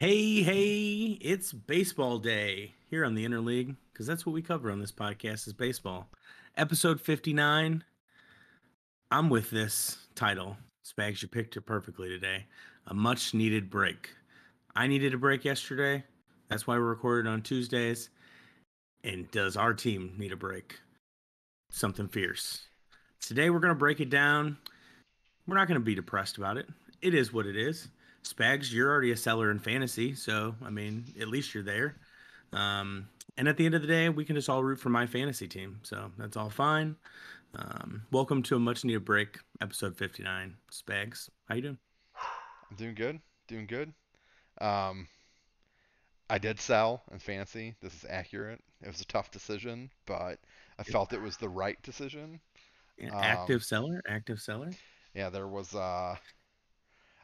Hey, hey, it's baseball day here on the Interleague because that's what we cover on this podcast is baseball. Episode 59. I'm with this title. Spags, you picked it perfectly today. A much needed break. I needed a break yesterday. That's why we recorded on Tuesdays. And does our team need a break? Something fierce. Today we're going to break it down. We're not going to be depressed about it. It is what it is. Spags, you're already a seller in fantasy, so I mean, at least you're there. Um, and at the end of the day, we can just all root for my fantasy team, so that's all fine. Um, welcome to a much needed break, episode 59. Spags, how you doing? I'm doing good, doing good. Um, I did sell in fantasy. This is accurate. It was a tough decision, but I felt it was the right decision. Active Um, seller, active seller. yeah, there was uh,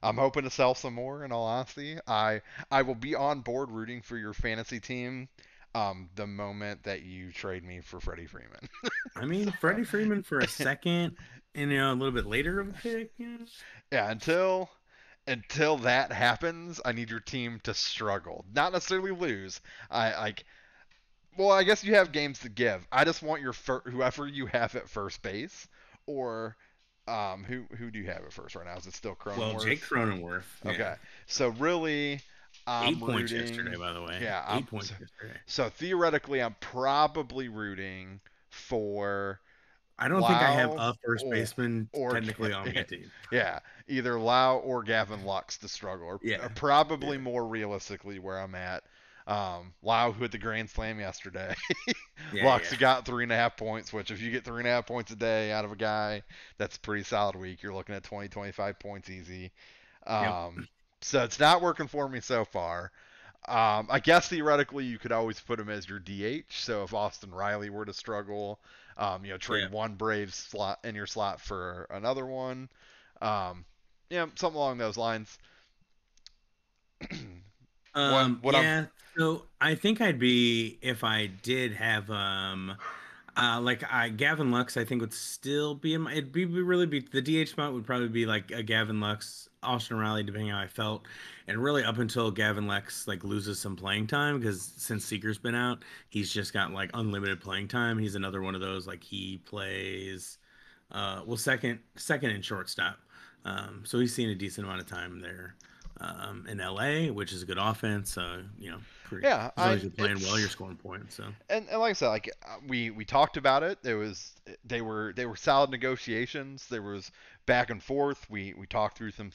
I'm hoping to sell some more. In all honesty, I I will be on board rooting for your fantasy team. Um, the moment that you trade me for Freddie Freeman. I mean, Freddie Freeman for a second, and you know, a little bit later of a pick. You know? yeah, until until that happens, I need your team to struggle, not necessarily lose. I like. Well, I guess you have games to give. I just want your fir- whoever you have at first base, or um, who who do you have at first right now? Is it still Well, Cronenworth? Jake Cronenworth. yeah. Okay, so really, I'm Eight points rooting. yesterday, by the way. Yeah, 8 I'm- points so- yesterday. So theoretically, I'm probably rooting for I don't think I have a first baseman or- technically on my team. yeah either Lau or Gavin Lux to struggle, or, Yeah. or probably more realistically where I'm at. Um, Lau who hit the grand slam yesterday. Yeah, Lux yeah. got three and a half points, which if you get three and a half points a day out of a guy, that's a pretty solid week. You're looking at 20, 25 points easy. Um, so it's not working for me so far. Um, I guess theoretically you could always put him as your DH. So if Austin Riley were to struggle, um, you know, trade Yeah. one Braves slot in your slot for another one. Um, yeah, something along those lines. Um, what I'm- yeah, so I think I'd be if I did have um, uh, like I Gavin Lux. I think would still be in my. It'd be really be the DH spot would probably be like a Gavin Lux, Austin Riley, depending how I felt, and really up until Gavin Lux like loses some playing time because since Seager's been out, he's just got like unlimited playing time. He's another one of those like he plays, uh, well second second and shortstop. Um, so he's seen a decent amount of time there um, in LA, which is a good offense. So you know, pretty, Yeah, as long I- as you're playing well, you're scoring points. So and, and like I said, like uh, we we talked about it. There was they were they were solid negotiations. There was back and forth. We we talked through some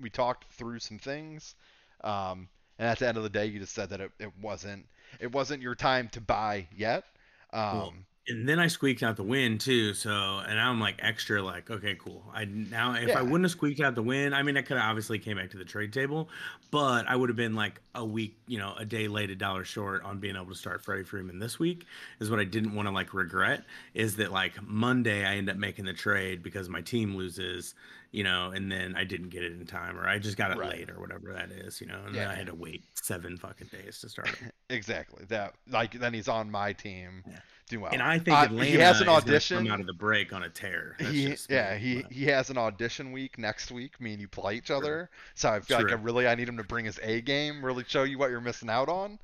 we talked through some things. Um, and at the end of the day, you just said that it, it wasn't it wasn't your time to buy yet. Um, Well, and then I squeaked out the win too. So and I'm like extra like okay cool. I now if Yeah. I wouldn't have squeaked out the win, I mean I could have obviously came back to the trade table, but I would have been like a week, you know, a day late, a dollar short on being able to start Freddie Freeman this week. Is what I didn't want to like regret is that like Monday I end up making the trade because my team loses, you know, and then I didn't get it in time or I just got it Right. late or whatever that is, you know, and then Yeah. I had to wait seven fucking days to start exactly that. Like then he's on my team. Yeah. Doing well. And I think Uh, Atlanta he has an is gonna audition. come out of the break on a tear. He yeah me, he but- he has an audition week next week me and you play each other so i feel like i really i need him to bring his a game really show you what you're missing out on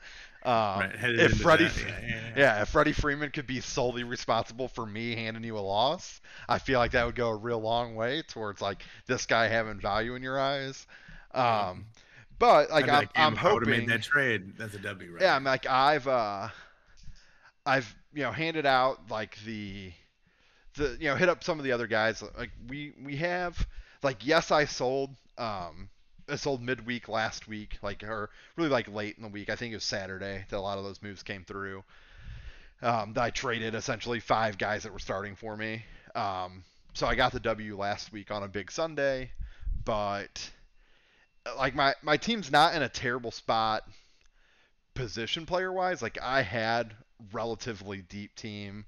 um, Right, if into freddie that, yeah, yeah, yeah. yeah if freddie freeman could be solely responsible for me handing you a loss i feel like that would go a real long way towards like this guy having value in your eyes um but like I'd be i'm, like, I'm if I would've hoping made that trade. That's a W, right? yeah, I'm like I've uh I've you know handed out like the the you know hit up some of the other guys. Like we we have like yes I sold um I sold midweek last week like or really like late in the week. I think it was Saturday that a lot of those moves came through um that I traded essentially five guys that were starting for me. Um so I got the W last week on a big Sunday but like my my team's not in a terrible spot position player wise, like I had relatively deep team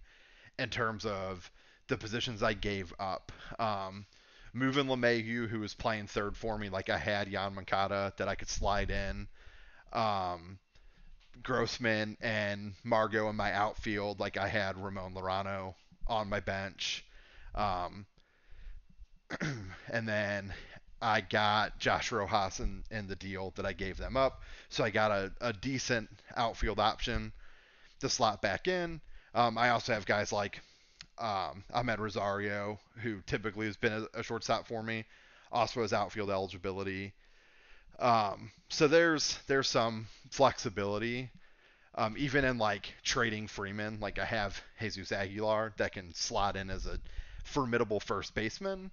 in terms of the positions I gave up. Um, moving LeMahieu, who was playing third for me, like I had Yoan Moncada that I could slide in. Um, Grossman and Margot in my outfield, like I had Ramon Laureano on my bench. Um, and then I got Josh Rojas in, in the deal that I gave them up. So I got a, a decent outfield option to slot back in. Um, I also have guys like um, Amed Rosario, who typically has been a, a shortstop for me, also has outfield eligibility. Um, so there's there's some flexibility, um, even in like trading Freeman. Like I have Jesus Aguilar that can slot in as a formidable first baseman,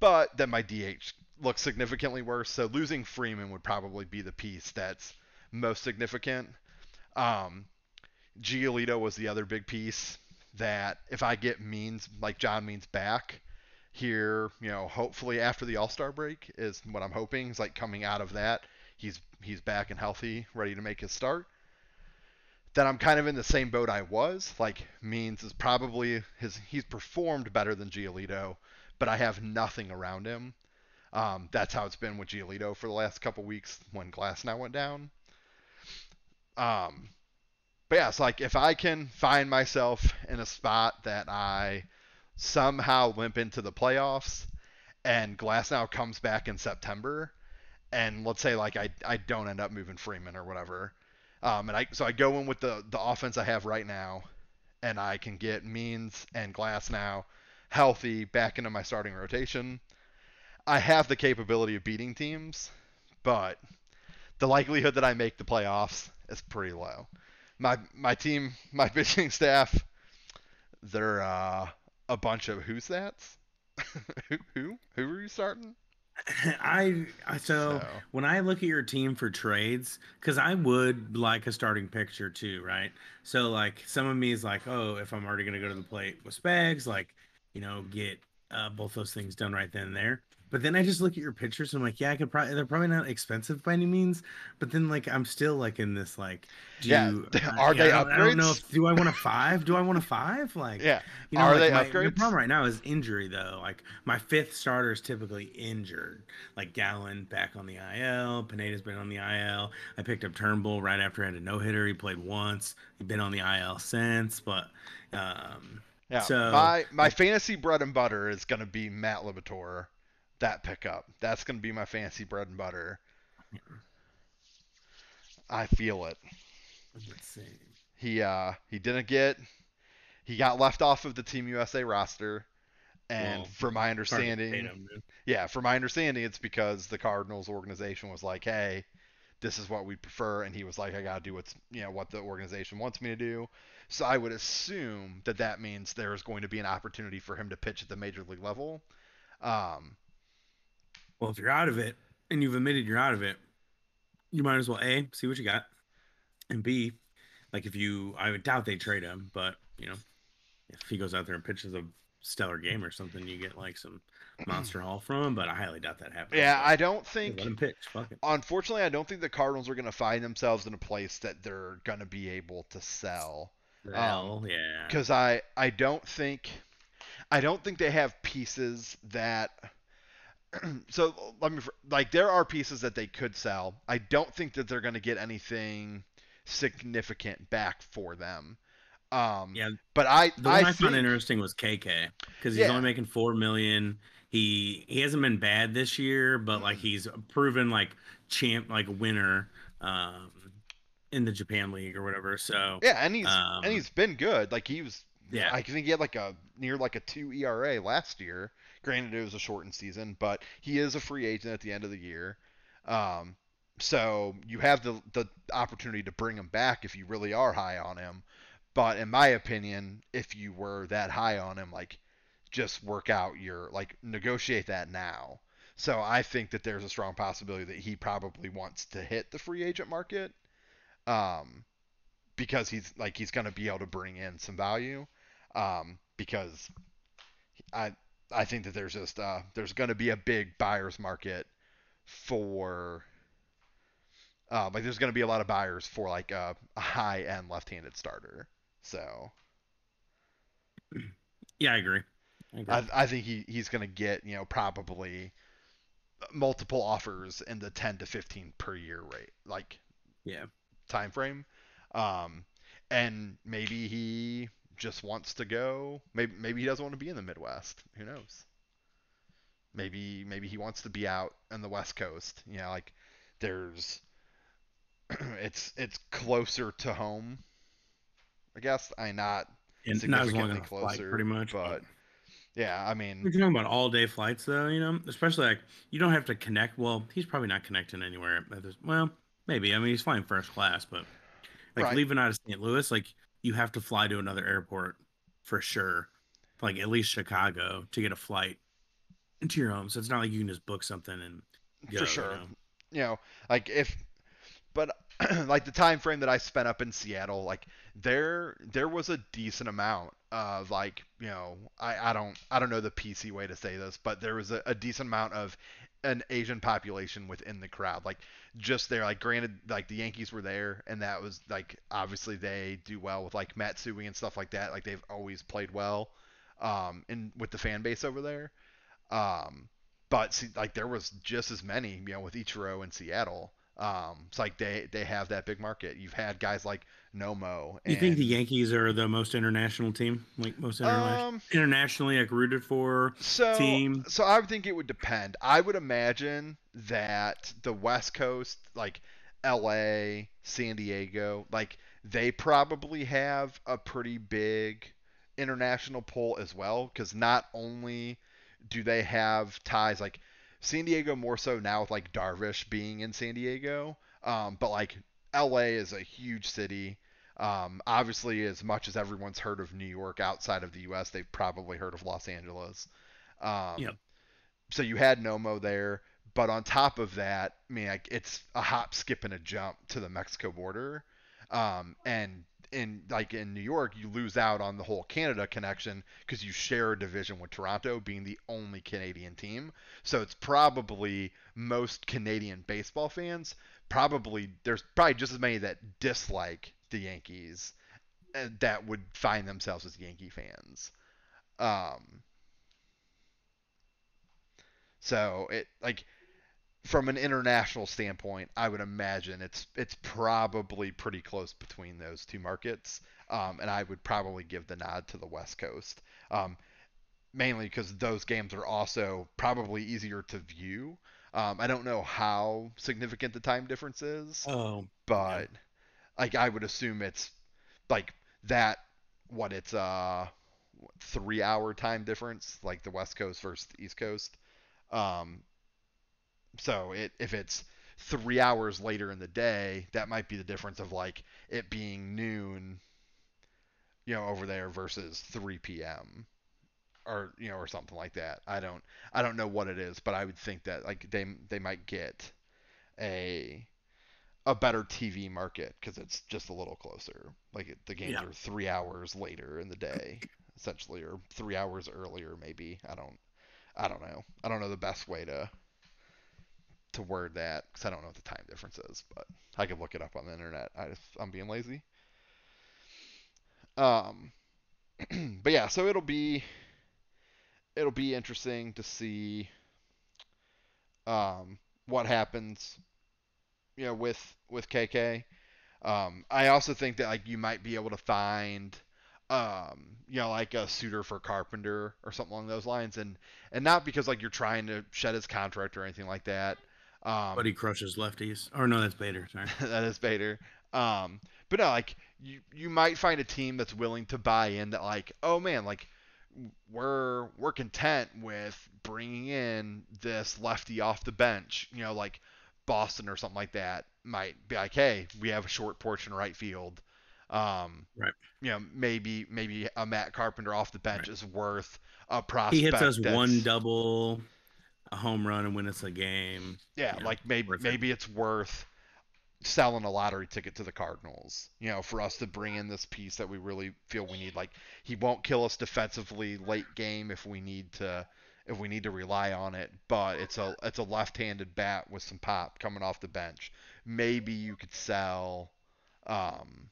but then my DH looks significantly worse. So losing Freeman would probably be the piece that's most significant. Um, Giolito was the other big piece that if I get Means like John Means back here, you know, hopefully after the All Star break is what I'm hoping. Is like coming out of that, he's he's back and healthy, ready to make his start. Then I'm kind of in the same boat I was. Like Means is probably his he's performed better than Giolito, but I have nothing around him. Um, that's how it's been with Giolito for the last couple weeks when Glasnow went down. Um, but yeah, it's like if I can find myself in a spot that I somehow limp into the playoffs and Glasnow comes back in September and let's say like I, I don't end up moving Freeman or whatever. Um, and I so I go in with the the offense I have right now and I can get Means and Glasnow healthy back into my starting rotation. I have the capability of beating teams, but the likelihood that I make the playoffs is pretty low my my team, my pitching staff, they're uh, a bunch of who's that's? who who who are you starting? I so, so, when I look at your team for trades, because I would like a starting picture too, right? So like some of me is like, oh, if I'm already gonna go to the plate with Spags, like you know, get uh, both those things done right then and there. But then I just look at your pictures and I'm like, yeah, I could probably they're probably not expensive by any means. But then like I'm still like in this like, do yeah, are they I upgrades? I don't know if do I want a five? Do I want a five? Like, yeah, you know, are like they my, upgrades? The problem right now is injury though. Like my fifth starter is typically injured. Like Gallen back on the IL, Pineda's been on the IL. I picked up Turnbull right after I had a no hitter. He played once. He's been on the IL since, but um. Yeah, so, my my fantasy bread and butter is gonna be Matt Liberatore that pickup. That's going to be my fancy bread and butter. I feel it. Let's. He uh he didn't get he got left off of the Team USA roster, and well, from my understanding, him, yeah, from my understanding, it's because the Cardinals organization was like, hey, this is what we prefer, and he was like, I gotta do what's you know what the organization wants me to do. So I would assume that that means there is going to be an opportunity for him to pitch at the major league level. Um, well, if you're out of it and you've admitted you're out of it, you might as well A, see what you got. And B, like if you I would doubt they trade him, but you know, if he goes out there and pitches a stellar game or something, you get like some monster haul from him, but I highly doubt that happens. Yeah, so, I don't think let him pitch. Fuck it. Unfortunately, I don't think the Cardinals are gonna find themselves in a place that they're gonna be able to sell. Well, um, yeah. Because I I don't think I don't think they have pieces that so let me like there are pieces that they could sell. I don't think that they're going to get anything significant back for them. Um, yeah, but I the one I, I found interesting was KK because he's yeah. only making four million. He he hasn't been bad this year, but like he's proven like champ, like winner. Um, in the Japan League or whatever. So yeah, and he's um, and he's been good. Like he was, yeah, I think he had like a near like a two ERA last year. Granted, it was a shortened season, but he is a free agent at the end of the year. Um, so you have the the opportunity to bring him back if you really are high on him. But in my opinion, if you were that high on him, like just work out your like negotiate that now. So I think that there's a strong possibility that he probably wants to hit the free agent market, um, because he's like he's going to be able to bring in some value, um, because I I think that there's just uh, there's going to be a big buyer's market for uh, like there's going to be a lot of buyers for like a, a high end left-handed starter. So yeah, I agree. I, agree. I, I think he, he's going to get you know probably multiple offers in the 10 to 15 per year rate like yeah time frame um and maybe he just wants to go. Maybe maybe he doesn't want to be in the Midwest. Who knows? maybe maybe he wants to be out on the West Coast. You know, like there's it's it's closer to home. I guess I not And not as long significantly as a flight, closer, pretty much. but yeah, I mean, We're talking about all day flights, though. You know, especially like you don't have to connect. Well, he's probably not connecting anywhere. Well, maybe. I mean, he's flying first class, but like Right. leaving out of St. Louis, like you have to fly to another airport for sure, like at least Chicago to get a flight into your home. So it's not like you can just book something and go, for you sure. know? you know, like if, but like the time frame that I spent up in Seattle, like there there was a decent amount of like you know I I don't I don't know the PC way to say this, but there was a, a decent amount of an Asian population within the crowd, like just there. Like granted, like the Yankees were there, and that was like obviously they do well with like Matsui and stuff like that. Like they've always played well, um, and with the fan base over there. Um, but see, like there was just as many, you know, with Ichiro in Seattle. Um, it's like they they have that big market. You've had guys like Nomo. You think the Yankees are the most international team, like most international, Um, internationally like rooted for? so team? so I would think it would depend. I would imagine that the West Coast, like L.A., San Diego, like they probably have a pretty big international pull as well. Because not only do they have ties like San Diego more so now with like Darvish being in San Diego, um, but like LA is a huge city. Um, obviously, as much as everyone's heard of New York outside of the U.S., they've probably heard of Los Angeles. Um, Yep. So you had Nomo there, but on top of that, I mean, like it's a hop, skip, and a jump to the Mexico border. Um, and in like in New York, you lose out on the whole Canada connection because you share a division with Toronto being the only Canadian team. So it's probably most Canadian baseball fans. Probably there's probably just as many that dislike the Yankees uh, that would find themselves as Yankee fans. Um, so it like from an international standpoint, I would imagine it's it's probably pretty close between those two markets, um, and I would probably give the nod to the West Coast, um, mainly because those games are also probably easier to view. Um, I don't know how significant the time difference is, Oh, but like I would assume it's like that. What it's uh what, three hour time difference, like the West Coast versus the East Coast. Um, so it if it's three hours later in the day, that might be the difference of like it being noon, you know, over there versus 3 p.m. or you know or something like that. I don't I don't know what it is, but I would think that like they they might get a a better TV market because it's just a little closer. Like it, the games Yeah. are three hours later in the day, essentially, or three hours earlier, maybe. I don't, I don't know. I don't know the best way to to word that because I don't know what the time difference is, but I could look it up on the internet. I just, I'm being lazy. Um, but yeah, so it'll be it'll be interesting to see um what happens you know with with KK. Um, I also think that like you might be able to find um, you know like a suitor for Carpenter or something along those lines, and and not because like you're trying to shed his contract or anything like that. Um, but he crushes lefties. Or no, that's Bader. Sorry. that is Bader. Um, but no, like you you might find a team that's willing to buy in that like, oh man, like we're we're content with bringing in this lefty off the bench, you know, like Boston or something like that might be like, hey, we have a short porch in right field. Um, Right. You know, maybe maybe a Matt Carpenter off the bench Right. is worth a prospect. He hits us one double, a home run, and win us a game. Yeah, Yeah, like maybe worth it. maybe it's worth selling a lottery ticket to the Cardinals. You know, for us to bring in this piece that we really feel we need. Like he won't kill us defensively late game if we need to if we need to rely on it, but it's a it's a left-handed bat with some pop coming off the bench. Maybe you could sell um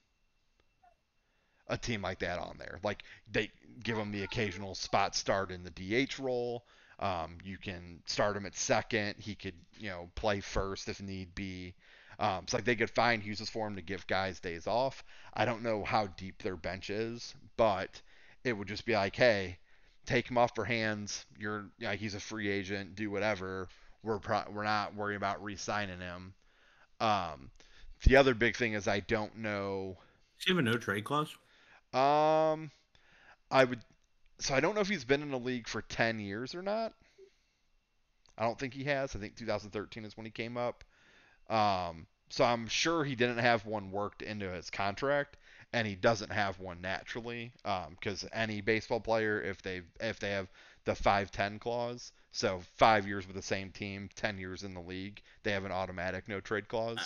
a team like that on there. Like they give him the occasional spot start in the DH role. Um, you can start him at second. He could, you know, play first if need be. Um, it's like they could find uses for him to give guys days off. I don't know how deep their bench is, but it would just be like, hey, take him off our hands. You're like he's a free agent. Do whatever. We're pro- we're not worried about re-signing him. Um, the other big thing is I don't know. Does he have a no trade clause? Um, I would. So I don't know if he's been in the league for 10 years or not. I don't think he has. I think 2013 is when he came up. Um, so I'm sure he didn't have one worked into his contract, and he doesn't have one naturally. Because um, any baseball player, if they if they have the 5-10 clause, so five years with the same team, 10 years in the league, they have an automatic no trade clause.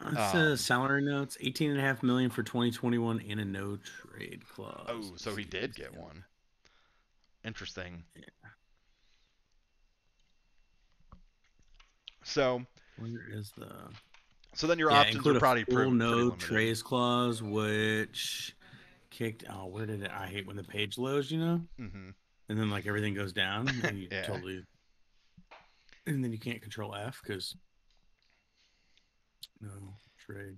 Uh, um, salary notes, eighteen and a half million for 2021 and a no trade clause. Oh, so he did get one. Interesting. Yeah. So where is the so then your yeah, options are probably full no trades clause, which kicked. Oh, where did it? I hate when the page loads. You know, mm-hmm. and then like everything goes down, and you yeah. totally, and then you can't control F because no trade.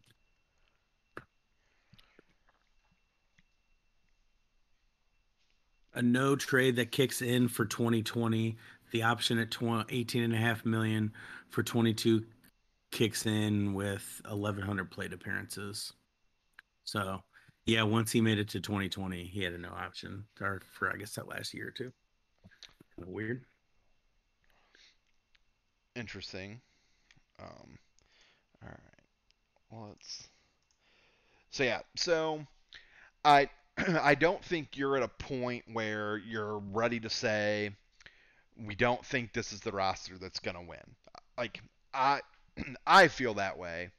A no trade that kicks in for 2020. The option at 20, 18 and a half million for 22 kicks in with 1100 plate appearances. So, yeah, once he made it to 2020, he had a no option or for I guess that last year or two. Kind of weird. Interesting. Um, all right. Well, let's. So yeah, so I I don't think you're at a point where you're ready to say we don't think this is the roster that's gonna win. Like I I feel that way,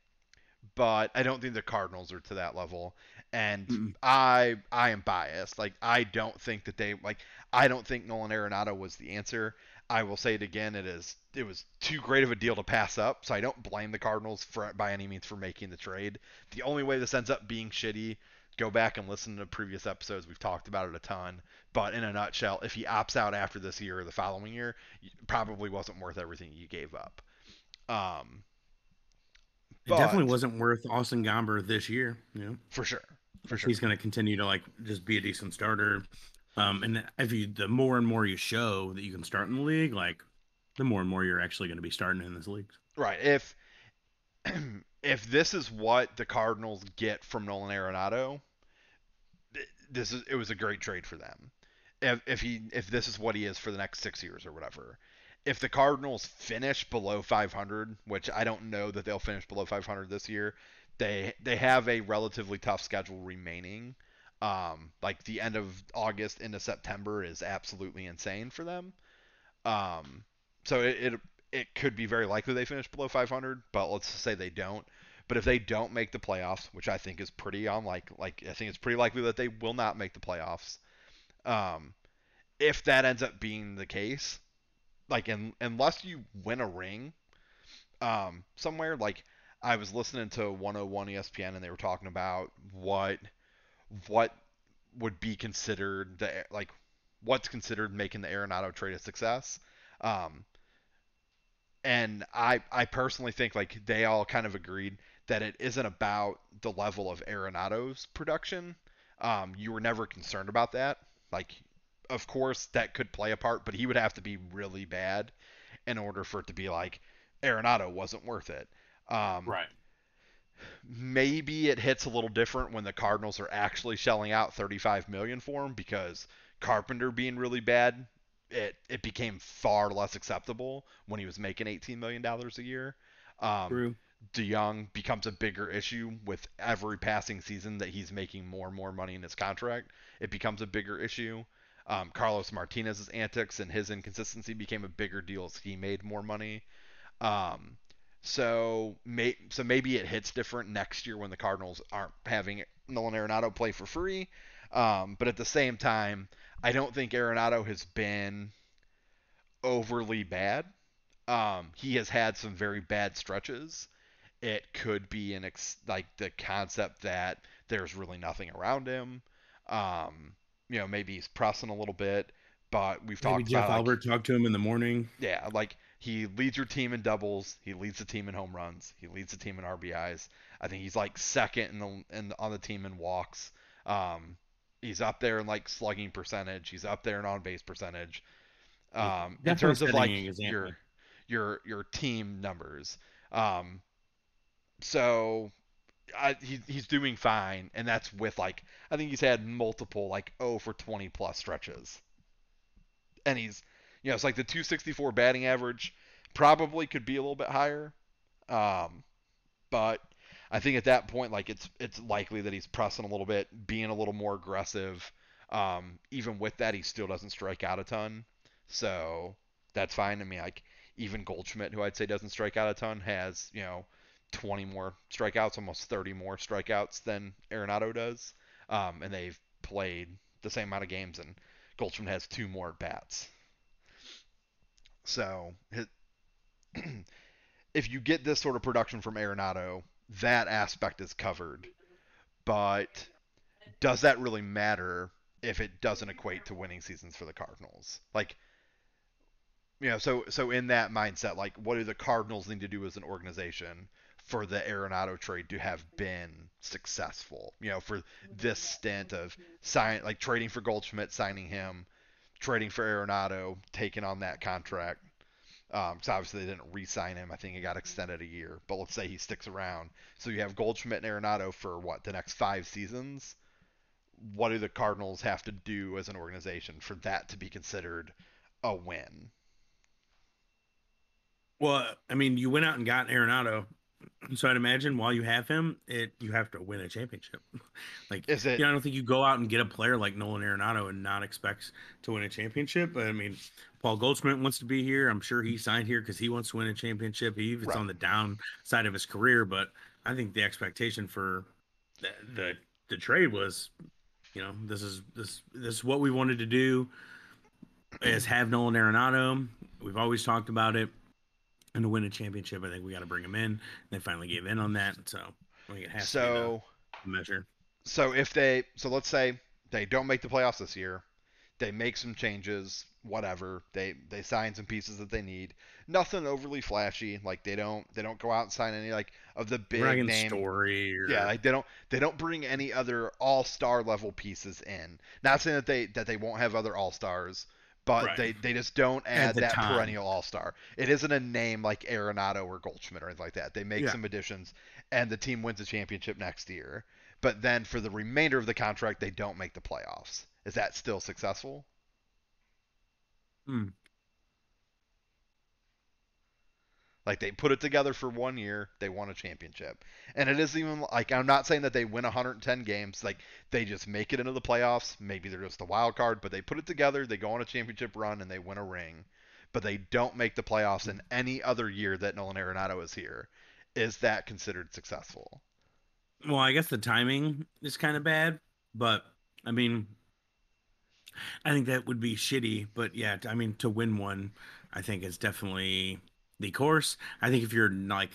but I don't think the Cardinals are to that level. And mm I I am biased. Like I don't think that they like I don't think Nolan Arenado was the answer. I will say it again. It is it was too great of a deal to pass up. So I don't blame the Cardinals for by any means for making the trade. The only way this ends up being shitty, go back and listen to previous episodes. We've talked about it a ton. But in a nutshell, if he opts out after this year or the following year, probably wasn't worth everything you gave up. Um, it definitely wasn't worth Austin Gomber this year. You know, for sure. For sure. He's going to continue to like just be a decent starter. Um, and if you, the more and more you show that you can start in the league, like the more and more you're actually going to be starting in this league. Right. If if this is what the Cardinals get from Nolan Arenado, this is it was a great trade for them. If if he if this is what he is for the next six years or whatever, if the Cardinals finish below 500, which I don't know that they'll finish below 500 this year, they they have a relatively tough schedule remaining. Um, like the end of August into September is absolutely insane for them. Um, so it, it it could be very likely they finish below 500, but let's say they don't. But if they don't make the playoffs, which I think is pretty unlikely, like I think it's pretty likely that they will not make the playoffs. Um, if that ends up being the case, like in, unless you win a ring um, somewhere like I was listening to 101 ESPN and they were talking about what what would be considered the like what's considered making the Arenado trade a success. Um, and I I personally think like they all kind of agreed that it isn't about the level of Arenado's production. Um, you were never concerned about that. Like of course, that could play a part, but he would have to be really bad in order for it to be like Arenado wasn't worth it. Um, right. Maybe it hits a little different when the Cardinals are actually shelling out 35 million for him because Carpenter being really bad, it it became far less acceptable when he was making 18 million dollars a year. Um, True. DeJong becomes a bigger issue with every passing season that he's making more and more money in his contract. It becomes a bigger issue. Um, Carlos Martinez's antics and his inconsistency became a bigger deal as he made more money. Um, so, may, so maybe it hits different next year when the Cardinals aren't having Nolan Arenado play for free. Um, but at the same time, I don't think Arenado has been overly bad. Um, he has had some very bad stretches. It could be an ex- like the concept that there's really nothing around him. Um, you know, maybe he's pressing a little bit, but we've maybe talked Jeff about Albert like, talked to him in the morning. Yeah, like he leads your team in doubles, he leads the team in home runs, he leads the team in RBIs. I think he's like second in the, in the on the team in walks. Um, He's up there in like slugging percentage. He's up there in on base percentage. Um, in terms of like your your your team numbers. Um, so I, he, he's doing fine, and that's with like I think he's had multiple like 0 for 20 plus stretches, and he's you know it's like the 264 batting average probably could be a little bit higher, um, but I think at that point like it's it's likely that he's pressing a little bit, being a little more aggressive. Um, even with that, he still doesn't strike out a ton, so that's fine. I mean like even Goldschmidt, who I'd say doesn't strike out a ton, has you know 20 more strikeouts, almost 30 more strikeouts than Arenado does. Um, and they've played the same amount of games, and Goldschmidt has two more bats. So if you get this sort of production from Arenado, that aspect is covered. But does that really matter if it doesn't equate to winning seasons for the Cardinals? Like, you know, so so in that mindset, like, what do the Cardinals need to do as an organization for the Arenado trade to have been successful? You know, for this stint of sign like trading for Goldschmidt, signing him, trading for Arenado, taking on that contract. Um, so obviously they didn't re-sign him. I think it got extended a year. But let's say he sticks around. So you have Goldschmidt and Arenado for what the next five seasons. What do the Cardinals have to do as an organization for that to be considered a win? Well, I mean, you went out and got Arenado, so I'd imagine while you have him, it you have to win a championship. like, Is it you know, I don't think you go out and get a player like Nolan Arenado and not expect to win a championship. But I mean, Paul Goldschmidt wants to be here. I'm sure he signed here because he wants to win a championship. He it's Right. on the down side of his career, but I think the expectation for the the, the trade was, you know, this is this this is what we wanted to do. Is have Nolan Arenado. We've always talked about it. And to win a championship, I think we got to bring him in. They finally gave in on that, so I think it has to so be the measure. so if they so let's say they don't make the playoffs this year, they make some changes, whatever. They they sign some pieces that they need. Nothing overly flashy. Like they don't they don't go out and sign any like of the big We're not getting name. story. Or, Yeah, like they don't they don't bring any other all star level pieces in. Not saying that they that they won't have other all stars, but Right. they they just don't add that time. perennial all star. It isn't a name like Arenado or Goldschmidt or anything like that. They make Yeah. some additions, and the team wins a championship next year. But then for the remainder of the contract, they don't make the playoffs. Is that still successful? Hmm. Like they put it together for one year, they won a championship. And it isn't even like I'm not saying that they win 110 games, like they just make it into the playoffs. Maybe they're just a wild card, but they put it together, they go on a championship run and they win a ring. But they don't make the playoffs in any other year that Nolan Arenado is here. Is that considered successful? Well, I guess the timing is kind of bad, but I mean, I think that would be shitty. But yeah, I mean, to win one, I think is definitely the course. I think if you're like,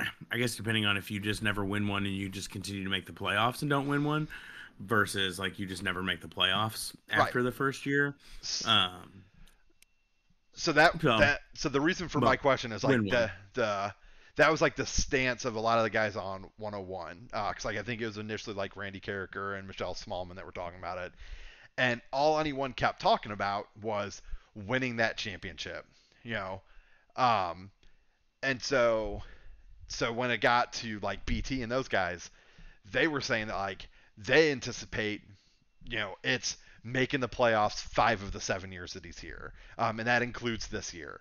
I guess depending on if you just never win one and you just continue to make the playoffs and don't win one, versus like you just never make the playoffs Right. after the first year. Um, so that so- that so the reason for my question is like the the that was like the stance of a lot of the guys on 101 because like I think it was initially like Randy Karraker and Michelle Smallman that were talking about it, and all anyone kept talking about was winning that championship, you know, um, and so so when it got to like BT and those guys, they were saying that like they anticipate, you know, it's making the playoffs five of the seven years that he's here, um, and that includes this year,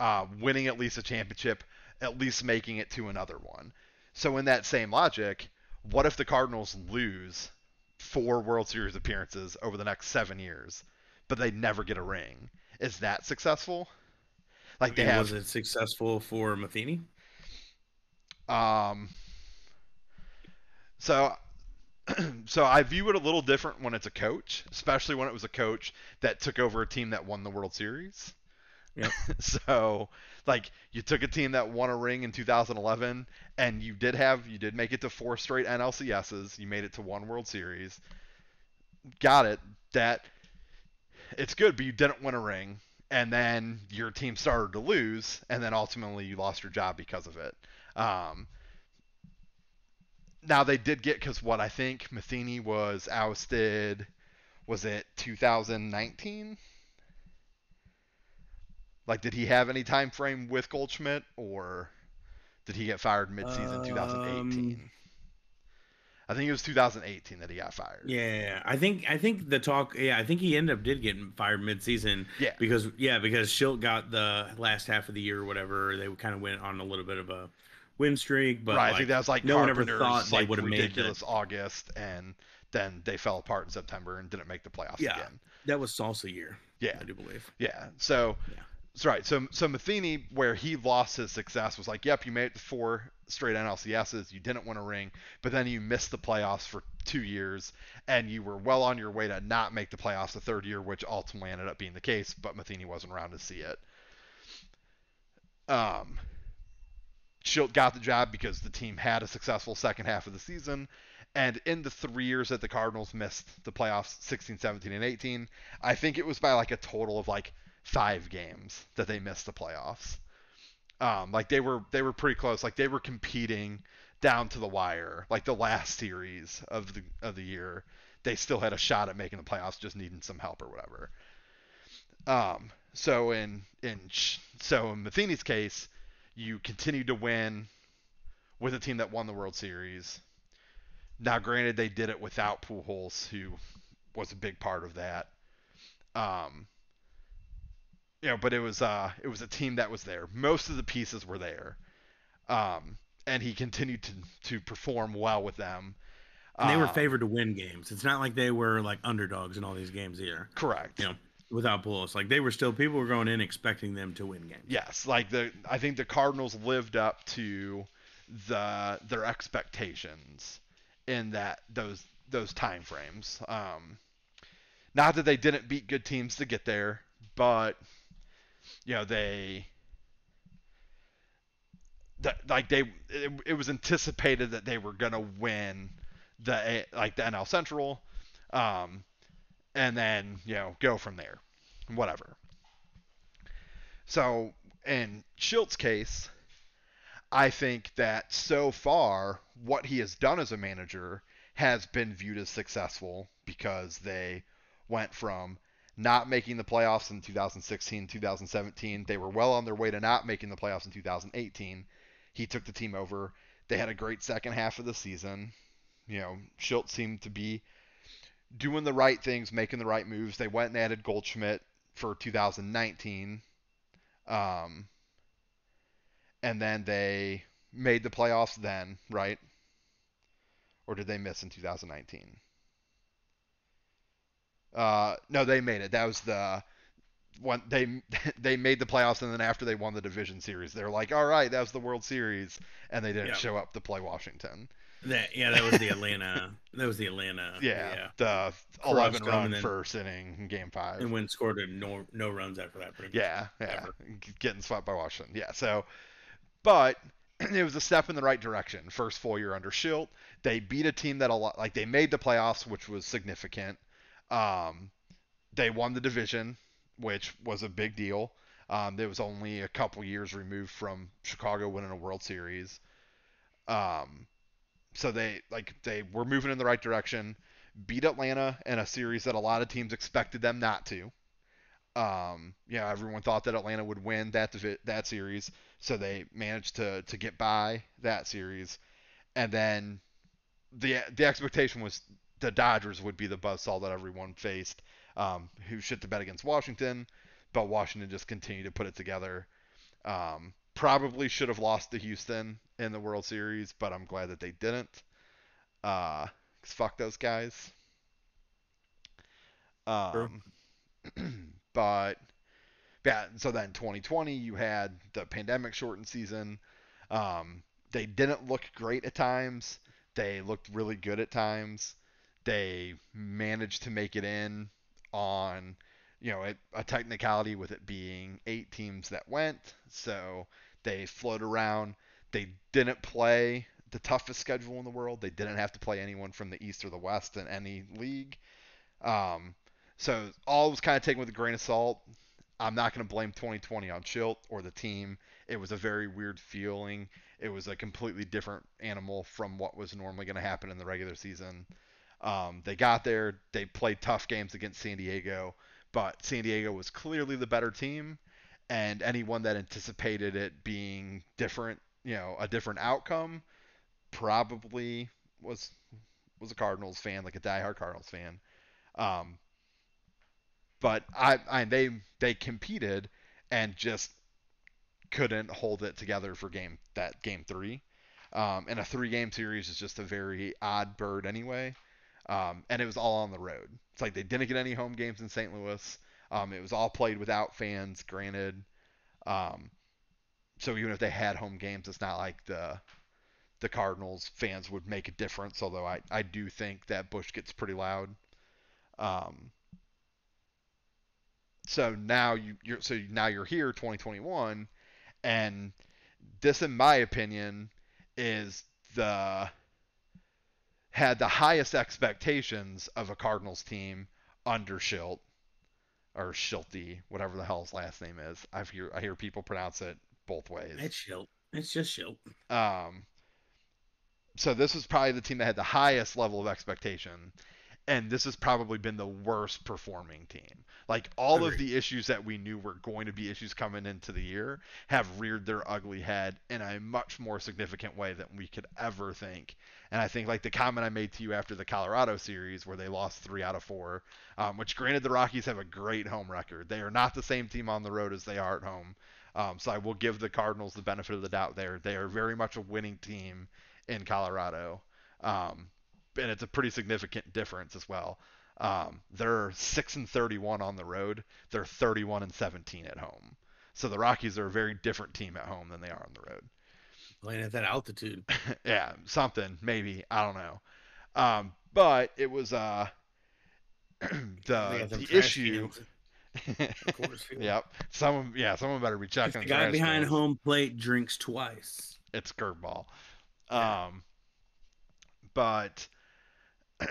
uh, winning at least a championship, at least making it to another one. So in that same logic, what if the Cardinals lose four World Series appearances over the next seven years, but they never get a ring? Is that successful? Like they I mean, have was it successful for Matheny? Um, so, so I view it a little different when it's a coach, especially when it was a coach that took over a team that won the World Series. Yep. so, like, you took a team that won a ring in 2011, and you did have, you did make it to four straight NLCSs. You made it to one World Series. Got it. That it's good, but you didn't win a ring. And then your team started to lose, and then ultimately you lost your job because of it. Um, now they did get because what I think Matheny was ousted. Was it 2019? Like, did he have any time frame with Goldschmidt, or did he get fired midseason Um, 2018? I think it was 2018 that he got fired. Yeah, I think I think the talk. Yeah, I think he ended up did get fired mid-season. Yeah. because yeah, because Shildt got the last half of the year or whatever. They kind of went on a little bit of a win streak, but right. I like, think that was like no one ever thought they like, would've made the- ridiculous August, and then they fell apart in September and didn't make the playoffs Yeah. again. that was salsa year. Yeah. I do believe. Yeah. So Yeah. that's right. So so Matheny, where he lost his success, was like, yep, you made it to four straight NLCSs, you didn't win a ring, but then you missed the playoffs for two years, and you were well on your way to not make the playoffs the third year, which ultimately ended up being the case. But Matheny wasn't around to see it. Um. Shildt got the job because the team had a successful second half of the season. And in the three years that the Cardinals missed the playoffs, 16, 17, and 18, I think it was by like a total of like five games that they missed the playoffs. Um, like they were they were pretty close. Like they were competing down to the wire. Like the last series of the of the year, they still had a shot at making the playoffs, just needing some help or whatever. Um, so in in so in Matheny's case, you continued to win with a team that won the World Series. Now, granted, they did it without Pujols, who was a big part of that. Um, you know, but it was uh, it was a team that was there. Most of the pieces were there, um, and he continued to to perform well with them. And they were Uh, favored to win games. It's not like they were like underdogs in all these games either. correct. You know, without Pujols, like they were still people were going in expecting them to win games. Yes, like the I think the Cardinals lived up to the their expectations in that those those time frames. Um, not that they didn't beat good teams to get there, but you know they that like they it, it was anticipated that they were gonna win the like the NL Central, um, and then you know go from there, whatever. So in Shildt's case, I think that so far what he has done as a manager has been viewed as successful because they went from not making the playoffs in 2016, 2017. They were well on their way to not making the playoffs in 2018. He took the team over. They had a great second half of the season. You know, Shildt seemed to be doing the right things, making the right moves. They went and added Goldschmidt for 2019. Um, and then they made the playoffs then, right? Or did they miss in 2019? Uh, no, they made it. That was the one they they made the playoffs, and then after they won the division series, they're like, "All right, that was the World Series," and they didn't Yeah. show up to play Washington. That yeah, that was the Atlanta. that was the Atlanta. Yeah, the Crushed 11 run then- first inning in Game Five. And when scored a no no runs after that. Pretty much. Yeah, yeah, ever. Getting swept by Washington. Yeah, so, but it was a step in the right direction. First full year under Shildt, they beat a team that a lot like they made the playoffs, which was significant. Um, they won the division, which was a big deal. Um, it was only a couple years removed from Chicago winning a World Series. Um, so they like they were moving in the right direction. Beat Atlanta in a series that a lot of teams expected them not to. Um, yeah, everyone thought that Atlanta would win that that series, so they managed to to get by that series, and then the the expectation was the Dodgers would be the buzzsaw that everyone faced, um, who shit the bed against Washington, but Washington just continued to put it together. Um, probably should have lost to Houston in the World Series, but I'm glad that they didn't. Uh, 'cause fuck those guys. Um, but yeah, so then 2020 you had the pandemic shortened season. Um, they didn't look great at times. They looked really good at times. They managed to make it in on, you know, a, a technicality with it being eight teams that went. So they float around. They didn't play the toughest schedule in the world. They didn't have to play anyone from the East or the West in any league. Um, so all was kind of taken with a grain of salt. I'm not going to blame 2020 on Shildt or the team. It was a very weird feeling. It was a completely different animal from what was normally going to happen in the regular season. Um, they got there, they played tough games against San Diego, but San Diego was clearly the better team, and anyone that anticipated it being different, you know, a different outcome, probably was was a Cardinals fan, like a diehard Cardinals fan. Um, but I, I they they competed and just couldn't hold it together for game that game three. Um, and a three game series is just a very odd bird anyway. Um, and it was all on the road. It's like they didn't get any home games in St. Louis. Um, it was all played without fans, granted. Um, so even if they had home games, it's not like the the Cardinals fans would make a difference. Although I, I do think that Busch gets pretty loud. Um, so now you you're so now you're here 2021 and this in my opinion is the had the highest expectations of a Cardinals team under Shildt or Shilty, whatever the hell his last name is. I hear I hear people pronounce it both ways. It's Shildt. It's just Shildt. Um, so this was probably the team that had the highest level of expectation, and this has probably been the worst performing team. Like all Agreed. of the issues that we knew were going to be issues coming into the year have reared their ugly head in a much more significant way than we could ever think. And I think like the comment I made to you after the Colorado series where they lost three out of four, um, which granted the Rockies have a great home record. They are not the same team on the road as they are at home. Um, so I will give the Cardinals the benefit of the doubt there. They are very much a winning team in Colorado. Um, and it's a pretty significant difference as well. Um, they're six and 31 on the road. They're 31 and 17 at home. So the Rockies are a very different team at home than they are on the road. Playing at that altitude. yeah, something maybe I don't know. Um, but it was uh the the issue. of course. yep. Someone, yeah, someone better be checking. the guy behind home plate drinks twice. It's curveball. Yeah. Um, but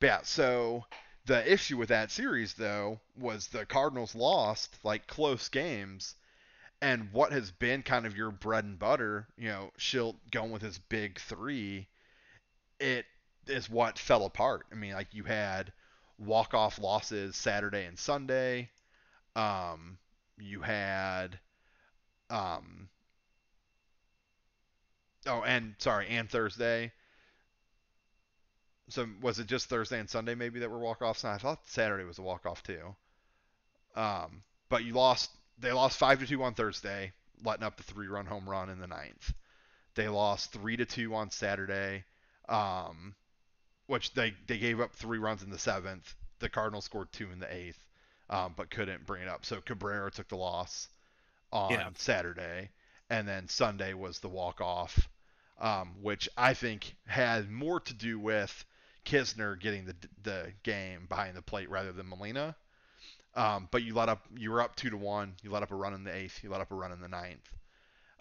yeah, so the issue with that series though was the Cardinals lost like close games and what has been kind of your bread and butter, you know, Shildt going with his big 3, it is what fell apart. I mean, like you had walk-off losses Saturday and Sunday. Um, you had um, oh, and sorry, and Thursday so was it just Thursday and Sunday maybe that were walk offs? I thought Saturday was a walk off too. Um, but you lost. They lost five to two on Thursday, letting up the three run home run in the ninth. They lost three to two on Saturday, um, which they they gave up three runs in the seventh. The Cardinals scored two in the eighth, um, but couldn't bring it up. So Cabrera took the loss on yeah. Saturday, and then Sunday was the walk off, um, which I think had more to do with Knizner getting the the game behind the plate rather than Molina. Um, but you let up, you were up two to one. You let up a run in the eighth. You let up a run in the ninth,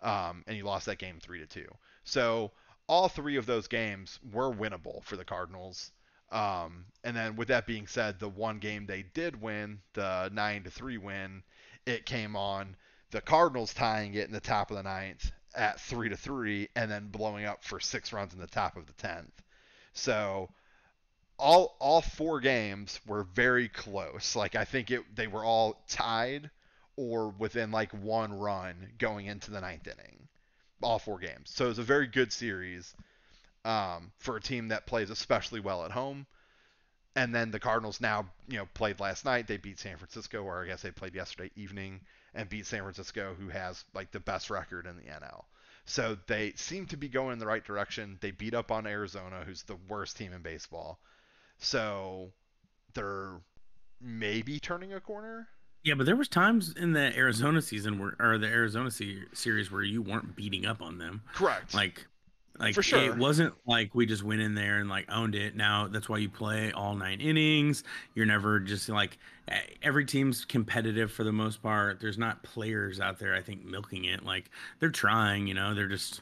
um, and you lost that game three to two. So all three of those games were winnable for the Cardinals. Um, and then with that being said, the one game they did win, the nine to three win, it came on the Cardinals tying it in the top of the ninth at three to three, and then blowing up for six runs in the top of the tenth. So all all four games were very close. Like I think it they were all tied or within like one run going into the ninth inning. All four games. So it was a very good series um, for a team that plays especially well at home. And then the Cardinals now, you know, played last night. They beat San Francisco, or I guess they played yesterday evening and beat San Francisco, who has like the best record in the NL. So they seem to be going in the right direction. They beat up on Arizona, who's the worst team in baseball. So they're maybe turning a corner. Yeah, but there was times in the Arizona season where, or the Arizona se- series where you weren't beating up on them. Correct. Like, like For sure. it wasn't like we just went in there and like owned it. Now that's why you play all nine innings. You're never just like every team's competitive for the most part. There's not players out there I think milking it. Like they're trying, you know. They're just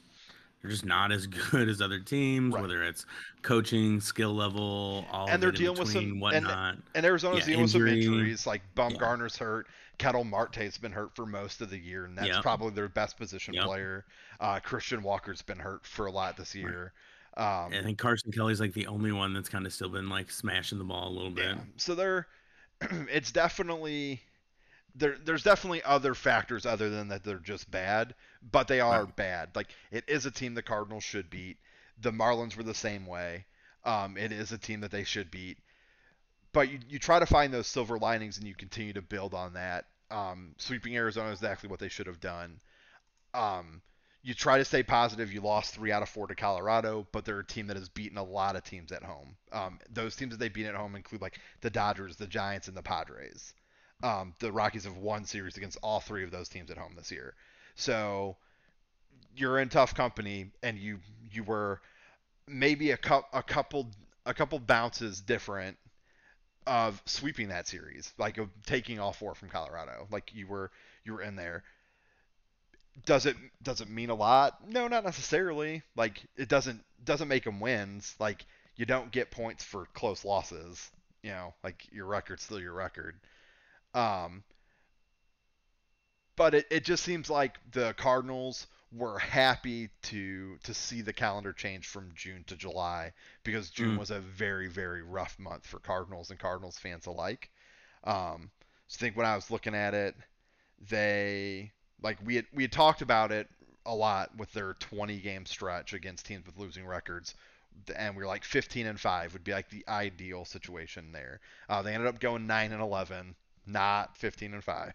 they're just not as good as other teams, right. whether it's coaching, skill level, all and they're dealing with some whatnot. And, and Arizona's yeah, dealing injury. with some injuries, like Bumgarner's yeah. hurt, Ketel Marte's been hurt for most of the year, and that's Yep. probably their best position Yep. player. Uh, Christian Walker's been hurt for a lot this year. Um, I think Carson Kelly's like the only one that's kind of still been like smashing the ball a little bit. Yeah. So there, it's definitely there. There's definitely other factors other than that they're just bad, but they are Right. bad. Like it is a team the Cardinals should beat. The Marlins were the same way. Um, it is a team that they should beat. But you, you try to find those silver linings and you continue to build on that. Um, sweeping Arizona is exactly what they should have done. Um, you try to stay positive. You lost three out of four to Colorado, but they're a team that has beaten a lot of teams at home. Um, those teams that they beat at home include like the Dodgers, the Giants, and the Padres. Um, the Rockies have won series against all three of those teams at home this year. So you're in tough company, and you you were maybe a, cou- a couple a couple bounces different of sweeping that series, like taking all four from Colorado. Like you were you were in there. Does it does it mean a lot? No, not necessarily. Like it doesn't doesn't make them wins. Like you don't get points for close losses. You know, like your record's still your record. Um, but it, it just seems like the Cardinals were happy to to see the calendar change from June to July because June Mm. was a very very rough month for Cardinals and Cardinals fans alike. Um, so I think when I was looking at it, they like we had we had talked about it a lot with their 20 game stretch against teams with losing records and we were like 15 and 5 would be like the ideal situation there uh, they ended up going 9 and 11 not 15 and 5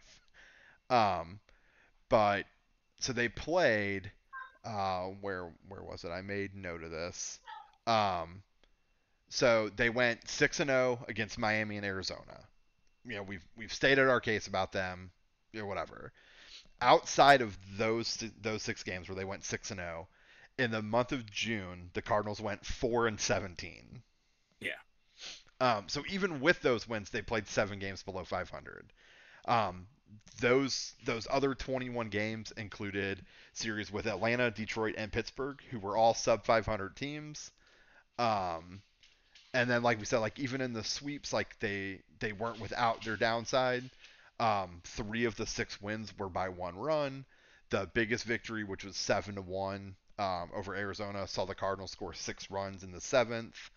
um but so they played uh where where was it? I made note of this. Um so they went 6 and 0 against miami and arizona. You know we've we've stated our case about them or whatever. Outside of those those six games where they went 6 and 0 in the month of June the Cardinals went 4 and 17 Yeah. Um, so even with those wins they played 7 games below 500 um, those those other 21 games included series with Atlanta, Detroit, and Pittsburgh, who were all sub 500 teams. Um, and then, like we said, like even in the sweeps, like they they weren't without their downside. Um, three of the six wins were by one run. The biggest victory, which was seven to one um, over Arizona, saw the Cardinals score six runs in the seventh.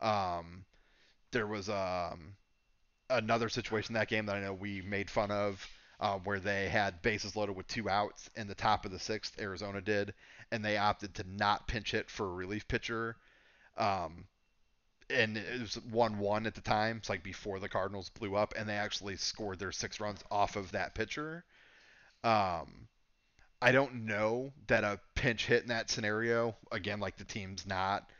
Um, there was um, another situation in that game that I know we made fun of, uh, where they had bases loaded with two outs in the top of the sixth. Arizona did, and they opted to not pinch hit for a relief pitcher. Um, and it was one-one at the time. It's like before the Cardinals blew up, and they actually scored their six runs off of that pitcher. Um, I don't know that a pinch hit in that scenario, again, like the team's not,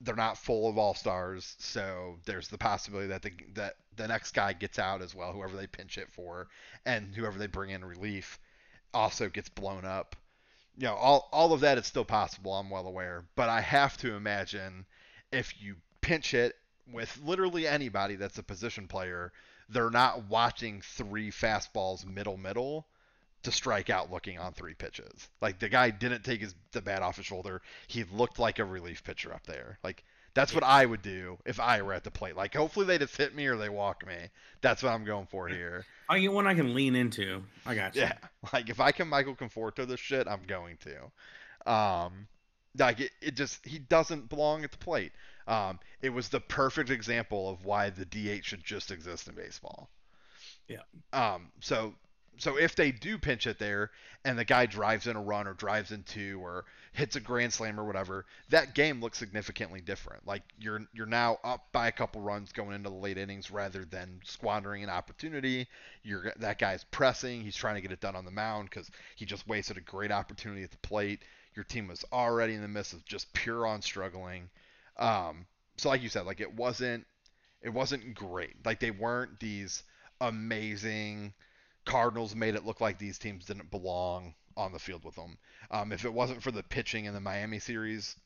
they're not full of all stars, so there's the possibility that the that the next guy gets out as well, whoever they pinch it for, and whoever they bring in relief also gets blown up. You know, all all of that is still possible. I'm well aware, but I have to imagine if you pinch it with literally anybody that's a position player, they're not watching three fastballs middle middle to strike out looking on three pitches. Like the guy didn't take his the bat off his shoulder. He looked like a relief pitcher up there. Like that's what I would do if I were at the plate. Like hopefully they just hit me or they walk me. That's what I'm going for here. I get one I can lean into. I got you. Yeah. Like if I can Michael Conforto this shit, I'm going to. Um like it, it just he doesn't belong at the plate. Um it was the perfect example of why the DH should just exist in baseball. Yeah. Um so so if they do pinch it there and the guy drives in a run or drives in two or hits a grand slam or whatever, that game looks significantly different. Like you're you're now up by a couple runs going into the late innings rather than squandering an opportunity. You're that guy's pressing, he's trying to get it done on the mound cuz he just wasted a great opportunity at the plate. Your team was already in the midst of just pure on struggling. Um so like you said, like it wasn't it wasn't great. Like they weren't these amazing Cardinals made it look like these teams didn't belong on the field with them. Um, if it wasn't for the pitching in the Miami series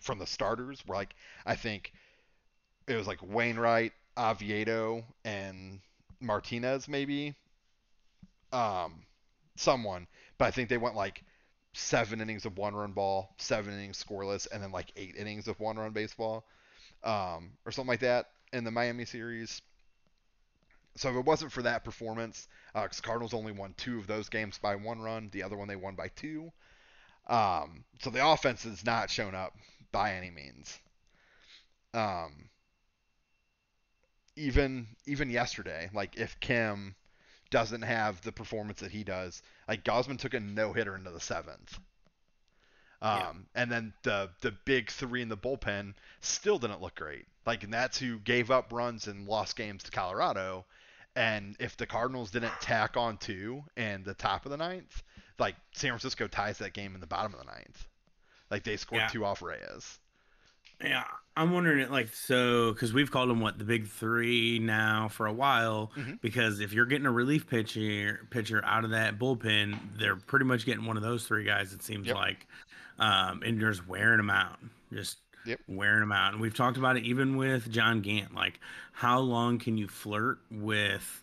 from the starters, like I think it was like Wainwright, Oviedo, and Martinez maybe, um, someone, but I think they went like seven innings of one-run ball, seven innings scoreless, and then like eight innings of one-run baseball, um, or something like that in the Miami series. So if it wasn't for that performance, because uh, Cardinals only won two of those games by one run, the other one they won by two. Um, so the offense has not shown up by any means. Um, even even yesterday, like if Kim doesn't have the performance that he does, like Gausman took a no hitter into the seventh. Um, yeah. and then the the big three in the bullpen still didn't look great. Like, and that's who gave up runs and lost games to Colorado. And if the Cardinals didn't tack on two in the top of the ninth, like San Francisco ties that game in the bottom of the ninth. Like they scored yeah. two off Reyes. Yeah, I'm wondering it like so because we've called them what the big three now for a while. Mm-hmm. Because if you're getting a relief pitcher pitcher out of that bullpen, they're pretty much getting one of those three guys. It seems yep. like, um, and just wearing them out, just yep. wearing them out. And we've talked about it even with John Gant. Like, how long can you flirt with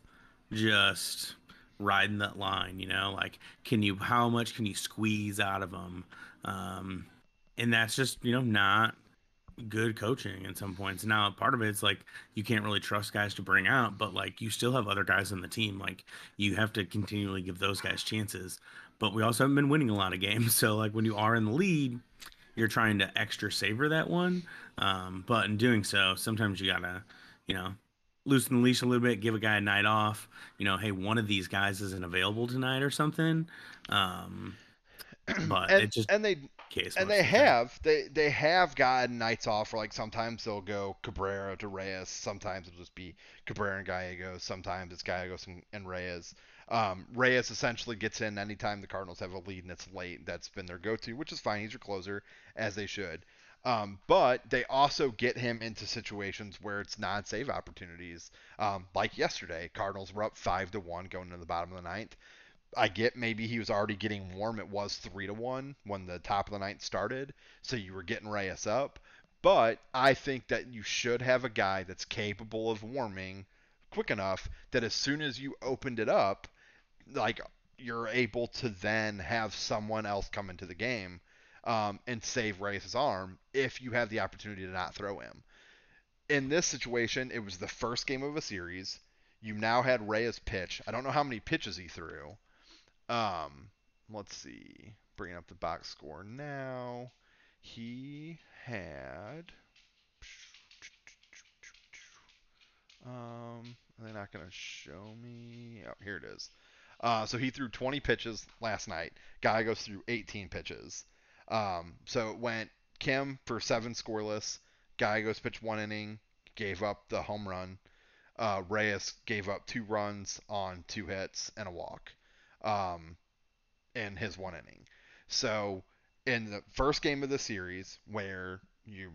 just riding that line? You know, like, can you how much can you squeeze out of them? Um, and that's just you know not good coaching at some points. Now, part of it's like you can't really trust guys to bring out, but like you still have other guys on the team. Like you have to continually give those guys chances. But we also haven't been winning a lot of games. So like when you are in the lead, you're trying to extra savor that one. Um, but in doing so, sometimes you gotta, you know, loosen the leash a little bit, give a guy a night off. You know, hey, one of these guys isn't available tonight or something. Um, but and, it just and they case. And they have they they have gotten nights off. For like sometimes they'll go Cabrera to Reyes. Sometimes it'll just be Cabrera and Gallegos. Sometimes it's Gallegos and, and Reyes. Um, Reyes essentially gets in anytime the Cardinals have a lead and it's late. That's been their go-to, which is fine. He's your closer, as they should. Um, but they also get him into situations where it's non-save opportunities. Um, like yesterday, Cardinals were up five to one going into the bottom of the ninth. I get maybe he was already getting warm. It was three to one when the top of the ninth started, so you were getting Reyes up. But I think that you should have a guy that's capable of warming quick enough that as soon as you opened it up, like you're able to then have someone else come into the game um, and save Reyes' arm if you have the opportunity to not throw him. In this situation, it was the first game of a series. You now had Reyes pitch. I don't know how many pitches he threw. Um, let's see. Bringing up the box score now. He had. Um, they're not going to show me. Oh, here it is. Uh, so he threw 20 pitches last night. Gallegos threw 18 pitches. Um, so it went Kim for seven scoreless. Gallegos pitched one inning, gave up the home run. Uh, Reyes gave up two runs on two hits and a walk um, in his one inning. So in the first game of the series, where you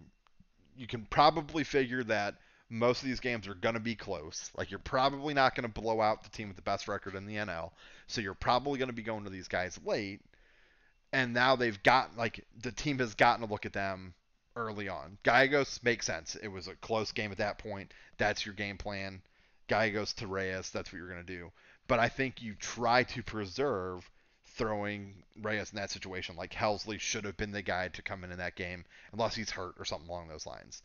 you can probably figure that most of these games are going to be close. Like you're probably not going to blow out the team with the best record in the NL. So you're probably going to be going to these guys late. And now they've got like the team has gotten a look at them early on. Gallegos makes sense. It was a close game at that point. That's your game plan. Gallegos to Reyes, that's what you're going to do but I think you try to preserve throwing Reyes in that situation. Like Helsley should have been the guy to come in in that game, unless he's hurt or something along those lines.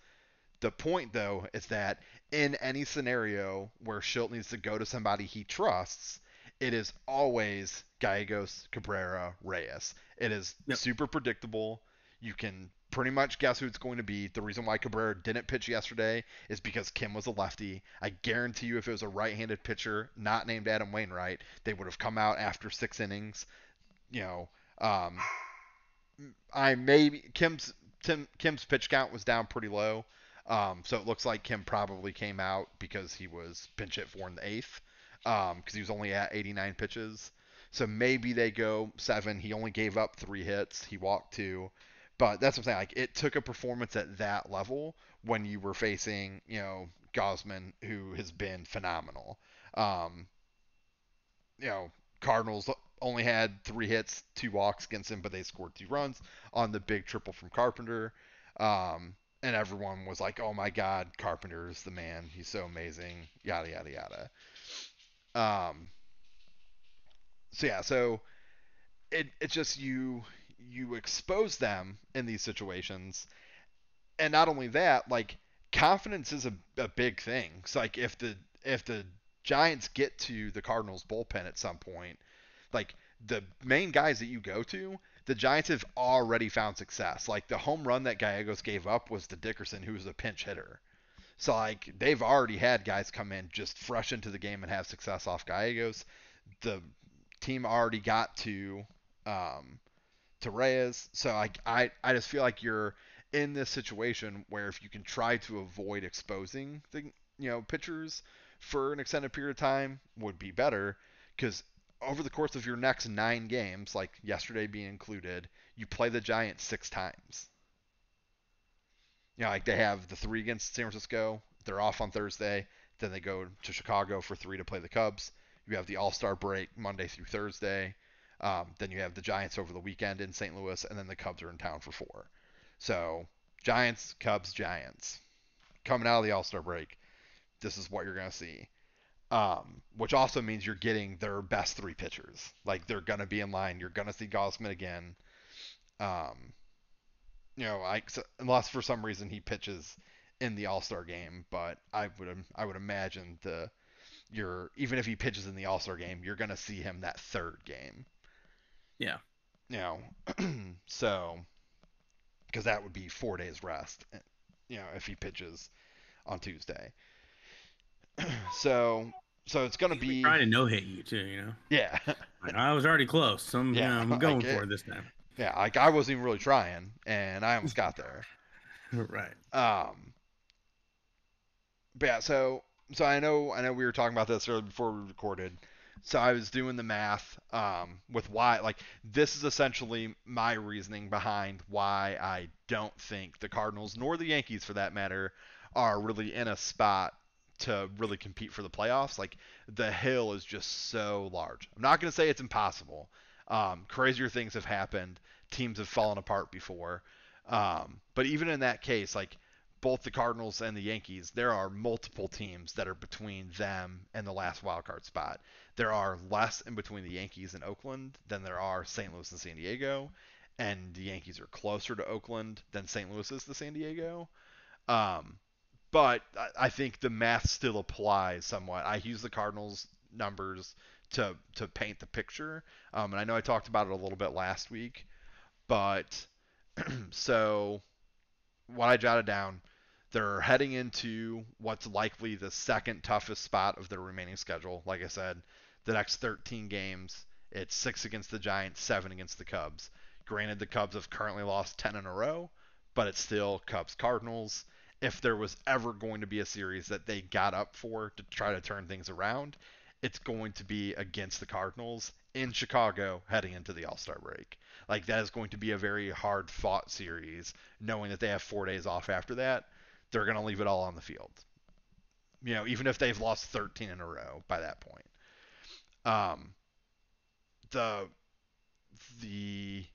The point, though, is that in any scenario where Shildt needs to go to somebody he trusts, it is always Gallegos, Cabrera, Reyes. It is yep. super predictable. You can pretty much guess who it's going to be. The reason why Cabrera didn't pitch yesterday is because Kim was a lefty. I guarantee you, if it was a right-handed pitcher not named Adam Wainwright, they would have come out after six innings. You know, um, I maybe Kim's Tim, Kim's pitch count was down pretty low, um, so it looks like Kim probably came out because he was pinch hit for in the eighth, because um, he was only at 89 pitches. So maybe they go seven. He only gave up three hits. He walked two. But that's what I'm saying. Like it took a performance at that level when you were facing, you know, Gausman, who has been phenomenal. Um, you know, Cardinals only had three hits, two walks against him, but they scored two runs on the big triple from Carpenter. Um, and everyone was like, "Oh my God, Carpenter is the man. He's so amazing." Yada yada yada. Um. So yeah, so it it's just you you expose them in these situations. And not only that, like confidence is a, a big thing. It's like if the if the Giants get to the Cardinals bullpen at some point, like the main guys that you go to, the Giants have already found success. Like the home run that Gallegos gave up was to Dickerson, who was a pinch hitter. So like they've already had guys come in just fresh into the game and have success off Gallegos. The team already got to um, to Reyes. So I, I I just feel like you're in this situation where if you can try to avoid exposing the you know pitchers for an extended period of time would be better because over the course of your next nine games, like yesterday being included, you play the Giants six times. You know, like they have the three against San Francisco. They're off on Thursday. Then they go to Chicago for three to play the Cubs. You have the All Star break Monday through Thursday. Um, then you have the Giants over the weekend in St. Louis, and then the Cubs are in town for four. So Giants, Cubs, Giants. Coming out of the All Star break, this is what you're going to see. Um, which also means you're getting their best three pitchers. Like they're going to be in line. You're going to see Gausman again. Um, you know, I, unless for some reason he pitches in the All Star game, but I would I would imagine the you're even if he pitches in the All Star game, you're going to see him that third game. Yeah. You know, so because that would be four days rest. Eh, you know, if he pitches on Tuesday. so so it's gonna be trying to no hit you too. You know. Yeah. I was already close. So I'm, yeah, you know, I'm going for it this time. Yeah, like I wasn't even really trying, and I almost got there. right. Um. But yeah, so so I know I know we were talking about this earlier before we recorded. So I was doing the math um, with why, like, this is essentially my reasoning behind why I don't think the Cardinals, nor the Yankees for that matter, are really in a spot to really compete for the playoffs. Like, the hill is just so large. I'm not going to say it's impossible. Um, crazier things have happened. Teams have fallen apart before. Um, but even in that case, like, both the Cardinals and the Yankees, there are multiple teams that are between them and the last wild card spot. There are less in between the Yankees and Oakland than there are St. Louis and San Diego, and the Yankees are closer to Oakland than St. Louis is to San Diego. Um, but I think the math still applies somewhat. I use the Cardinals numbers to to paint the picture, um, and I know I talked about it a little bit last week, but so what I jotted down they're heading into what's likely the second toughest spot of their remaining schedule. Like I said, the next 13 games, it's six against the Giants, seven against the Cubs. Granted, the Cubs have currently lost 10 in a row, but it's still Cubs Cardinals. If there was ever going to be a series that they got up for to try to turn things around, it's going to be against the Cardinals in Chicago heading into the All Star break. Like, that is going to be a very hard fought series, knowing that they have four days off after that they're going to leave it all on the field. You know, even if they've lost 13 in a row by that point. Um, the the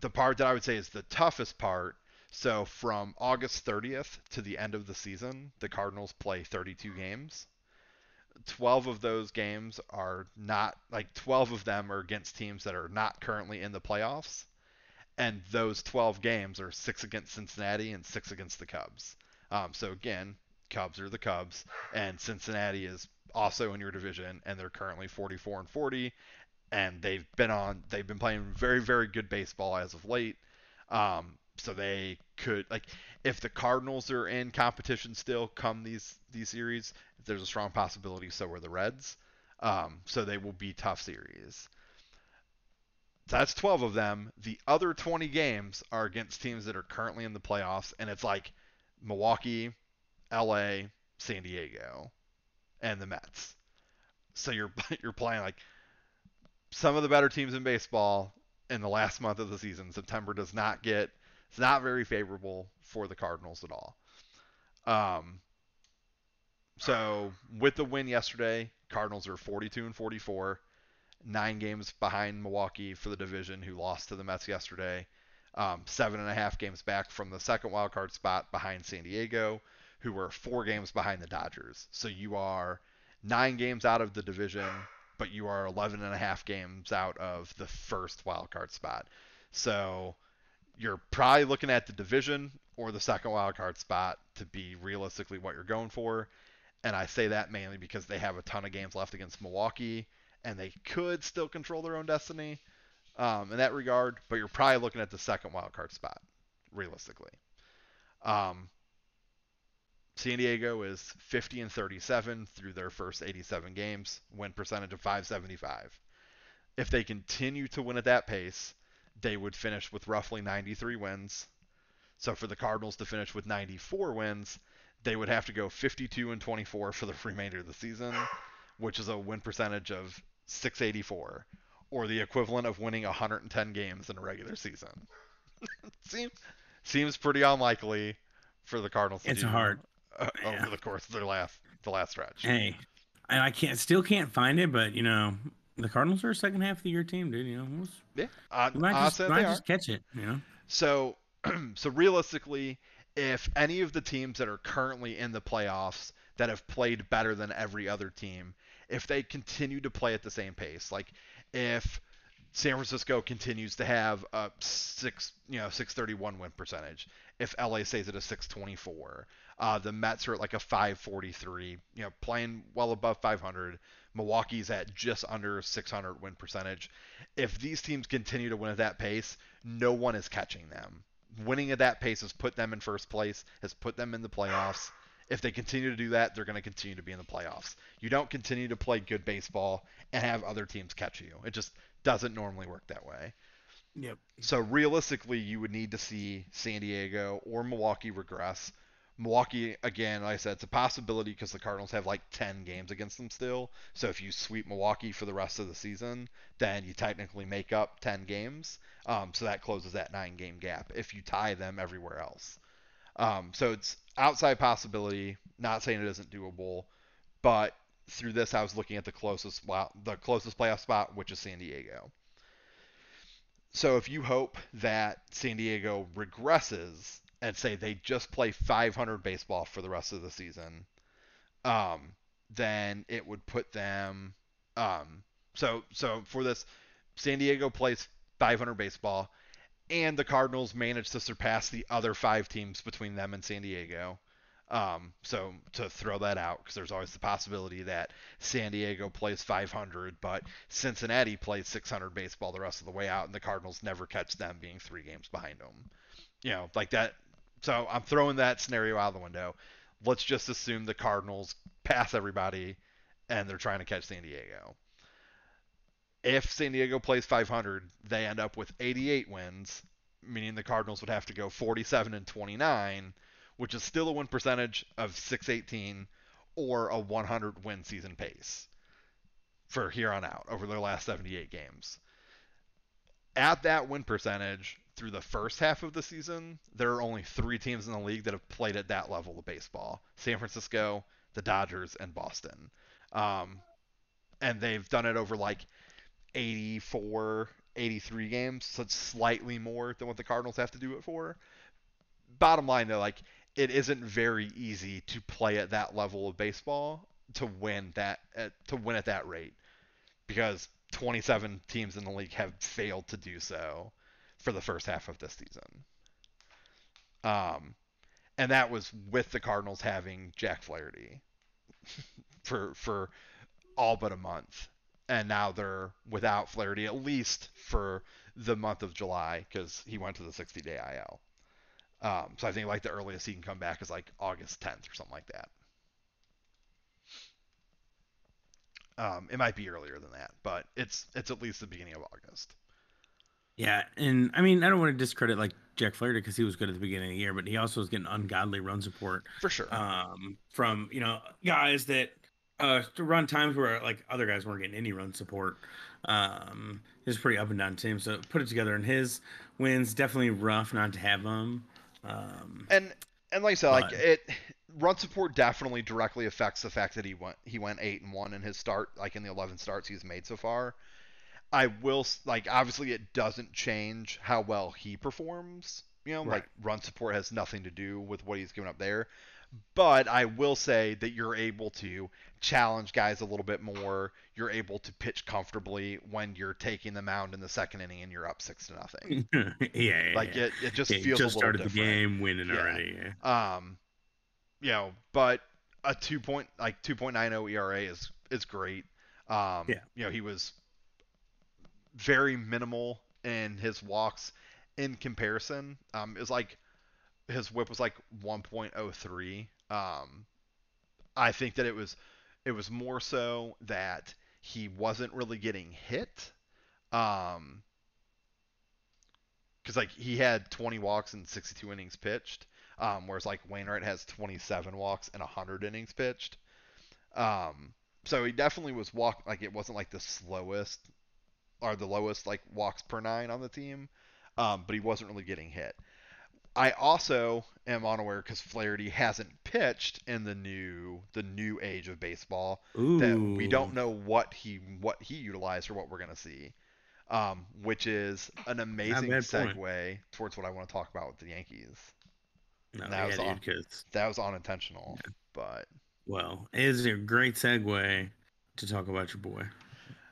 the part that I would say is the toughest part. So from August 30th to the end of the season, the Cardinals play 32 games. 12 of those games are not like 12 of them are against teams that are not currently in the playoffs and those 12 games are six against Cincinnati and six against the Cubs. Um, so again, Cubs are the Cubs, and Cincinnati is also in your division, and they're currently 44 and 40, and they've been on, they've been playing very, very good baseball as of late. Um, so they could like if the Cardinals are in competition still come these these series, there's a strong possibility so are the Reds. Um, so they will be tough series that's 12 of them. The other 20 games are against teams that are currently in the playoffs, and it's like Milwaukee, LA, San Diego, and the Mets. So you're you're playing like some of the better teams in baseball in the last month of the season. September does not get it's not very favorable for the Cardinals at all. Um, so with the win yesterday, Cardinals are 42 and 44 nine games behind Milwaukee for the division, who lost to the Mets yesterday. Um, seven and a half games back from the second wild card spot behind San Diego, who were four games behind the Dodgers. So you are nine games out of the division, but you are 11 and a half games out of the first wild card spot. So you're probably looking at the division or the second wild card spot to be realistically what you're going for. And I say that mainly because they have a ton of games left against Milwaukee, and they could still control their own destiny um, in that regard. But you're probably looking at the second wild card spot, realistically. Um, San Diego is 50 and 37 through their first 87 games, win percentage of 575. If they continue to win at that pace, they would finish with roughly 93 wins. So for the Cardinals to finish with 94 wins, they would have to go 52 and 24 for the remainder of the season, which is a win percentage of 684, or the equivalent of winning 110 games in a regular season. seems seems pretty unlikely for the Cardinals. it's hard uh, over the course of their last the last stretch. Hey, and I can't still can't find it, but you know the Cardinals are a second half of the year team, dude. You know, we'll, yeah, uh, you might, just, might just catch it. You know, so so realistically, if any of the teams that are currently in the playoffs that have played better than every other team, if they continue to play at the same pace, like if San Francisco continues to have a six, you know, 631 win percentage. If LA stays at a 624, uh, the Mets are at like a 543, you know, playing well above 500. Milwaukee's at just under 600 win percentage. If these teams continue to win at that pace, no one is catching them. Winning at that pace has put them in first place, has put them in the playoffs. If they continue to do that, they're going to continue to be in the playoffs. You don't continue to play good baseball and have other teams catch you. It just doesn't normally work that way. Yep. So realistically, you would need to see San Diego or Milwaukee regress Milwaukee, again, like I said, it's a possibility because the Cardinals have like 10 games against them still. So if you sweep Milwaukee for the rest of the season, then you technically make up 10 games. Um, so that closes that nine game gap if you tie them everywhere else. Um, so it's outside possibility. Not saying it isn't doable, but through this, I was looking at the closest well, the closest playoff spot, which is San Diego. So if you hope that San Diego regresses and say they just play 500 baseball for the rest of the season, um, then it would put them. Um, so so for this, San Diego plays 500 baseball, and the Cardinals managed to surpass the other five teams between them and San Diego. Um, so to throw that out, because there's always the possibility that San Diego plays 500, but Cincinnati plays 600 baseball the rest of the way out, and the Cardinals never catch them being three games behind them. You know, like that so I'm throwing that scenario out the window. Let's just assume the Cardinals pass everybody and they're trying to catch San Diego. If San Diego plays 500, they end up with 88 wins, meaning the Cardinals would have to go 47 and 29, which is still a win percentage of 618 or a 100 win season pace for here on out over their last 78 games. At that win percentage, through the first half of the season, there are only three teams in the league that have played at that level of baseball San Francisco, the Dodgers, and Boston. Um, and they've done it over like 84, 83 games, so it's slightly more than what the Cardinals have to do it for. Bottom line, though, like it isn't very easy to play at that level of baseball to win that at, to win at that rate because 27 teams in the league have failed to do so for the first half of this season. Um, and that was with the Cardinals having Jack Flaherty for for all but a month, and now they're without Flaherty at least for the month of July because he went to the 60-day IL. Um, so I think like the earliest he can come back is like August 10th or something like that. Um, it might be earlier than that, but it's it's at least the beginning of August. Yeah, and I mean, I don't want to discredit like Jack Flaherty because he was good at the beginning of the year, but he also was getting ungodly run support for sure um, from you know guys that uh, to run times where like other guys weren't getting any run support. Um, it's pretty up and down team. So put it together, and his wins definitely rough not to have them. Um, and and like I said, but, like it run support definitely directly affects the fact that he went he went eight and one in his start, like in the eleven starts he's made so far. I will like obviously it doesn't change how well he performs. You know, right. like run support has nothing to do with what he's given up there. But I will say that you're able to challenge guys a little bit more. You're able to pitch comfortably when you're taking the mound in the second inning and you're up six to nothing. yeah, yeah, like yeah. it, it just yeah, feels just a little started different. the game winning yeah. already. Um, you know, but a two point like 2.90 ERA is is great. Um, Yeah. You know, he was very minimal in his walks in comparison. Um, it was like his whip was like 1.03. Um, I think that it was it was more so that he wasn't really getting hit. Um, because like he had 20 walks and 62 innings pitched, um, whereas like Wainwright has 27 walks and 100 innings pitched. Um, so he definitely was walk like it wasn't like the slowest or the lowest like walks per nine on the team, um, but he wasn't really getting hit. I also am unaware because Flaherty hasn't pitched in the new the new age of baseball Ooh. that we don't know what he what he utilized or what we're gonna see, um, which is an amazing bad point. segue towards what I want to talk about with the Yankees. No, that was on. That was unintentional, but well, it is a great segue to talk about your boy.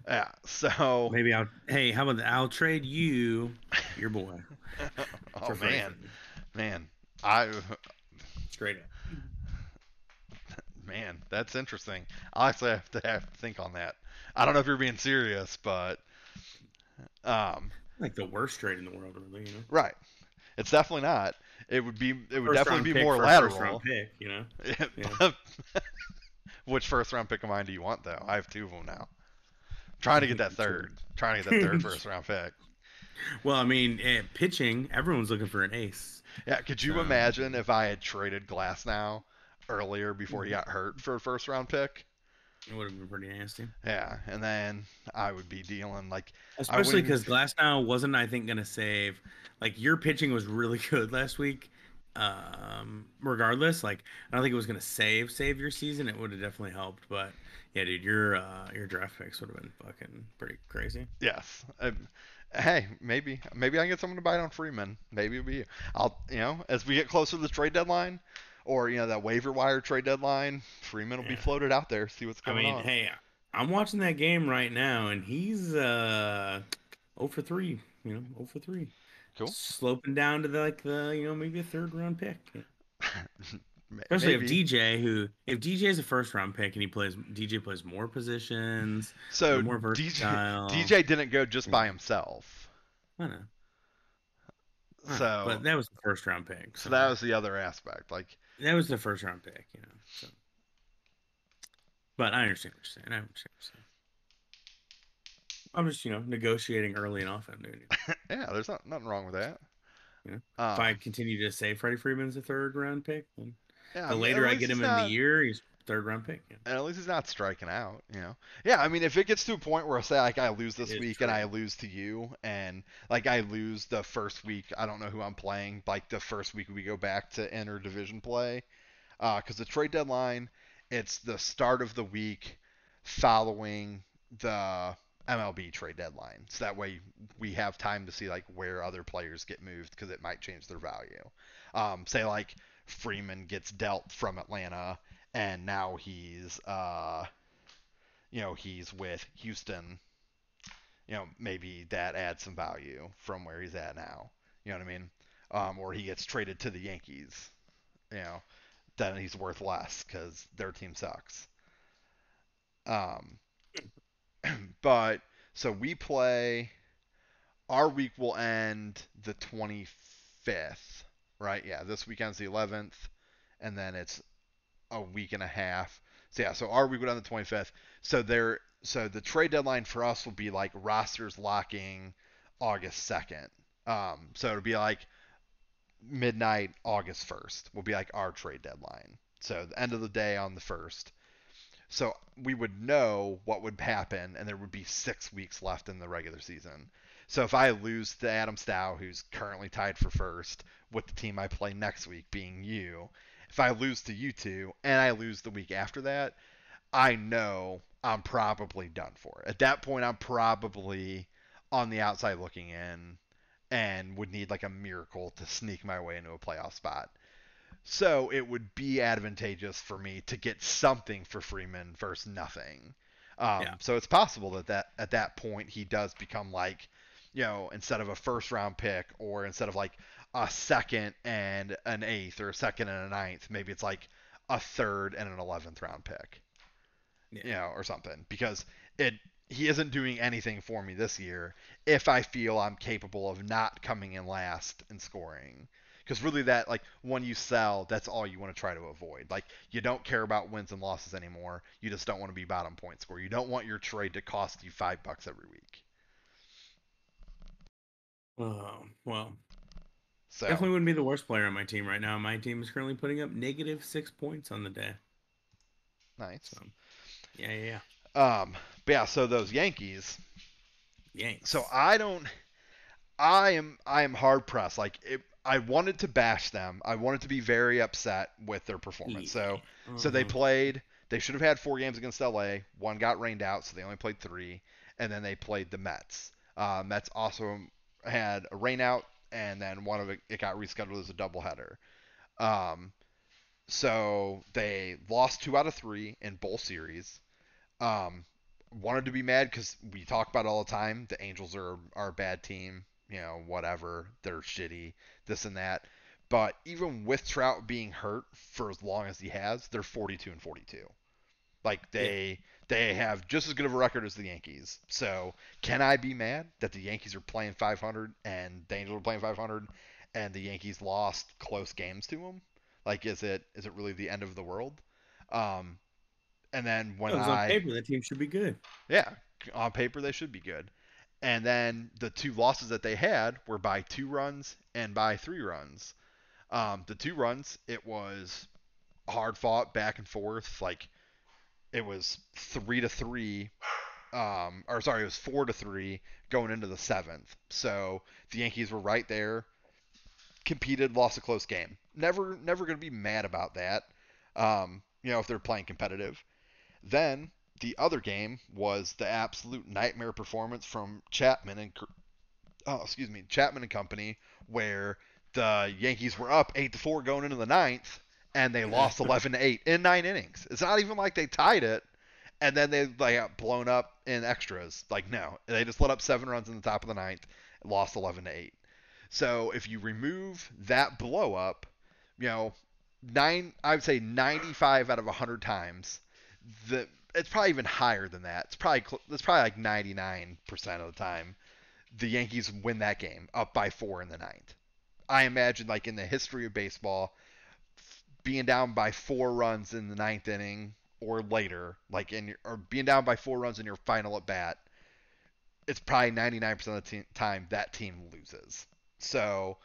Yeah. So Maybe I'll. Hey, how about that? I'll trade you your boy. oh man, man, I Straight up. man, that's interesting. I'll actually have to have to think on that. I don't know if you're being serious, but um, Like the worst trade in the world, really. You know. right. It's definitely not. It would be. It would First definitely be more lateral. Pick, you know. Yeah. Which first round pick of mine do you want though? I have two of them now. Trying to get that third. Trying to get that third first round pick. Well, I mean, eh, pitching, everyone's looking for an ace. Yeah, could you imagine if I had traded Glasnow earlier before he got hurt for a first round pick? It would have been pretty nasty. Yeah, and then I would be dealing like Especially because Glasnow wasn't, I think, going to save. Like your pitching was really good last week. Um, regardless, like I don't think it was going to save save your season. It would have definitely helped. But yeah, dude, your uh, your draft picks would have been fucking pretty crazy. yes. Um, hey, maybe maybe I can get someone to buy it on Freeman. Maybe it'll be you. I'll you know as we get closer to the trade deadline, or you know that waiver wire trade deadline, Freeman will be floated out there. See what's going on. I mean, on. hey, I'm watching that game right now, and he's uh 0 for three. You know, 0 for three. Cool. Sloping down to the, like the you know maybe a third round pick. Especially maybe. if DJ, who if DJ is a first round pick and he plays DJ plays more positions. so more DJ, versatile. DJ didn't go just by himself. I know. So but that was the first round pick. so that was the other aspect. Like that was the first round pick, you know. So, but I understand what you're saying. I understand what you're saying. I'm just you know negotiating early and often, yeah, there's not nothing wrong with that. Yeah. Um, if I continue to say Freddie Freeman's a third round pick, then yeah, the later at I get him in not- the year, he's third round pick. Yeah. And at least he's not striking out, you know. Yeah, I mean, if it gets to a point where say like I lose this It is week and I lose to you, and like I lose the first week, I don't know who I'm playing. Like the first week we go back to enter division play, because the trade deadline, it's the start of the week following the MLB trade deadline. So that way we have time to see like where other players get moved because it might change their value. Um, say like Freeman gets dealt from Atlanta and now he's uh you know he's with Houston. You know maybe that adds some value from where he's at now. You know what I mean? Um or he gets traded to the Yankees. You know then he's worth less cuz their team sucks. Um but so we play our week will end the 25th right yeah this weekend's the 11th and then it's a week and a half. So yeah, so our week would end the 25th. So there, so the trade deadline for us will be like rosters locking August 2nd. Um, so it'll be like midnight August 1st will be like our trade deadline. So the end of the day on the first. So we would know what would happen, and there would be six weeks left in the regular season. So if I lose to Adam Stow, who's currently tied for first, with the team I play next week being you, if I lose to you two and I lose the week after that, I know I'm probably done for. At that point, I'm probably on the outside looking in and would need like a miracle to sneak my way into a playoff spot. So it would be advantageous for me to get something for Freeman versus nothing. Um, Yeah. So it's possible that, that at that point he does become like, you know, instead of a first round pick or instead of like a second and an eighth or a second and a ninth, maybe it's like a third and an 11th round pick. Yeah. You know, or something because it he isn't doing anything for me this year if I feel I'm capable of not coming in last and scoring. Because really, that like when you sell, that's all you want to try to avoid. Like you don't care about wins and losses anymore. You just don't want to be bottom point score. You don't want your trade to cost you five bucks every week. Oh, well, So definitely wouldn't be the worst player on my team right now. My team is currently putting up negative six points on the day. nice. So, yeah, yeah, yeah. Um, but yeah, so those Yankees. yeah. Yanks. So I don't. I am I am hard pressed. Like it, I wanted to bash them. I wanted to be very upset with their performance. So so they Mhm. played. They should have had four games against LA. One got rained out, so they only played three. And then they played the Mets. Uh, Mets also had a rain out, and then one of it, it got rescheduled as a doubleheader. Um, so they lost two out of three in both series. Um, wanted to be mad because we talk about it all the time. The Angels are, are a bad team. You know, whatever. They're shitty. This and that. But even with Trout being hurt for as long as he has, they're 42 and 42. Like they they have just as good of a record as the Yankees. So can I be mad that the Yankees are playing 500 and the Angels are playing 500 and the Yankees lost close games to them? Like is it is it really the end of the world? Um, and then when was on I paper, that team should be good. yeah, on paper they should be good. And then the two losses that they had were by two runs and by three runs. Um, the two runs, it was hard fought back and forth. Like it was three to three, um, or sorry, it was four to three going into the seventh. So the Yankees were right there, competed, lost a close game. Never, never going to be mad about that. Um, you know, if they're playing competitive. Then the other game was the absolute nightmare performance from Chapman and oh, excuse me, Chapman and company, where the Yankees were up eight to four going into the ninth, and they lost eleven to eight in nine innings. It's not even like they tied it, and then they like got blown up in extras. Like no, they just let up seven runs in the top of the ninth, and lost eleven to eight. So if you remove that blow up, you know, nine, I would say ninety-five out of hundred times, the it's probably even higher than that. It's probably it's probably like ninety-nine percent of the time the Yankees win that game up by four in the ninth. I imagine, like in the history of baseball, being down by four runs in the ninth inning or later, like in your, or being down by four runs in your final at bat, it's probably 99% of the te- time that team loses. So,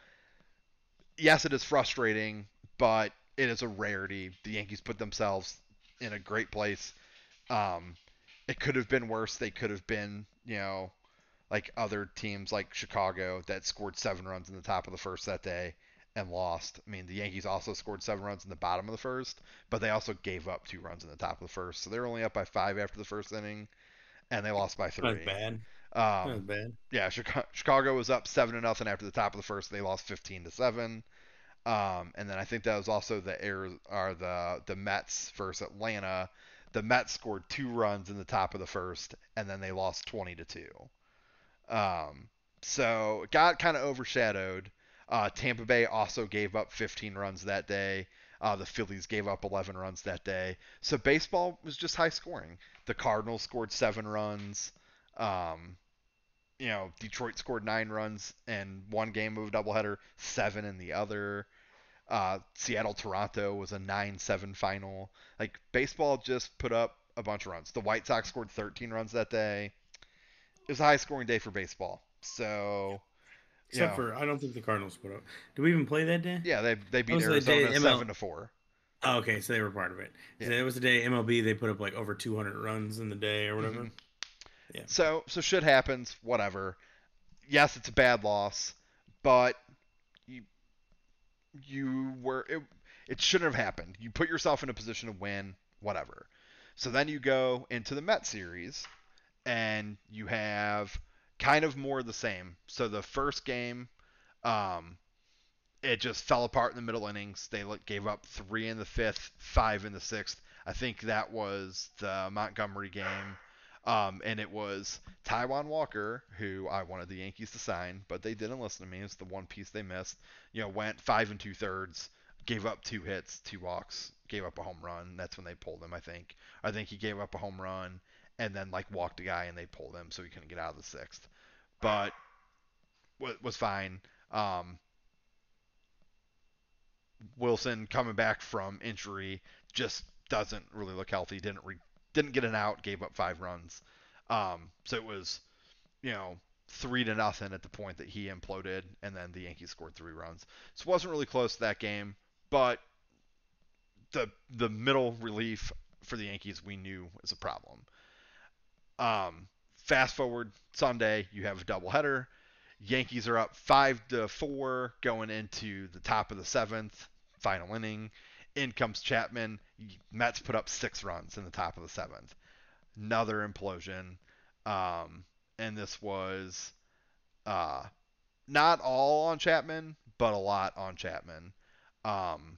yes, it is frustrating, but it is a rarity. The Yankees put themselves in a great place. Um, it could have been worse. They could have been, you know, like other teams like Chicago that scored seven runs in the top of the first that day and lost. I mean, the Yankees also scored seven runs in the bottom of the first, but they also gave up two runs in the top of the first. So they were only up by five after the first inning, and they lost by three. Not bad. Not Um, bad. yeah, Chicago, Chicago was up seven to nothing after the top of the first. They lost fifteen to seven. Um, and then I think that was also the air are the the Mets versus Atlanta. The Mets scored two runs in the top of the first, and then they lost twenty to two. Um, so it got kind of overshadowed. Uh, Tampa Bay also gave up 15 runs that day. Uh, the Phillies gave up 11 runs that day. So baseball was just high scoring. The Cardinals scored seven runs. Um, you know, Detroit scored nine runs in one game of a doubleheader, seven in the other. Uh, Seattle Toronto was a 9 7 final. Like, baseball just put up a bunch of runs. The White Sox scored 13 runs that day. It was a high scoring day for baseball. So, Except yeah. for I don't think the Cardinals put up. Did we even play that day? yeah, they, they beat the day Arizona ML 7 to 4. Oh, okay, so they were part of it. So Yeah. it was the day MLB they put up like over 200 runs in the day or whatever. Mhm. Yeah. So so shit happens, whatever. Yes, it's a bad loss, but you you were it, it shouldn't have happened. You put yourself in a position to win, whatever. So then you go into the Met series and you have kind of more the same. So the first game um it just fell apart in the middle innings. They gave up 3 in the 5th, 5 in the 6th. I think that was the Montgomery game. Um, and it was Taijuan Walker, who I wanted the Yankees to sign, but they didn't listen to me. It's the one piece they missed. You know, went five and two thirds, gave up two hits, two walks, gave up a home run. That's when they pulled him. I think. I think he gave up a home run and then like walked a guy and they pulled him so he couldn't get out of the sixth. But was fine. Um, Wilson coming back from injury just doesn't really look healthy. Didn't re- didn't get an out. Gave up five runs. Um, so it was, you know, three to nothing at the point that he imploded, and then the Yankees scored three runs. So it wasn't really close to that game, but the the middle relief for the Yankees we knew was a problem. Um, fast forward Sunday, you have a doubleheader. Yankees are up five to four going into the top of the seventh, final inning. In comes Chapman. Mets put up six runs in the top of the seventh. Another implosion. Um, and this was uh, not all on Chapman, but a lot on Chapman. Um,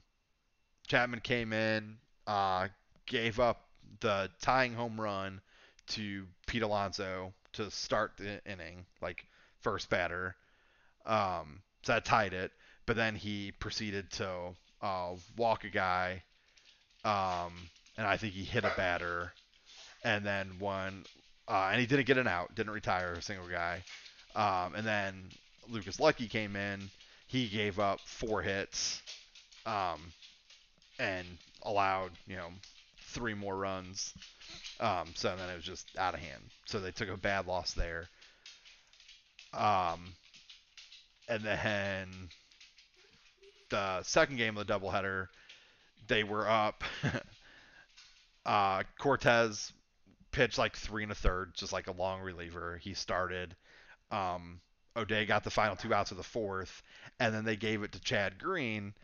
Chapman came in, uh, gave up the tying home run to Pete Alonso to start the inning, like first batter. Um, so that tied it. But then he proceeded to uh, walk a guy, um, and I think he hit a batter, and then one, uh, and he didn't get an out, didn't retire a single guy. Um, and then Lucas Luetge came in. He gave up four hits, um, and allowed you know three more runs. Um, so then it was just out of hand. So they took a bad loss there. Um, and then the second game of the doubleheader, they were up. uh, Cortes pitched like three and a third, just like a long reliever. He started. Um, O'Day got the final two outs of the fourth, and then they gave it to Chad Green.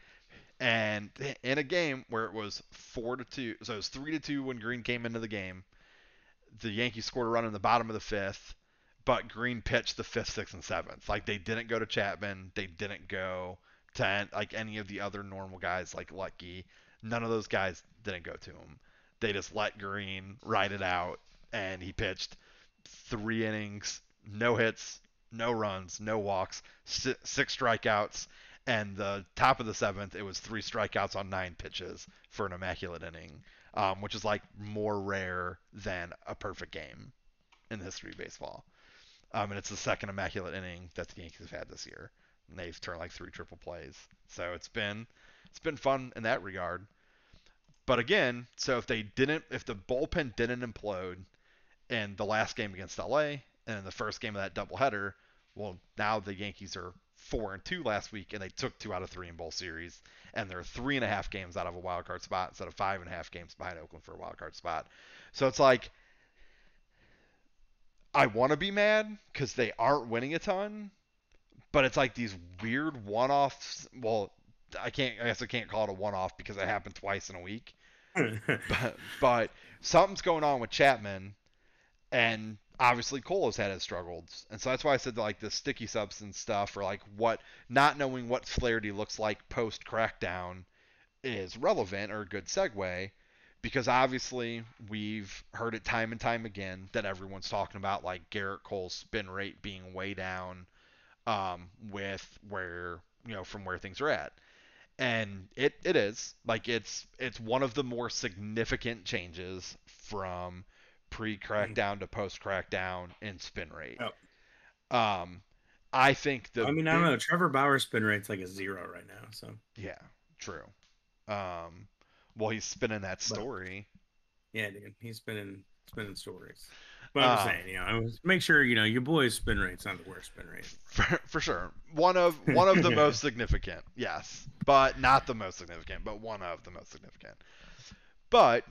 And in a game where it was four to two, so it was three to two when Green came into the game. The Yankees scored a run in the bottom of the fifth but Green pitched the fifth, sixth, and seventh. Like they didn't go to Chapman, they didn't go to like any of the other normal guys like Lucky. None of those guys didn't go to him. They just let Green ride it out, and he pitched three innings, no hits, no runs, no walks, six strikeouts, and the top of the seventh, it was three strikeouts on nine pitches for an immaculate inning, um, which is like more rare than a perfect game in the history of baseball. Um, and it's the second immaculate inning that the Yankees have had this year. And they've turned like three triple plays. So it's been it's been fun in that regard. But again, so if they didn't if the bullpen didn't implode in the last game against LA and in the first game of that doubleheader, well now the Yankees are four and two last week and they took two out of three in both series. And they're three and a half games out of a wild card spot instead of five and a half games behind Oakland for a wild card spot. So it's like I want to be mad because they aren't winning a ton, but it's like these weird one-offs. Well, I can't. I guess I can't call it a one-off because it happened twice in a week. but, but something's going on with Chapman, and obviously Cole has had his struggles, and so that's why I said like the sticky substance stuff or like what not knowing what Flaherty looks like post crackdown is relevant or a good segue because obviously we've heard it time and time again that everyone's talking about like Gerrit Cole's spin rate being way down um, with where you know from where things are at, and it it is. Like it's it's one of the more significant changes from pre crackdown to post crackdown in spin rate. Oh. Um, I think the I mean I don't know Trevor Bauer's spin rate's like a zero right now, so yeah, true. Um, well, he's spinning that story. But, yeah, dude, he's spinning spinning stories. But I'm uh, saying, you know, make sure you know your boy's spin rate's not the worst spin rate. For, for sure, one of one of the most significant, yes, but not the most significant, but one of the most significant. But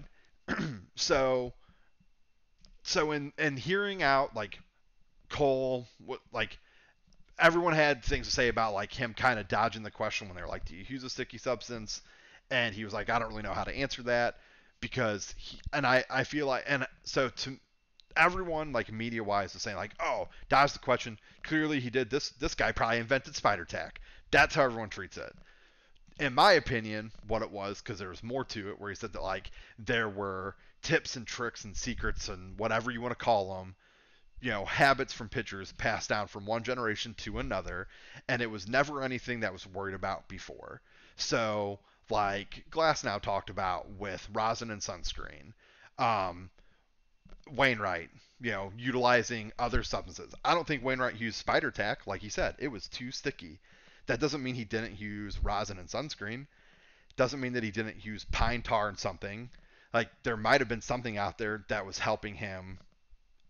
so so in in hearing out like Cole, what like everyone had things to say about like him kind of dodging the question when they were like, "Do you use a sticky substance?" and he was like, I don't really know how to answer that because he, and I I feel like and so to everyone like media wise is saying like, oh, dodge the question. Clearly he did this. This guy probably invented spider tack. That's how everyone treats it. In my opinion, what it was, because there was more to it, where he said that like there were tips and tricks and secrets and whatever you want to call them, you know, habits from pitchers passed down from one generation to another, and it was never anything that was worried about before. So like Glasnow talked about with rosin and sunscreen. Um, Wainwright, you know, utilizing other substances. I don't think Wainwright used spider tack, like he said. It was too sticky. That doesn't mean he didn't use rosin and sunscreen. Doesn't mean that he didn't use pine tar and something. Like there might have been something out there that was helping him,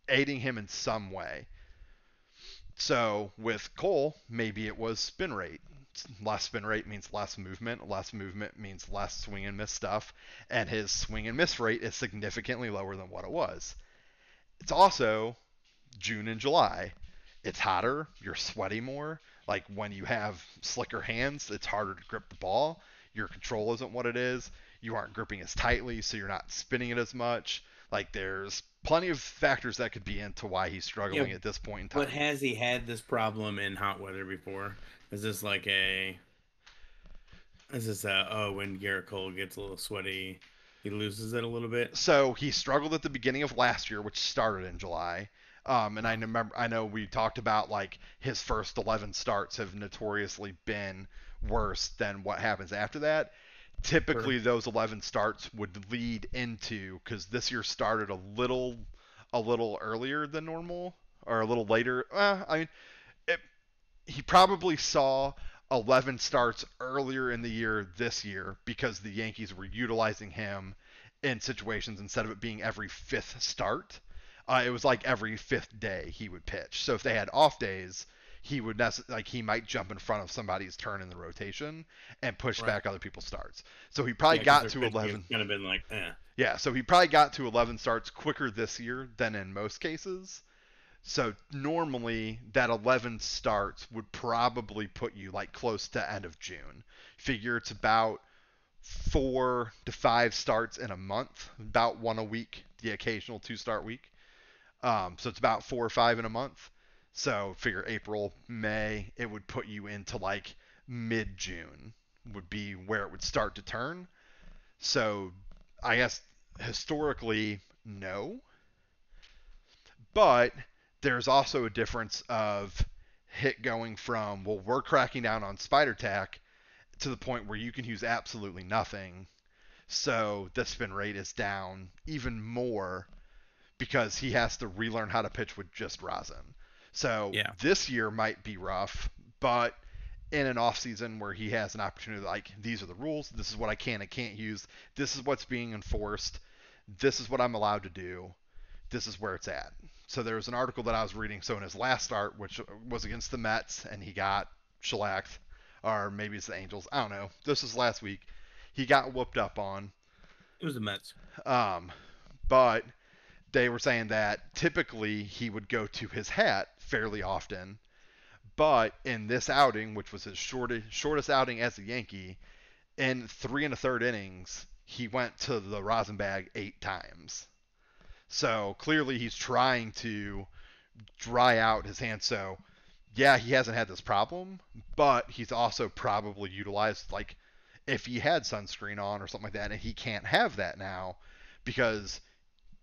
aiding him in some way. So with Cole, maybe it was spin rate. Less spin rate means less movement. Less movement means less swing and miss stuff. And his swing and miss rate is significantly lower than what it was. It's also June and July. It's hotter. You're sweaty more. Like when you have slicker hands, it's harder to grip the ball. Your control isn't what it is. You aren't gripping as tightly, so you're not spinning it as much. Like there's plenty of factors that could be into why he's struggling Yeah, at this point in time. But has he had this problem in hot weather before? Is this like a? Is this a oh when Gerrit Cole gets a little sweaty, he loses it a little bit? So he struggled at the beginning of last year, which started in July. Um, and I remember, I know we talked about like his first 11 starts have notoriously been worse than what happens after that. Typically, those 11 starts would lead into because this year started a little, a little earlier than normal or a little later. Uh, I mean, it, he probably saw 11 starts earlier in the year this year because the Yankees were utilizing him in situations instead of it being every fifth start. Uh, it was like every fifth day he would pitch. So if they had off days, he would nece- like he might jump in front of somebody's turn in the rotation and push Right. back other people's starts. So he probably Yeah, got to 11. Kind of been like, eh. Yeah, so he probably got to 11 starts quicker this year than in most cases. So normally that 11 starts would probably put you like close to end of June. Figure it's about four to five starts in a month, about one a week, the occasional two start week. Um, so it's about four or five in a month. So figure April, May, it would put you into like mid June would be where it would start to turn. So I guess historically, no. But there's also a difference of hit going from, well, we're cracking down on spider tack to the point where you can use absolutely nothing. So the spin rate is down even more because he has to relearn how to pitch with just rosin. So Yeah. this year might be rough, but in an off season where he has an opportunity like these are the rules, this is what I can and can't use, this is what's being enforced, this is what I'm allowed to do, this is where it's at. So there was an article that I was reading. So in his last start, which was against the Mets, and he got shellacked, or maybe it's the Angels, I don't know. This was last week. He got whooped up on. It was the Mets. Um, but they were saying that typically he would go to his hat fairly often. But in this outing, which was his shortest, shortest outing as a Yankee, in three and a third innings, he went to the rosin bag eight times. So clearly he's trying to dry out his hand. So yeah, he hasn't had this problem, but he's also probably utilized like if he had sunscreen on or something like that, and he can't have that now because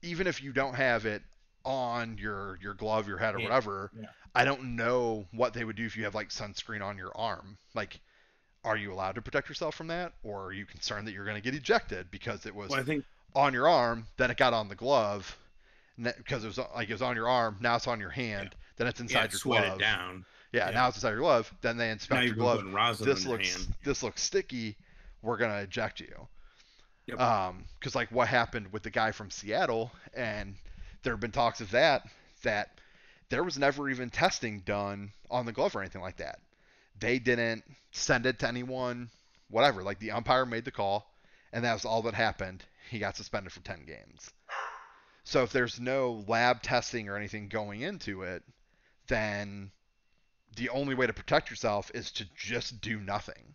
even if you don't have it on your your glove, your head, or Yeah, whatever, yeah. I don't know what they would do if you have like sunscreen on your arm. Like, are you allowed to protect yourself from that, or are you concerned that you're going to get ejected because it was Well, I think on your arm, then it got on the glove, that- because it was like it was on your arm, now it's on your hand, then it's yeah, inside your sweat glove. it down. Yeah, Yeah. now it's inside your glove. Then they inspect you're your glove. This looks hand. this looks sticky. We're gonna eject you. Yep. Um, because like what happened with the guy from Seattle, and there have been talks of that that there was never even testing done on the glove or anything like that. They didn't send it to anyone, whatever. Like the umpire made the call, and that was all that happened. He got suspended for 10 games. So if there's no lab testing or anything going into it, then the only way to protect yourself is to just do nothing.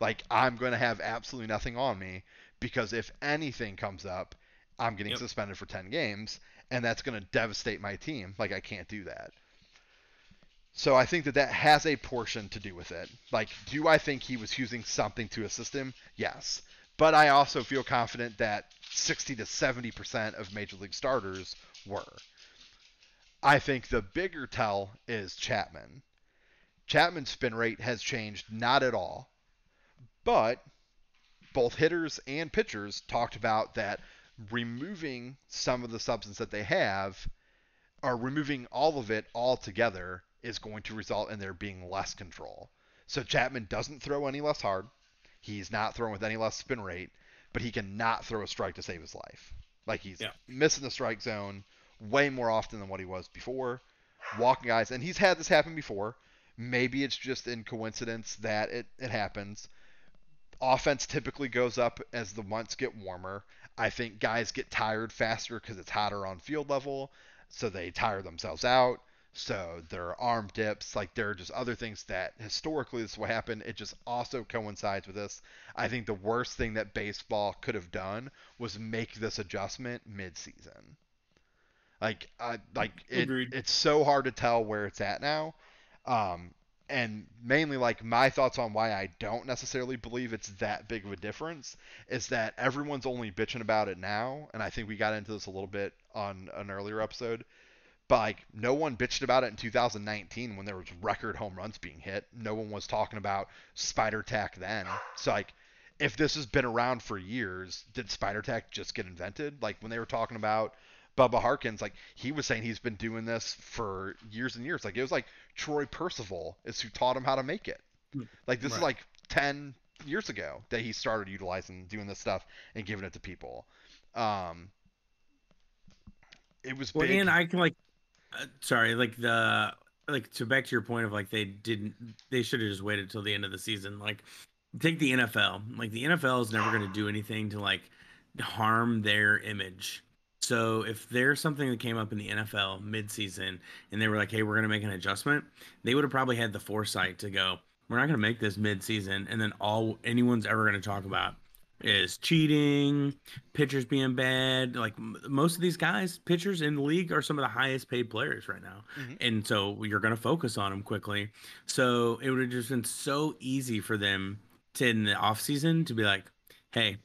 Like I'm going to have absolutely nothing on me because if anything comes up, I'm getting Yep. suspended for 10 games and that's going to devastate my team. Like I can't do that. So I think that that has a portion to do with it. Like, do I think he was using something to assist him? Yes. But I also feel confident that 60 to 70% of major league starters were. I think the bigger tell is Chapman. Chapman's spin rate has changed not at all, but both hitters and pitchers talked about that removing some of the substance that they have or removing all of it altogether is going to result in there being less control. So Chapman doesn't throw any less hard. He's not throwing with any less spin rate, but he cannot throw a strike to save his life. Like he's yeah. missing the strike zone way more often than what he was before, walking guys, and he's had this happen before. Maybe it's just in coincidence that it, it happens. Offense typically goes up as the months get warmer. I think guys get tired faster because it's hotter on field level, so they tire themselves out. So there are arm dips, like there are just other things that historically this will happen. It just also coincides with this. I think the worst thing that baseball could have done was make this adjustment mid-season. Like, uh, like it, it's so hard to tell where it's at now. Um, and mainly like my thoughts on why I don't necessarily believe it's that big of a difference is that everyone's only bitching about it now, and I think we got into this a little bit on an earlier episode. But like no one bitched about it in 2019 when there was record home runs being hit. No one was talking about spider tack then. So like if this has been around for years, did spider tack just get invented? Like when they were talking about Bubba Harkins, like he was saying he's been doing this for years and years. Like it was like Troy Percival is who taught him how to make it. Hmm. Like this right. is like 10 years ago that he started utilizing doing this stuff and giving it to people. Um, it was well, big. and I can like, uh, sorry, like the like to back to your point of like they didn't they should have just waited till the end of the season. Like take the NFL. Like the NFL is never going to do anything to like harm their image so if there's something that came up in the NFL midseason and they were like, "Hey, we're going to make an adjustment," they would have probably had the foresight to go, "We're not going to make this midseason," and then all anyone's ever going to talk about is cheating, pitchers being bad. Like most of these guys, pitchers in the league are some of the highest paid players right now. Mm-hmm. And so you're going to focus on them quickly. So it would have just been so easy for them to in the offseason to be like, hey,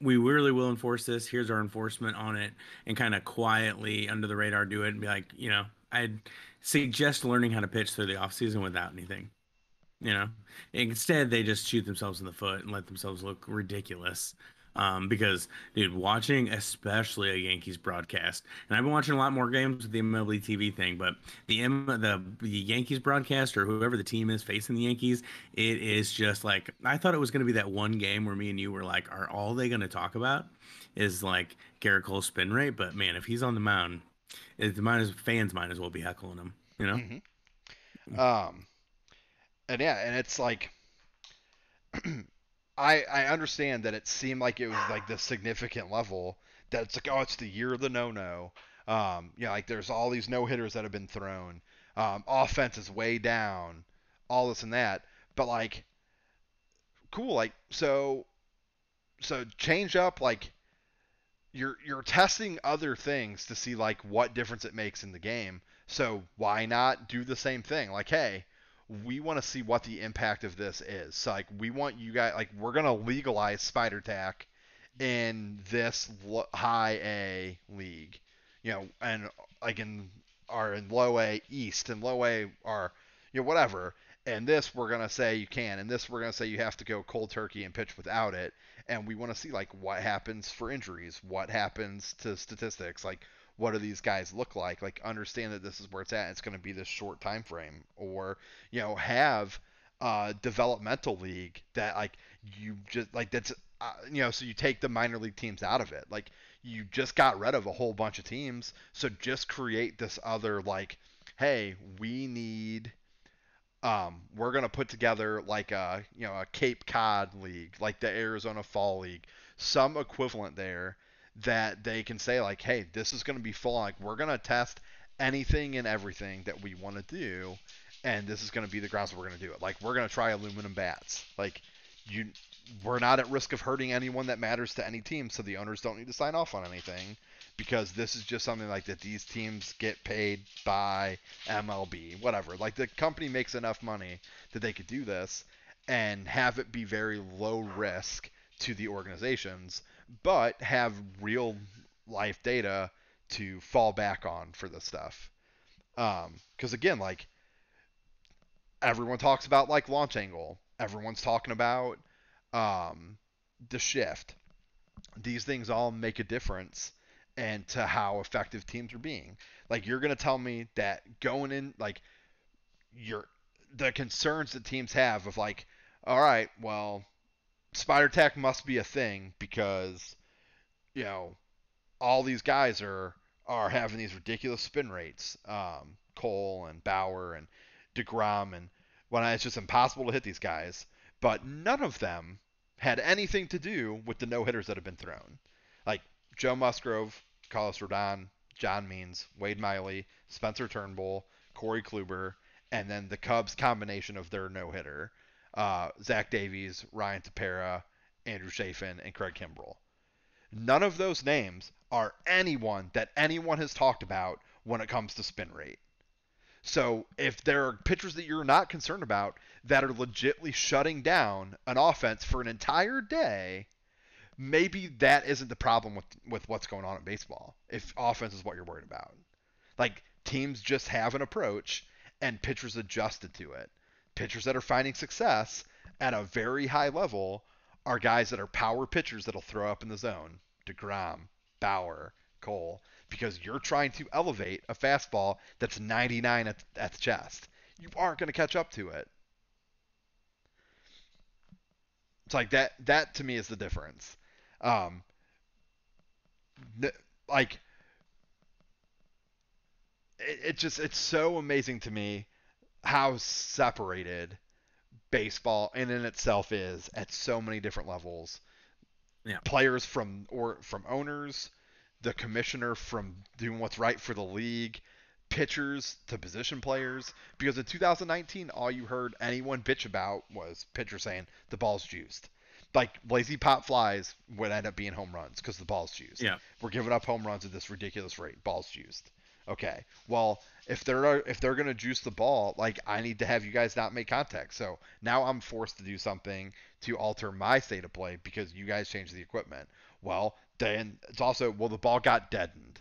we really will enforce this. Here's our enforcement on it, and kind of quietly under the radar do it and be like, you know, I'd suggest learning how to pitch through the off season without anything. You know, instead they just shoot themselves in the foot and let themselves look ridiculous. Um, because dude, watching especially a Yankees broadcast, and I've been watching a lot more games with the MLB TV thing, but the M the, the Yankees broadcast or whoever the team is facing the Yankees, it is just like I thought it was going to be that one game where me and you were like, are all they going to talk about is like Gerrit Cole's spin rate? But man, if he's on the mound, it, the fans might as well be heckling him, you know. Mm-hmm. Um, and yeah, and it's like. I I understand that it seemed like it was like the significant level that it's like oh it's the year of the no no. Um, you know, like there's all these no hitters that have been thrown. Um, offense is way down, all this and that. But like, cool. Like so, so change up. Like you're you're testing other things to see like what difference it makes in the game. So why not do the same thing? Like, hey, we want to see what the impact of this is. So like we want you guys like we're gonna legalize spider tack in this high A league, you know, and like in are in low A East and low A are you know whatever. And this we're gonna say you can, and this we're gonna say you have to go cold turkey and pitch without it. And we want to see like what happens for injuries, what happens to statistics, like what do these guys look like? Like understand that this is where it's at. It's going to be this short time frame, or you know have a developmental league that like you just like that's uh, you know so you take the minor league teams out of it. Like you just got rid of a whole bunch of teams, so just create this other like, hey, we need. Um, we're gonna put together like a you know a Cape Cod league, like the Arizona Fall League, some equivalent there that they can say like, hey, this is going to be full. Like we're going to test anything and everything that we want to do, and this is going to be the grounds we're going to do it. Like we're going to try aluminum bats. Like you, we're not at risk of hurting anyone that matters to any team, so the owners don't need to sign off on anything because this is just something like that these teams get paid by MLB, whatever. Like the company makes enough money that they could do this and have it be very low risk to the organizations but have real life data to fall back on for this stuff. Because um, again, like everyone talks about like launch angle, everyone's talking about um, the shift. These things all make a difference and to how effective teams are being. Like you're gonna tell me that going in like your the concerns that teams have of like, all right, well, spider tack must be a thing because you know all these guys are are having these ridiculous spin rates. Um, Cole and Bauer and Degrom and when it's just impossible to hit these guys. But none of them had anything to do with the no hitters that have been thrown. Like Joe Musgrove, Carlos Rodon, John Means, Wade Miley, Spencer Turnbull, Corey Kluber, and then the Cubs combination of their no hitter, uh, Zach Davies, Ryan Tepera, Andrew Chafin, and Craig Kimbrel. None of those names are anyone that anyone has talked about when it comes to spin rate. So if there are pitchers that you're not concerned about that are legitly shutting down an offense for an entire day, maybe that isn't the problem with with what's going on in baseball. If offense is what you're worried about, like teams just have an approach and pitchers adjusted to it. Pitchers that are finding success at a very high level are guys that are power pitchers that'll throw up in the zone. DeGrom, Bauer, Cole, because you're trying to elevate a fastball that's 99 at, at the chest. You aren't going to catch up to it. It's like that. That to me is the difference. Um, like it, it just it's so amazing to me how separated baseball in and itself is at so many different levels. Yeah. Players from or from owners, the commissioner from doing what's right for the league, pitchers to position players. Because in 2019, all you heard anyone bitch about was pitcher saying the ball's juiced. Like lazy pop flies would end up being home runs because the ball's juiced. Yeah. We're giving up home runs at this ridiculous rate. Ball's juiced. Okay. Well, if they're if they're gonna juice the ball, like I need to have you guys not make contact. So now I'm forced to do something to alter my state of play because you guys changed the equipment. Well, then it's also well the ball got deadened.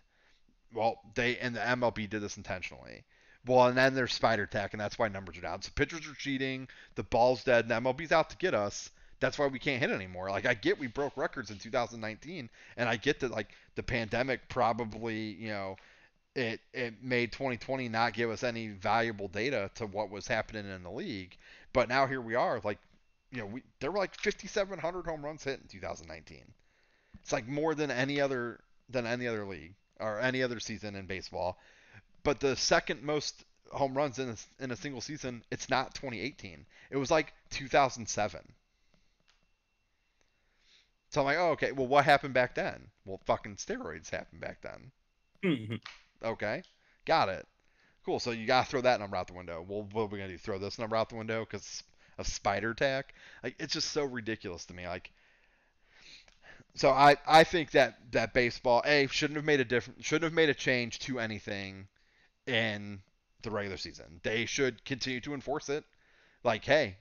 Well, they and the MLB did this intentionally. Well, and then there's spider tack, and that's why numbers are down. So pitchers are cheating, the ball's dead, and MLB's out to get us. That's why we can't hit anymore. Like I get we broke records in 2019, and I get that like the pandemic probably you know it it made 2020 not give us any valuable data to what was happening in the league. But now here we are, like you know, we there were like 5,700 home runs hit in 2019. It's like more than any other than any other league or any other season in baseball. But the second most home runs in a, in a single season, it's not 2018. It was like 2007. So I'm like, oh, okay. Well, what happened back then? Well, fucking steroids happened back then. Hmm. Okay, got it. Cool. So you gotta throw that number out the window. Well, what are we gonna do? Throw this number out the window because of spider tack? Like it's just so ridiculous to me. Like, so I I think that that baseball a shouldn't have made a different shouldn't have made a change to anything in the regular season. They should continue to enforce it. Like, hey,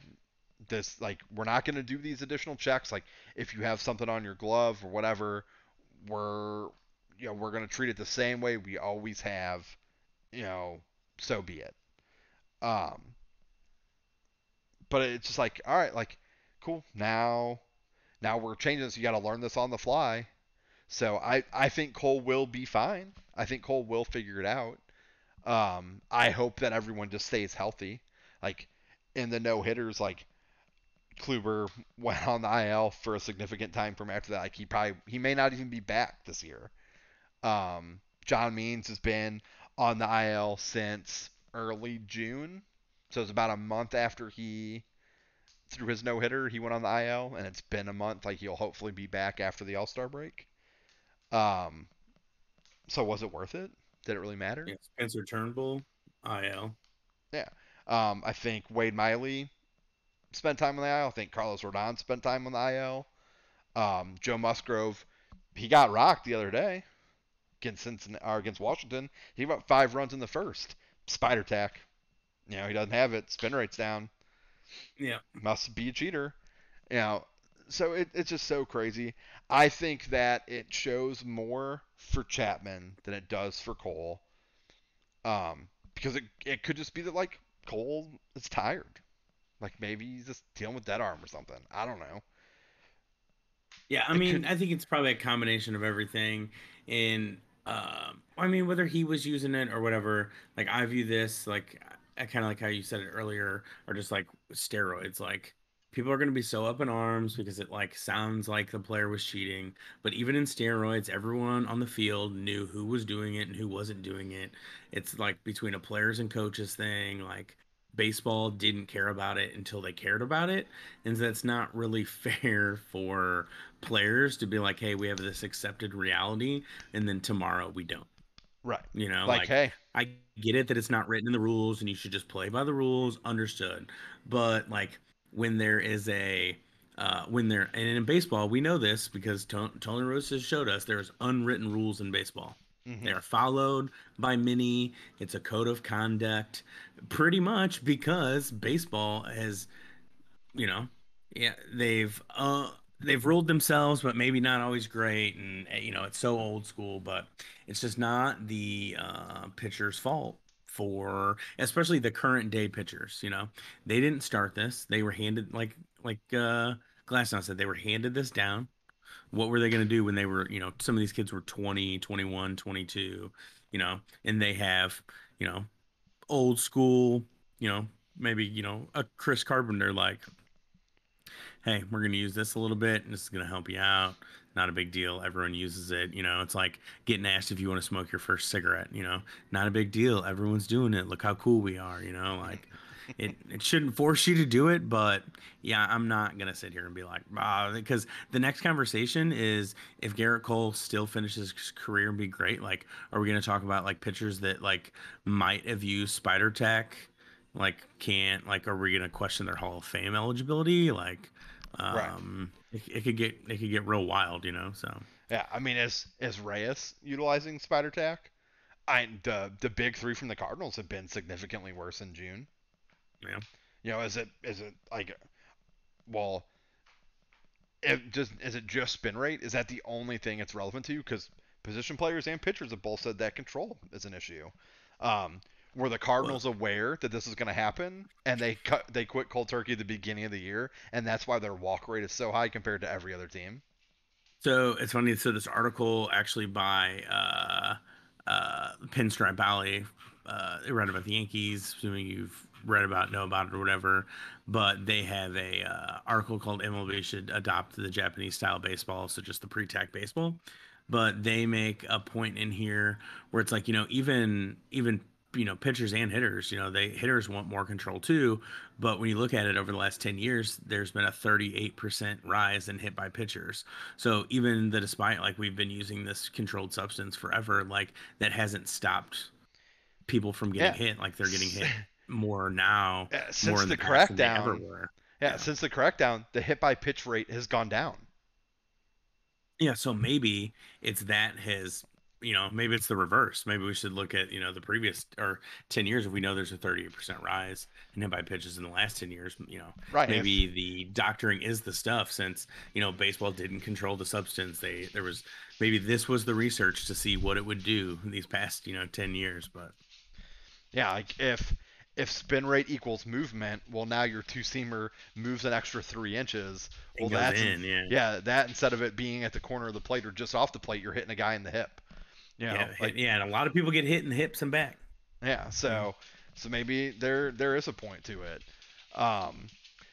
this like we're not gonna do these additional checks. Like, if you have something on your glove or whatever, we're you know we're going to treat it the same way we always have you know so be it. Um but it's just like all right like cool. Now now we're changing this. You got to learn this on the fly. So i i think cole will be fine. I think cole will figure it out. Um i hope that everyone just stays healthy. Like in the no hitters like Kluber went on the IL for a significant time from after that. Like he probably he may not even be back this year. Um, John Means has been on the IL since early June, so it's about a month after he threw his no hitter. He went on the IL, and it's been a month. Like he'll hopefully be back after the All Star break. Um, so was it worth it? Did it really matter? Yeah, Spencer Turnbull, IL. Yeah. Um, I think Wade Miley spent time on the IL. I think Carlos Rodon spent time on the IL. Um, Joe Musgrove, he got rocked the other day against Cincinnati or against Washington. He got five runs in the first. Spider tack. You know, he doesn't have it. Spin rate's down. Yeah. Must be a cheater. You know, so it, it's just so crazy. I think that it shows more for Chapman than it does for Cole. Um, because it, it could just be that like Cole is tired. Like maybe he's just dealing with that arm or something. I don't know. Yeah, I mean, could... I think it's probably a combination of everything. And uh, I mean, whether he was using it or whatever, like I view this like I kind of like how you said it earlier, or just like steroids. Like people are going to be so up in arms because it like sounds like the player was cheating. But even in steroids, everyone on the field knew who was doing it and who wasn't doing it. It's like between a players and coaches thing. Like baseball didn't care about it until they cared about it. And that's not really fair for players to be like hey we have this accepted reality and then tomorrow we don't. Right. You know like, like hey. I get it that it's not written in the rules and you should just play by the rules. Understood. But like when there is a uh, when there and in baseball we know this because Tony, Tony Rose has showed us there's unwritten rules in baseball Mm-hmm. They are followed by many. It's a code of conduct, pretty much because baseball has, you know, yeah, they've uh they've ruled themselves, but maybe not always great, and eh, you know it's so old school. But it's just not the uh, pitcher's fault for, especially the current day pitchers. You know, they didn't start this; they were handed like like uh, Glasnow said, they were handed this down what were they going to do when they were you know some of these kids were 20 21 22 you know and they have you know old school you know maybe you know a chris carpenter like hey we're going to use this a little bit and this is going to help you out. Not a big deal. Everyone uses it. You know it's like getting asked if you want to smoke your first cigarette you know? Not a big deal. Everyone's doing it. Look how cool we are you know? Like it it shouldn't force you to do it, but yeah, I'm not gonna sit here and be like, ah, because the next conversation is if Gerrit Cole still finishes his career and be great, like, are we gonna talk about like pitchers that like might have used Spider Tack, like can't, like, are we gonna question their Hall of Fame eligibility? Like, um, right. it, it could get it could get real wild, you know. So yeah, I mean, as as Reyes utilizing Spider Tack. I the the big three from the Cardinals have been significantly worse in June. Yeah. You know, is it is it like, well, if just is it just spin rate? Is that the only thing it's relevant to? You? Because position players and pitchers have both said that control is an issue. Um, were the Cardinals aware that this is going to happen, and they cut they quit cold turkey at the beginning of the year, and that's why their walk rate is so high compared to every other team? So it's funny. So this article actually by uh, uh, Pinstripe Alley, uh, read about the Yankees. Assuming you've read about, know about it, or whatever. But they have a uh, article called MLB should adopt the Japanese style baseball, so just the pre-tack baseball. But they make a point in here where it's like you know even even you know pitchers and hitters you know they hitters want more control too but when you look at it over the last 10 years there's been a 38% rise in hit by pitchers so even the despite like we've been using this controlled substance forever like that hasn't stopped people from getting yeah. hit like they're getting hit more now. Since more the, the crackdown, yeah, yeah, since the crackdown, the hit by pitch rate has gone down. Yeah, so maybe it's that has you know maybe it's the reverse. Maybe we should look at you know the previous or ten years if we know there's a thirty eight percent rise in hit by pitches in the last ten years. You know, right? Maybe if... the doctoring is the stuff since you know baseball didn't control the substance. They there was maybe this was the research to see what it would do these past you know ten years, but yeah, like if if spin rate equals movement, well, now your two seamer moves an extra three inches. Well, that's in, yeah. yeah. That instead of it being at the corner of the plate or just off the plate, you're hitting a guy in the hip. You know, yeah, like, yeah, and a lot of people get hit in the hips and back. Yeah, so mm-hmm. so maybe there there is a point to it. Um,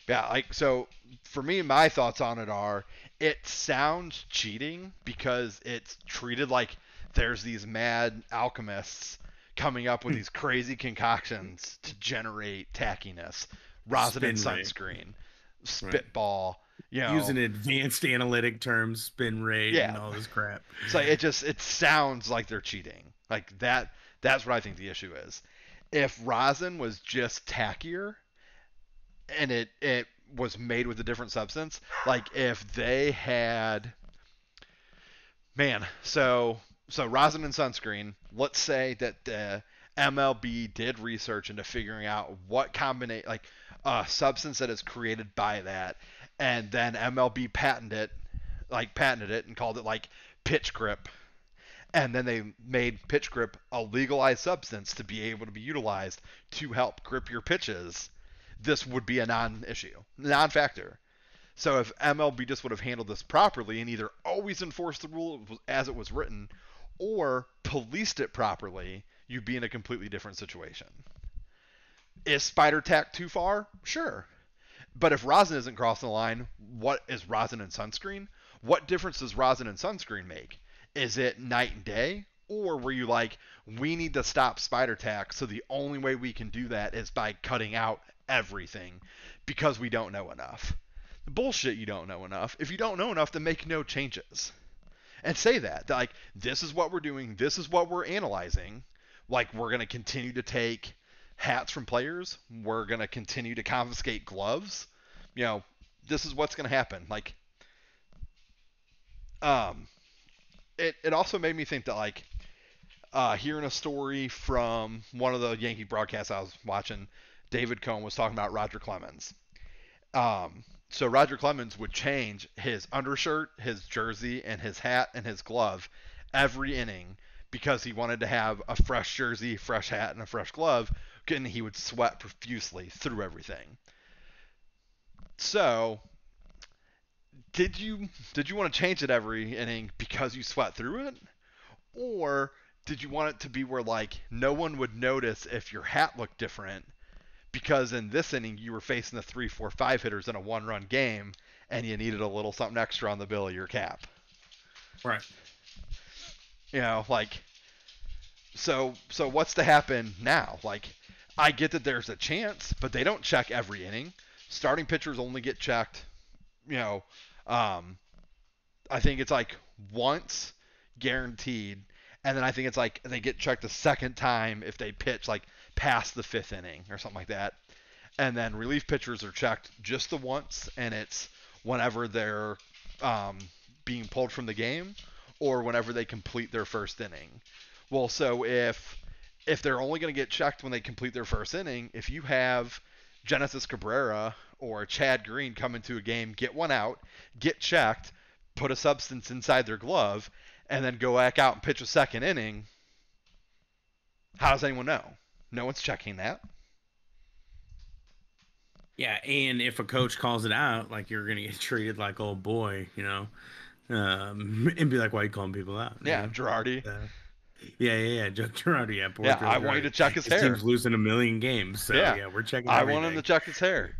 yeah, like so for me, my thoughts on it are it sounds cheating because it's treated like there's these mad alchemists coming up with hmm. these crazy concoctions to generate tackiness. Rosin and sunscreen, spitball. You know, using advanced analytic terms, spin rate, yeah. and all this crap. So it just it sounds like they're cheating. Like that. That's what I think the issue is. If rosin was just tackier, and it it was made with a different substance, like if they had, man, so so rosin and sunscreen. Let's say that the MLB did research into figuring out what combination, like a substance that is created by that, and then MLB patented it, like patented it and called it like pitch grip, and then they made pitch grip a legalized substance to be able to be utilized to help grip your pitches. This would be a non-issue, non-factor. So if MLB just would have handled this properly and either always enforced the rule as it was written or policed it properly, you'd be in a completely different situation. Is spider tack too far? Sure. But if rosin isn't crossing the line, what is rosin and sunscreen? What difference does rosin and sunscreen make? Is it night and day? Or were you like, we need to stop spider tack, so the only way we can do that is by cutting out everything because we don't know enough? Bullshit, you don't know enough. If you don't know enough, then make no changes. And say that. Like, this is what we're doing, this is what we're analyzing. Like, we're going to continue to take hats from players, we're going to continue to confiscate gloves. You know, this is what's going to happen. Like, um, it, it also made me think that, like, uh, hearing a story from one of the Yankee broadcasts I was watching, David Cone was talking about Roger Clemens. Um, so Roger Clemens would change his undershirt, his jersey, and his hat and his glove every inning because he wanted to have a fresh jersey, fresh hat, and a fresh glove. And he would sweat profusely through everything. So, did you did you want to change it every inning because you sweat through it, or did you want it to be where like no one would notice if your hat looked different because in this inning you were facing the three, four, five hitters in a one-run game, and you needed a little something extra on the bill of your cap. Right. You know, like so so what's to happen now? Like I get that there's a chance, but they don't check every inning. Starting pitchers only get checked, you know, um, I think it's like once guaranteed, and then I think it's like they get checked the second time if they pitch like past the fifth inning or something like that. And then relief pitchers are checked just the once, and it's whenever they're um, being pulled from the game or whenever they complete their first inning. Well, so if if they're only going to get checked when they complete their first inning, if you have Genesis Cabrera or Chad Green come into a game, get one out, get checked, put a substance inside their glove, and then go back out and pitch a second inning, how does anyone know? No one's checking that. Yeah, and if a coach calls it out, like you're gonna get treated like old boy, you know, um, and be like, "Why are you calling people out?" Yeah, know? Girardi. Uh, yeah, yeah, yeah, Joe Girardi. Yeah, poor Yeah, I want you to check his His hair. team's losing a million games, so Yeah. yeah, we're checking. I want him to check his hair.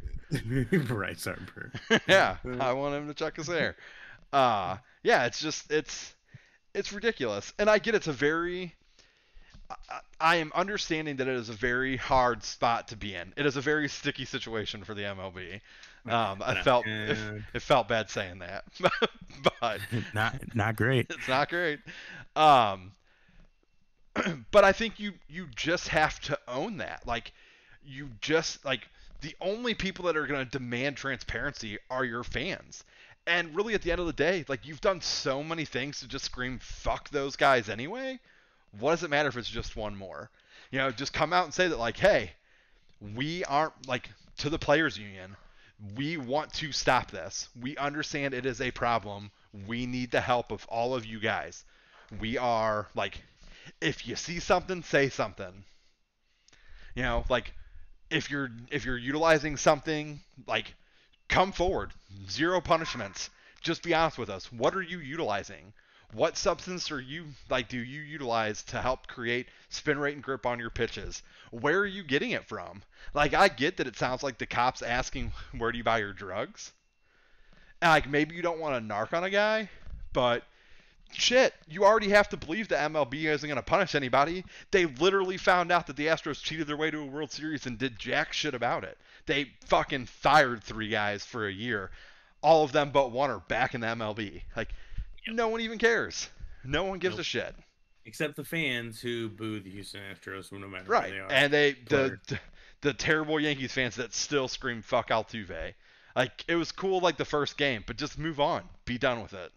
right, sorry, yeah, I want him to check his hair. Uh, yeah, it's just it's it's ridiculous, and I get it's a very. I, am understanding that it is a very hard spot to be in. It is a very sticky situation for the MLB. Um, I felt it, it felt bad saying that, but not not great. it's not great. Um, but I think you you just have to own that. Like you just like the only people that are going to demand transparency are your fans. And really at the end of the day, like you've done so many things to just scream fuck those guys anyway. What does it matter if it's just one more? You know, just come out and say that like, "Hey, we aren't like to the players union. We want to stop this. We understand it is a problem. We need the help of all of you guys. We are like if you see something, say something. You know, like if you're if you're utilizing something, like come forward. Zero punishments. Just be honest with us. What are you utilizing? What substance are you like do you utilize to help create spin rate and grip on your pitches? Where are you getting it from? Like I get that it sounds like the cops asking where do you buy your drugs? And like maybe you don't want to narc on a guy, but shit, you already have to believe the MLB isn't going to punish anybody. They literally found out that the Astros cheated their way to a World Series and did jack shit about it. They fucking fired three guys for a year. All of them but one are back in the MLB. Like, no one even cares. No one gives Nope. a shit. Except the fans who boo the Houston Astros, no matter Right. they are. And they the, player. the terrible Yankees fans that still scream fuck Altuve. Like it was cool like the first game, but just move on. Be done with it.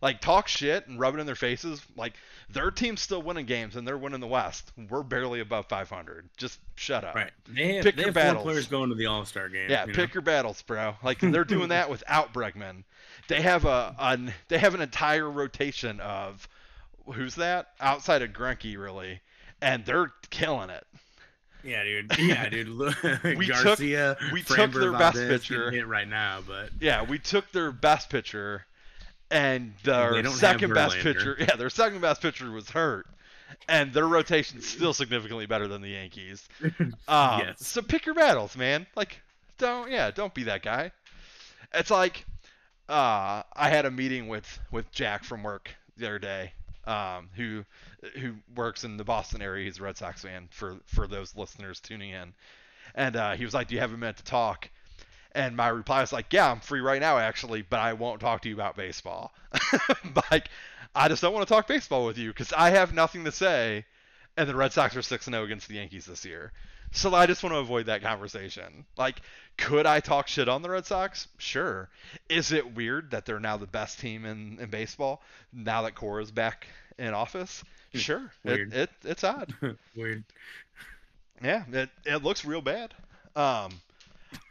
Like talk shit and rub it in their faces. Like their team's still winning games and they're winning the West. We're barely above 500. Just shut up. right, they have, Pick they your have battles. players going to the All Star game. Yeah, you pick know? your battles, bro. Like they're doing that without Bregman. They have a an, they have an entire rotation of who's that outside of Greinke really, and they're killing it. Yeah, dude. Yeah, dude. We took- Garcia, we took their best pitcher. right now, but Yeah, we took their best pitcher, and their They don't have second best pitcher. Yeah, their second best pitcher was hurt, and their rotation's still significantly better than the Yankees. Um, Yes. So pick your battles, man. Like, don't yeah, don't be that guy. It's like, uh, I had a meeting with with Jack from work the other day, um, who who works in the Boston area. He's a Red Sox fan. For for those listeners tuning in, and uh, he was like, "Do you have a minute to talk?" And my reply was like, "Yeah, I'm free right now, actually, but I won't talk to you about baseball. like, I just don't want to talk baseball with you because I have nothing to say, and the Red Sox are six and zero against the Yankees this year. So I just want to avoid that conversation. Like, could I talk shit on the Red Sox? Sure. Is it weird that they're now the best team in, in baseball now that Cora's back in office? Sure. Weird. It, it it's odd. weird. Yeah, it, it looks real bad. Um,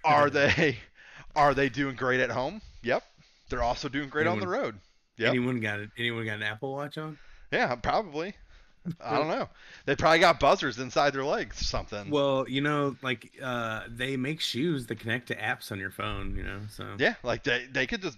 are they are they doing great at home? Yep. They're also doing great on the road. Yep. Anyone got it? Anyone got an Apple Watch on? Yeah, probably. I don't know. They probably got buzzers inside their legs or something. Well, you know, like uh, they make shoes that connect to apps on your phone. You know, so yeah, like they, they could just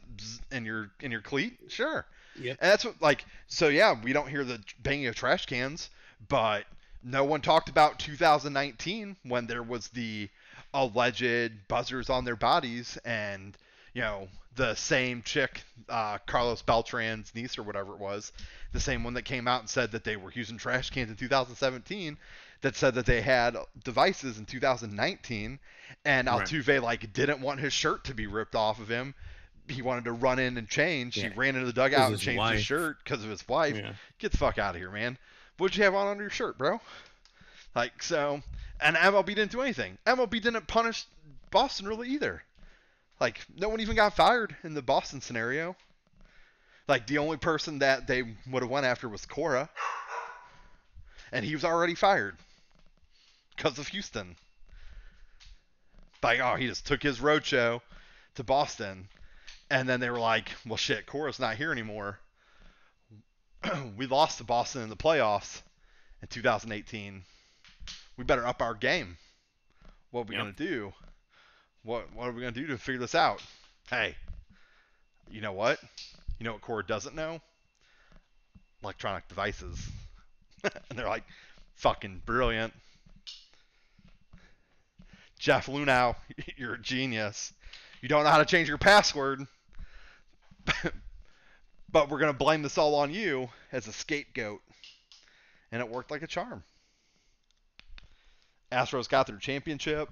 in your in your cleat, sure. Yeah, And that's what like so yeah, we don't hear the banging of trash cans, but no one talked about 2019 when there was the alleged buzzers on their bodies and you know the same chick uh, Carlos Beltran's niece or whatever it was the same one that came out and said that they were using trash cans in 2017 that said that they had devices in 2019 and Right. Altuve like didn't want his shirt to be ripped off of him he wanted to run in and change Yeah. he ran into the dugout and changed wife. his shirt because of his wife Yeah. get the fuck out of here man what'd you have on under your shirt bro like so and MLB didn't do anything MLB didn't punish Boston really either like no one even got fired in the Boston scenario like the only person that they would have went after was Cora, and he was already fired because of Houston. Like, oh, he just took his road show to Boston, and then they were like, well, shit, Cora's not here anymore. we lost to Boston in the playoffs in 2018. We better up our game. What are we Yep. gonna do? What What are we gonna do to figure this out? Hey, you know what? You know what Cora doesn't know? Electronic devices. and they're like, fucking brilliant. Jeff Luhnow, you're a genius. You don't know how to change your password. but we're to blame this all on you as a scapegoat. And it worked like a charm. Astros got their championship.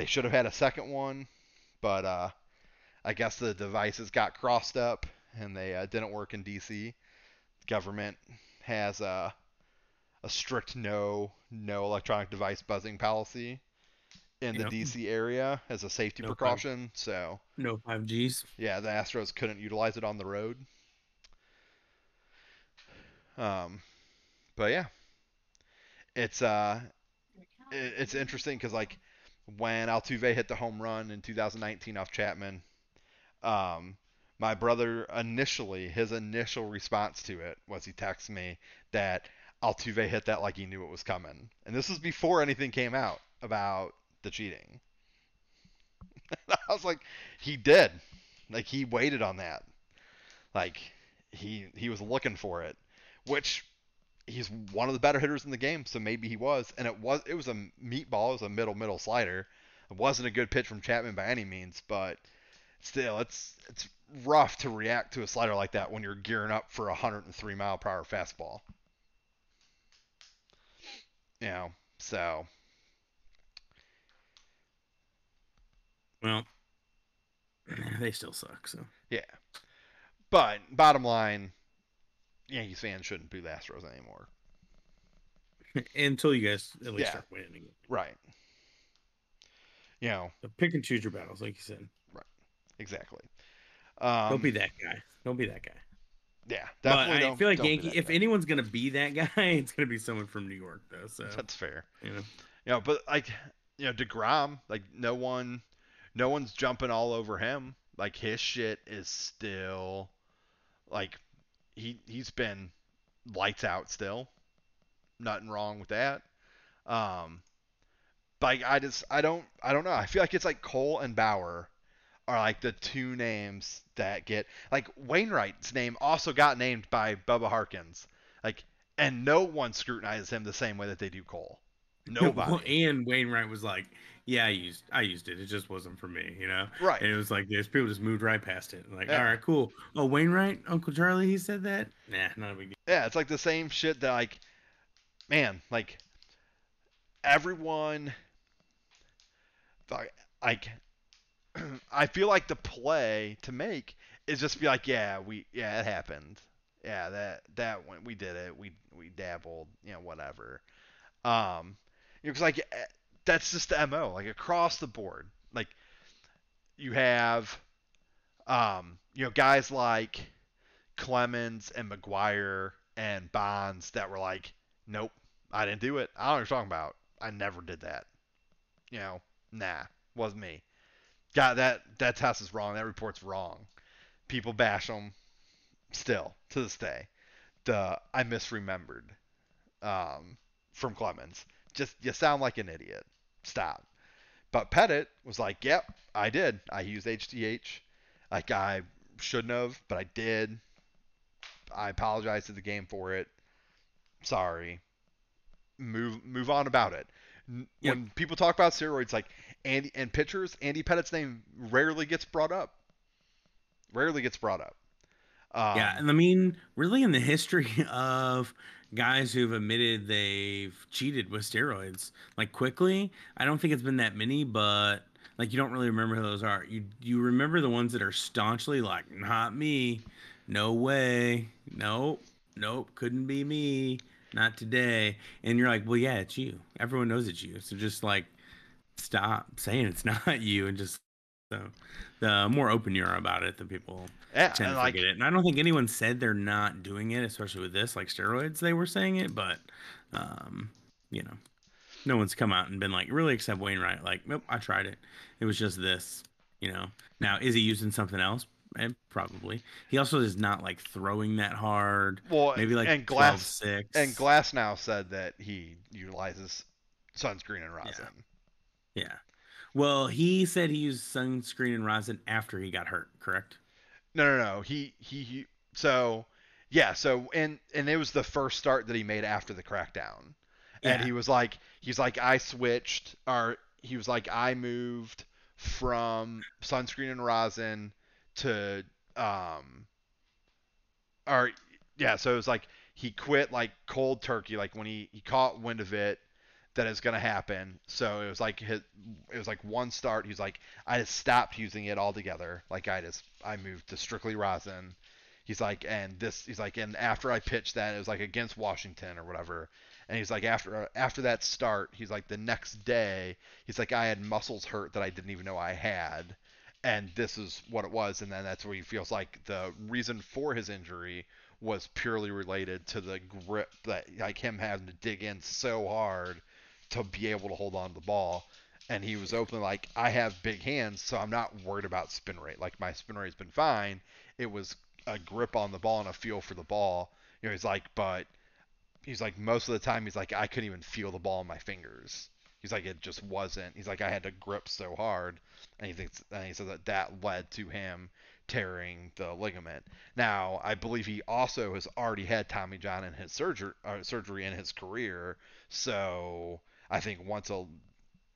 They should have had a second one, but uh, I guess the devices got crossed up and they uh, didn't work in DC. Government has a a strict no no electronic device buzzing policy in the. DC area as a safety No precaution. So No five Gs. yeah, the Astros couldn't utilize it on the road. Um, but yeah, it's uh, it, it's interesting because like when Altuve hit the home run in 2019 off Chapman, um, my brother initially his initial response to it was he texted me that Altuve hit that like he knew it was coming, and this was before anything came out about the cheating. I was like, he did, like he waited on that, like he he was looking for it, which he's one of the better hitters in the game, so maybe he was. And it was it was a meatball, it was a middle middle slider. It wasn't a good pitch from Chapman by any means, but still, it's it's rough to react to a slider like that when you're gearing up for a 103 mile per hour fastball. You know, so Well, they still suck. So yeah. But bottom line, Yankees fans shouldn't boo the Astros anymore. until you guys at least Yeah. start winning, Right. You know, so pick and choose your battles, like you said. Right. Exactly. Um, don't be that guy. Don't be that guy. Yeah, But definitely. I don't- feel like Yankee. If guy. anyone's gonna be that guy, it's gonna be someone from New York, though. So that's fair. you know, You know, but like, you know, Degrom, like no one, no one's jumping all over him. Like his shit is still, like, he he's been lights out still. Nothing wrong with that. Um, like I just I don't I don't know. I feel like it's like Cole and Bauer are like the two names that get like Wainwright's name also got named by Bubba Harkins. Like and no one scrutinizes him the same way that they do Cole. Nobody. And Wainwright was like, "Yeah, I used I used it. It just wasn't for me, you know." Right. And it was like this. People just moved right past it. Like, Yeah. all right, cool. Oh, Wainwright, Uncle Charlie, he said that. Nah, not a big deal. Yeah, it's like the same shit that like man, like everyone like like I feel like the play to make is just be like, yeah, we yeah, it happened. Yeah, that that went we did it. We we dabbled, you know, whatever. Um you know, 'cause, like eh, that's just the MO, like across the board. Like you have um you know guys like Clemens and McGwire and Bonds that were like, nope, I didn't do it. I don't know what you're talking about. I never did that. You know, nah, wasn't me. God, that that test is wrong. That report's wrong. People bash them still to this day. The I misremembered um, from Clemens. Just you sound like an idiot. Stop. But Pettitte was like, yep, I did. I used HGH. Like I shouldn't have, but I did. I apologize to the game for it. Sorry. Move move on about it. Yep. When people talk about steroids, like Andy and pitchers, Andy Pettitte's name rarely gets brought up. Rarely gets brought up. Um, yeah, and I mean, really, in the history of guys who've admitted they've cheated with steroids, like quickly, I don't think it's been that many, but like you don't really remember who those are. You you remember the ones that are staunchly like, not me, no way, nope, nope, couldn't be me, not today. And you're like, well, yeah, it's you. Everyone knows it's you. So just like stop saying it's not you, and just so the more open you are about it, the people yeah, tend to like forget it. And I don't think anyone said they're not doing it, especially with this, like steroids. They were saying it, but um, you know, no one's come out and been like, really, except Wainwright. Like, nope, I tried it. It was just this. You know. Now, is he using something else? Eh, probably. He also is not like throwing that hard. well, Maybe like and 12, glass 6. and glass now said that he utilizes sunscreen and rosin. Yeah. Well, he said he used sunscreen and rosin after he got hurt. Correct. No, no, no. He, he he so yeah, so and and it was the first start that he made after the crackdown. And Yeah. he was like he's like I switched or he was like I moved from sunscreen and rosin to um or yeah, so it was like he quit like cold turkey like when he he caught wind of it that is going to happen. So it was like his, it was like one start. He's like, I just stopped using it altogether. Like I just I moved to strictly rosin. He's like, and this he's like, and after I pitched that, it was like against Washington or whatever. And he's like, after after that start, he's like, the next day, he's like, I had muscles hurt that I didn't even know I had, and this is what it was. And then that's where he feels like the reason for his injury was purely related to the grip that like him having to dig in so hard to be able to hold on to the ball. And he was openly like, I have big hands, so I'm not worried about spin rate. Like my spin rate's been fine. It was a grip on the ball and a feel for the ball. You know, he's like, but he's like most of the time he's like I couldn't even feel the ball in my fingers. He's like it just wasn't. He's like I had to grip so hard, and he thinks and he says that that led to him tearing the ligament. Now I believe he also has already had Tommy John in his surgery uh, surgery in his career, so I think once a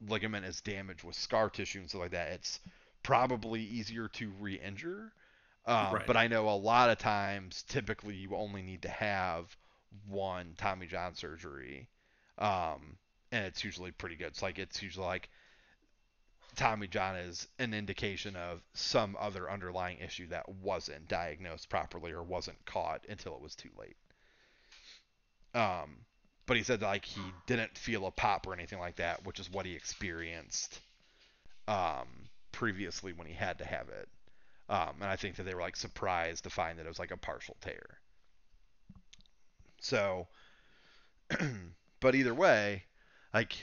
ligament is damaged with scar tissue and stuff like that, it's probably easier to re-injure. Um, Right. But I know a lot of times, typically, you only need to have one Tommy John surgery, um, and it's usually pretty good. It's like it's usually like Tommy John is an indication of some other underlying issue that wasn't diagnosed properly or wasn't caught until it was too late. Um, but he said like he didn't feel a pop or anything like that, which is what he experienced um, previously when he had to have it. Um, and I think that they were like surprised to find that it was like a partial tear. So, but either way, like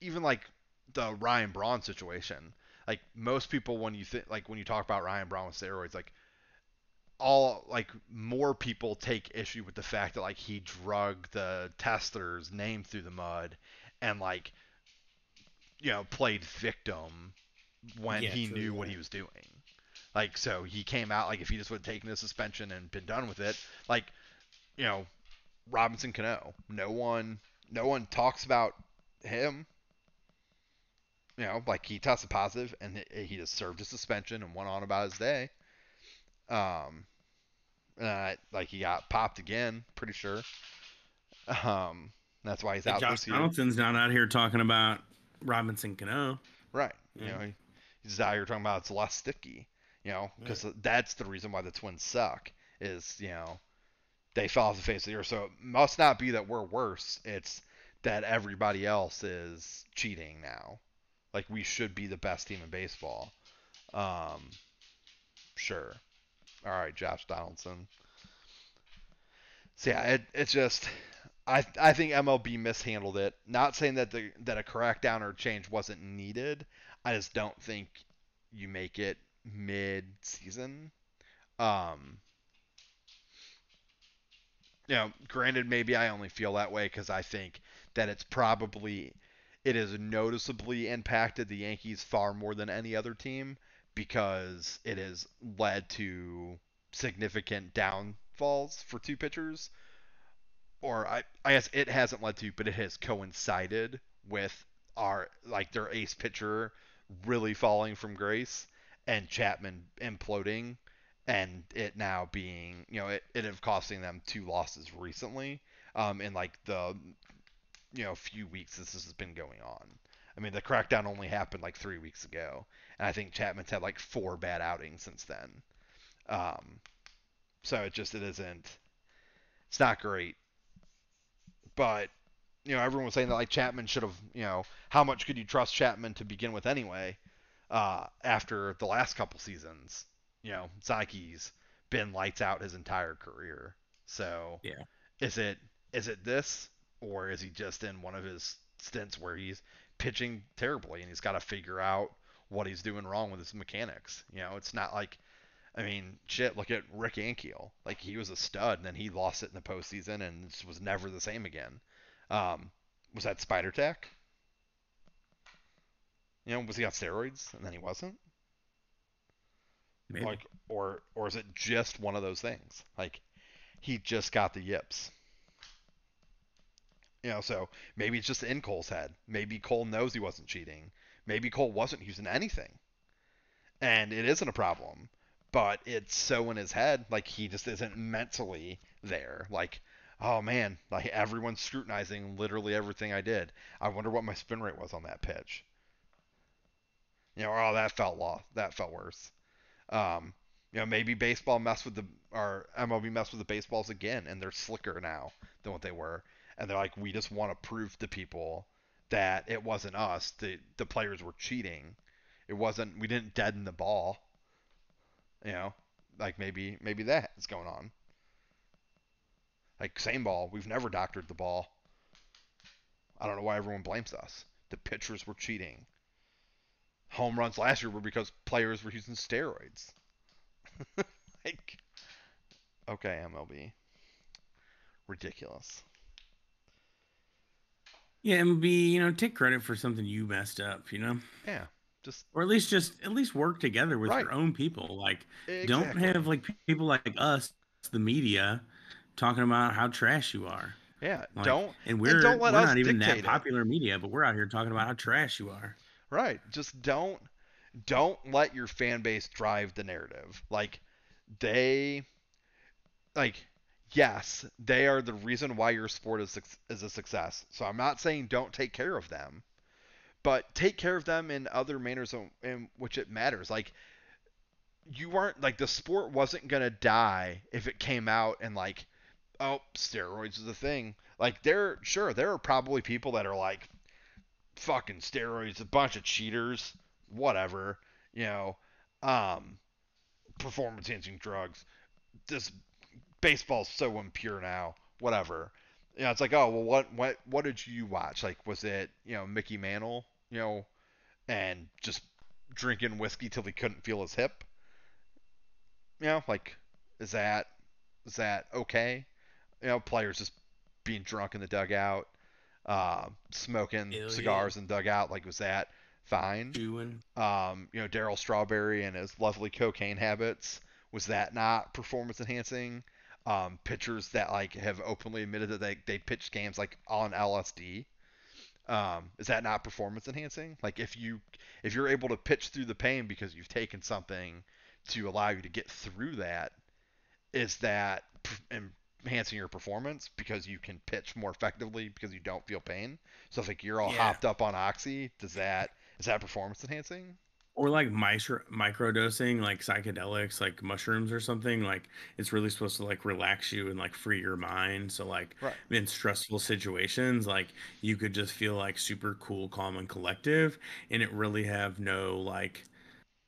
even like the Ryan Braun situation, like most people when you think like when you talk about Ryan Braun with steroids, like all like more people take issue with the fact that like he drug the tester's name through the mud and like you know played victim when Yeah, he true, knew yeah. what he was doing. Like so he came out like if he just would have taken the suspension and been done with it, like you know Robinson Cano. No one no one talks about him. You know, like he tested positive and he- he just served a suspension and went on about his day. Um, uh, like he got popped again, pretty sure. Um, that's why he's Like out Josh this year. Donaldson's not out here talking about Robinson Cano. Right. You know, he- he's out here talking about it's less sticky. You know, because that's the reason why the Twins suck. Is you know they fell off the face of the earth. So it must not be that we're worse. It's that everybody else is cheating now. Like we should be the best team in baseball. Um, sure. All right, Josh Donaldson. So yeah, it, it's just I I think MLB mishandled it. Not saying that the that a crackdown or change wasn't needed. I just don't think you make it mid season. Um you know, granted maybe I only feel that way cuz I think that it's probably it has noticeably impacted the Yankees far more than any other team because it has led to significant downfalls for two pitchers or I, I guess it hasn't led to, but it has coincided with our like their ace pitcher really falling from grace and Chapman imploding and it now being you know it, it have costing them two losses recently um in like the you know few weeks this has been going on. I mean the crackdown only happened like three weeks ago and I think Chapman's had like four bad outings since then. Um, so it just it isn't it's not great but you know everyone was saying that like Chapman should have you know how much could you trust Chapman to begin with anyway uh, after the last couple seasons you know he's been lights out his entire career so Yeah. is it is it this or is he just in one of his stints where he's pitching terribly and he's got to figure out what he's doing wrong with his mechanics you know it's not like I mean, shit, look at Rick Ankiel. Like, he was a stud, and then he lost it in the postseason and was never the same again. Um, was that Spider Tack? You know, was he on steroids and then he wasn't? Maybe. Like, or or is it just one of those things? Like, he just got the yips. You know, so maybe it's just in Cole's head. Maybe Cole knows he wasn't cheating. Maybe Cole wasn't using anything. And it isn't a problem but it's so in his head like he just isn't mentally there like oh man like everyone's scrutinizing literally everything i did i wonder what my spin rate was on that pitch you know oh that felt lost that felt worse um you know maybe baseball messed with the or mlb messed with the baseballs again and they're slicker now than what they were and they're like we just want to prove to people that it wasn't us the the players were cheating it wasn't we didn't deaden the ball you know, like maybe maybe that is going on. Like same ball, we've never doctored the ball. I don't know why everyone blames us. The pitchers were cheating. Home runs last year were because players were using steroids. like, okay, MLB, ridiculous. Yeah, and be you know, take credit for something you messed up, you know, Yeah, just or at least just at least work together with Right. your own people. Like, exactly. don't have like people like us, the media, talking about how trash you are. yeah, Like, don't And we're, don't let we're us not even that dictate it. popular media, but we're out here talking about how trash you are. Right. Just don't don't let your fan base drive the narrative. Like they like yes, they are the reason why your sport is is a success. So I'm not saying don't take care of them, but take care of them in other manners in, in which it matters. Like you aren't like the sport wasn't gonna die if it came out and like oh steroids is a thing. Like there sure there are probably people that are like fucking steroids, a bunch of cheaters, whatever, you know, um, performance enhancing drugs. This baseball's so impure now, whatever. You know, it's like, oh well, what what what did you watch? Like, was it you know Mickey Mantle, you know, and just drinking whiskey till he couldn't feel his hip? You know, like, is that is that okay? You know, players just being drunk in the dugout. uh, smoking Hell cigars and dugout. Like, was that fine? Chewing. Um, you know, Darryl Strawberry and his lovely cocaine habits. Was that not performance enhancing? Um, pitchers that like have openly admitted that they they pitched games like on LSD. Um, is that not performance enhancing? Like if you if you're able to pitch through the pain because you've taken something to allow you to get through that, is that enhancing your performance because you can pitch more effectively because you don't feel pain? So if like you're all Yeah. hopped up on oxy, does that is that performance enhancing? Or like micro microdosing, like psychedelics, like mushrooms or something. Like it's really supposed to like relax you and like free your mind. So like Right. in stressful situations, like you could just feel like super cool, calm, and collective, and it really have no like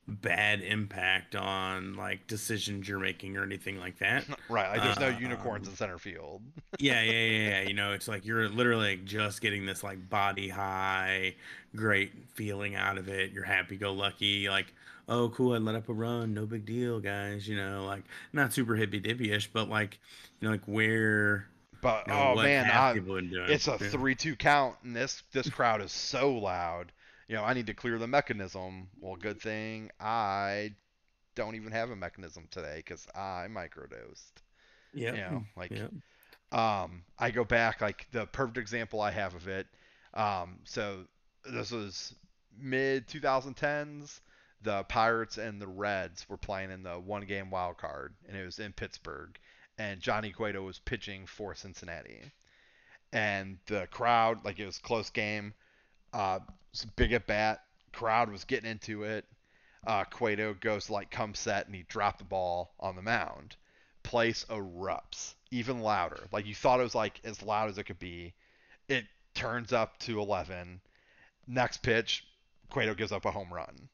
bad impact on like decisions you're making or anything like that. Right. Like there's no unicorns Um, in center field. yeah, yeah, yeah, yeah. You know, it's like you're literally like just getting this like body high, great feeling out of it. You're happy go lucky, like, oh cool, I let up a run, no big deal, guys. You know, like not super hippy dippy ish, but like, you know, like where But you know, oh man, I, people been doing. it's a three-two count, and this this crowd is so loud. You know, I need to clear the mechanism. Well, good thing I don't even have a mechanism today because I microdosed. Yeah, You know, like yeah. um, I go back like the perfect example I have of it. Um, so this was mid 2010s. The Pirates and the Reds were playing in the one game wild card, and it was in Pittsburgh. And Johnny Cueto was pitching for Cincinnati. And the crowd, like it was close game, uh, big at bat. Crowd was getting into it. Uh, Cueto goes like come set, and he dropped the ball on the mound place erupts even louder. Like you thought it was like as loud as it could be. It turns up to 11. Next pitch, Cueto gives up a home run.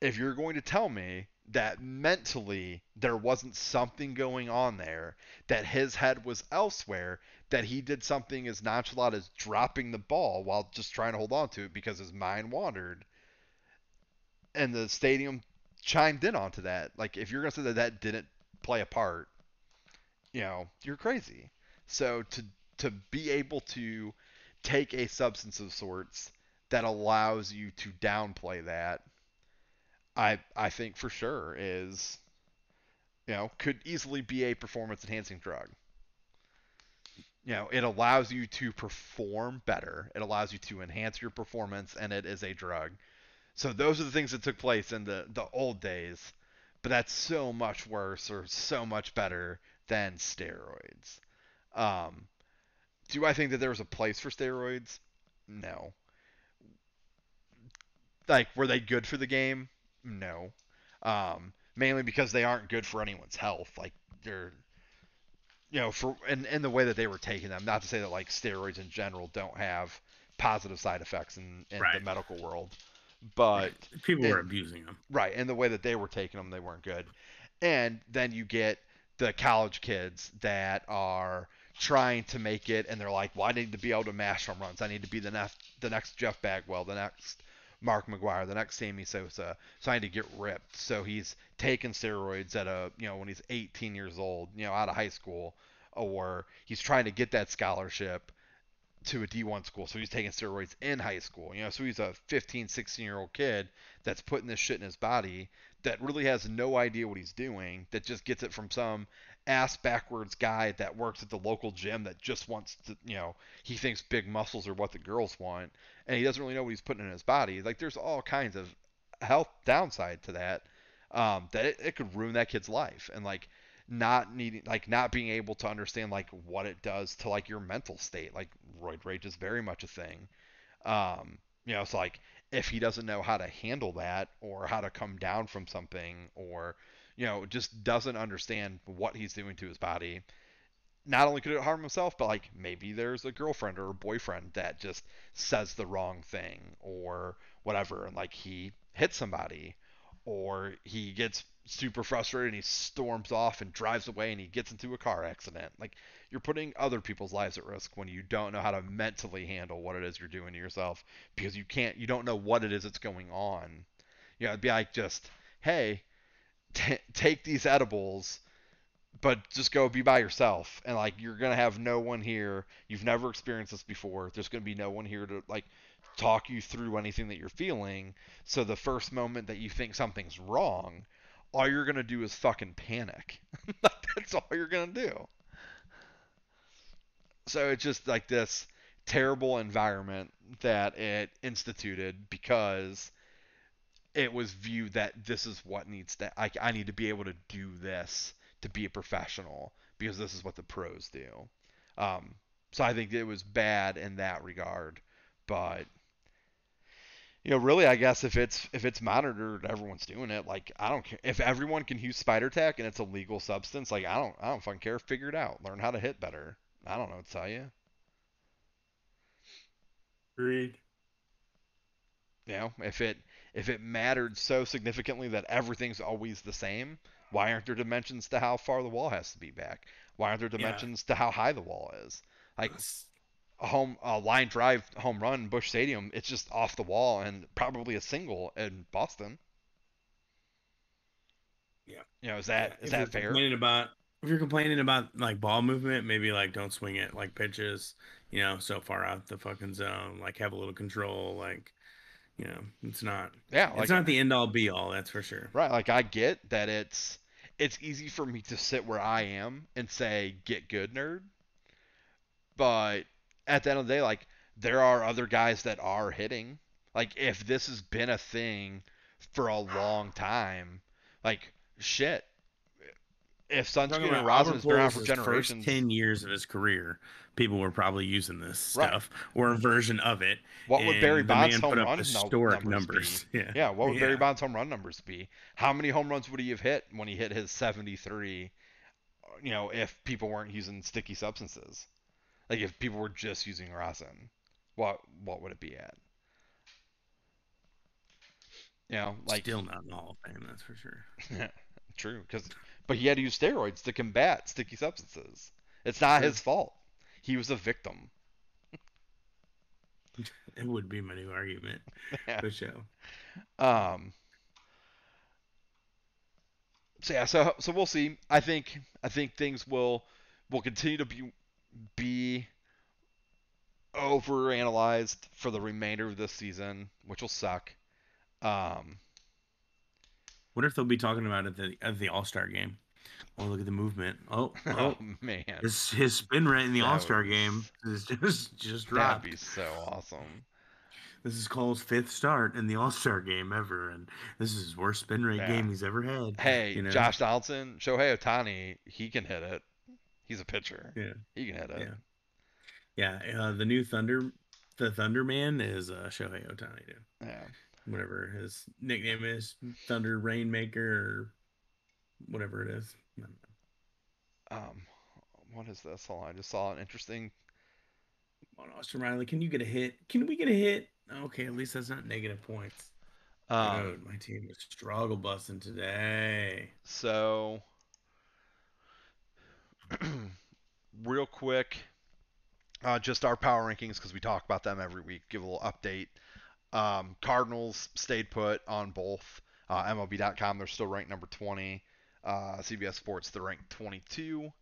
If you're going to tell me that mentally there wasn't something going on there, that his head was elsewhere, that he did something as nonchalant as dropping the ball while just trying to hold on to it because his mind wandered, and the stadium chimed in onto that. Like if you're going to say that that didn't play a part, you know, you're crazy. So to to be able to take a substance of sorts that allows you to downplay that, I I think for sure is you know, could easily be a performance enhancing drug. You know, it allows you to perform better. It allows you to enhance your performance and it is a drug. So those are the things that took place in the the old days but that's so much worse or so much better than steroids. Um, do I think that there was a place for steroids? No. Like, were they good for the game? No. Um, mainly because they aren't good for anyone's health. Like, they're, you know, for and, in the way that they were taking them. Not to say that like steroids in general don't have positive side effects in, in the medical world, but People were abusing them. Right, and the way that they were taking them, they weren't good. And then you get the college kids that are trying to make it, and they're like, "Well, I need to be able to mash home runs. I need to be the next, the next Jeff Bagwell, the next Mark McGwire, the next Sammy Sosa. Need to get ripped." So he's taking steroids at a, you know, when he's 18 years old, you know, out of high school, or he's trying to get that scholarship to a D1 school. So he's taking steroids in high school. You know, so he's a 15, 16 year old kid that's putting this shit in his body that really has no idea what he's doing, that just gets it from some ass backwards guy that works at the local gym that just wants to, you know, he thinks big muscles are what the girls want, and he doesn't really know what he's putting in his body. Like, there's all kinds of health downside to that, um, that it, it could ruin that kid's life. And, like, not needing like not being able to understand like what it does to like your mental state like roid rage is very much a thing um you know it's like if he doesn't know how to handle that or how to come down from something or you know just doesn't understand what he's doing to his body not only could it harm himself but like maybe there's a girlfriend or a boyfriend that just says the wrong thing or whatever and like he hits somebody or he gets super frustrated and he storms off and drives away and he gets into a car accident. Like you're putting other people's lives at risk when you don't know how to mentally handle what it is you're doing to yourself because you can't you don't know what it is that's going on. You know, it'd be like just, hey, t- take these edibles but just go be by yourself. And like you're gonna have no one here. You've never experienced this before. There's gonna be no one here to like talk you through anything that you're feeling. So the first moment that you think something's wrong all you're gonna do is fucking panic. That's all you're gonna do. So it's just like this terrible environment that it instituted because it was viewed that this is what needs to I, I need to be able to do this to be a professional because this is what the pros do. Um, so I think it was bad in that regard, but you know, really, I guess if it's if it's monitored, everyone's doing it. Like I don't care if everyone can use Spider tack and it's a legal substance. Like I don't I don't fucking care. Figure it out. Learn how to hit better. I don't know what to tell you. Agreed. You know, if it if it mattered so significantly that everything's always the same, why aren't there dimensions to how far the wall has to be back? Why aren't there dimensions yeah. to how high the wall is? Like a home a line drive home run in Busch Stadium, it's just off the wall and probably a single in Boston. Yeah. You know, is that yeah. is that fair? Complaining about if you're complaining about like ball movement, maybe like don't swing it like pitches, you know, so far out the fucking zone. Like have a little control. Like, you know, it's not. Yeah, like, it's not the end all be all. That's for sure. Right. Like I get that it's it's easy for me to sit where I am and say get good, nerd. But at the end of the day, like there are other guys that are hitting. Like if this has been a thing for a long time, like shit, if sunscreen and rosin has been around for generations, first ten years of his career, people were probably using this stuff right. or a mm-hmm. version of it. What would Barry Bonds home run historic numbers? numbers. Yeah. yeah, what would yeah. Barry Bonds home run numbers be? How many home runs would he have hit when he hit his 73? You know, if people weren't using sticky substances, like if people were just using rosin, what what would it be at? You know, like still not in the Hall of Fame, that's for sure. Yeah, True, because but he had to use steroids to combat sticky substances. It's not his fault. He was a victim. it would be my new argument yeah. for sure. Um. So yeah, so so we'll see. I think I think things will will continue to be be over analyzed for the remainder of this season, which will suck. Um, what if they'll be talking about it at the at the All Star game? Oh, look at the movement! Oh, oh, oh man, his his spin rate in the All Star game is just just dropped. That'd be so awesome. This is Cole's fifth start in the All Star game ever, and this is his worst spin rate yeah. game he's ever had. Hey, you know? Josh Donaldson, Shohei Ohtani, he can hit it. He's a pitcher. Yeah, he can hit it. Yeah, yeah. Uh, the new Thunder, the Thunder Man is uh, Shohei Ohtani, dude. Yeah whatever his nickname is, Thunder Rainmaker or whatever it is. Um, what is this? Hold on, I just saw an interesting. on, Austin Riley, can you get a hit? Can we get a hit? Okay, at least that's not negative points. Um, Dude, my team is struggle busting today. So, real quick, uh, just our power rankings because we talk about them every week. Give a little update. Um, Cardinals stayed put on both. Uh, MLB.com, they're still ranked number 20. Uh, CBS Sports, they're ranked 22.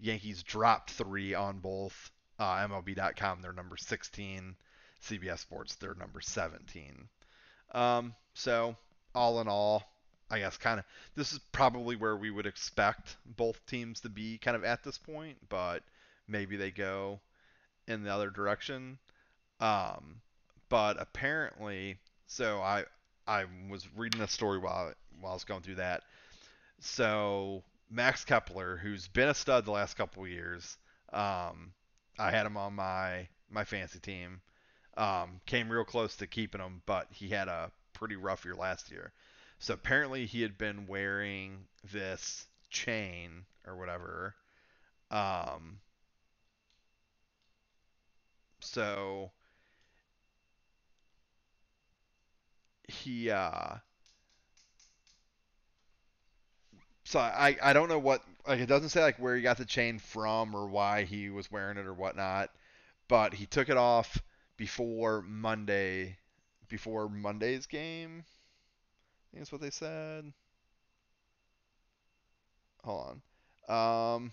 Yankees dropped three on both. Uh, MLB.com, they're number 16. CBS Sports, they're number 17. Um, so, all in all, I guess kind of this is probably where we would expect both teams to be kind of at this point, but maybe they go in the other direction. Um, but apparently, so I I was reading a story while while I was going through that. So Max Kepler, who's been a stud the last couple years, um, I had him on my my fantasy team. Um, came real close to keeping him, but he had a pretty rough year last year. So apparently he had been wearing this chain or whatever. Um, so he uh so I I don't know what like it doesn't say like where he got the chain from or why he was wearing it or whatnot, but he took it off before Monday before Monday's game. I think that's what they said. Hold on. Um,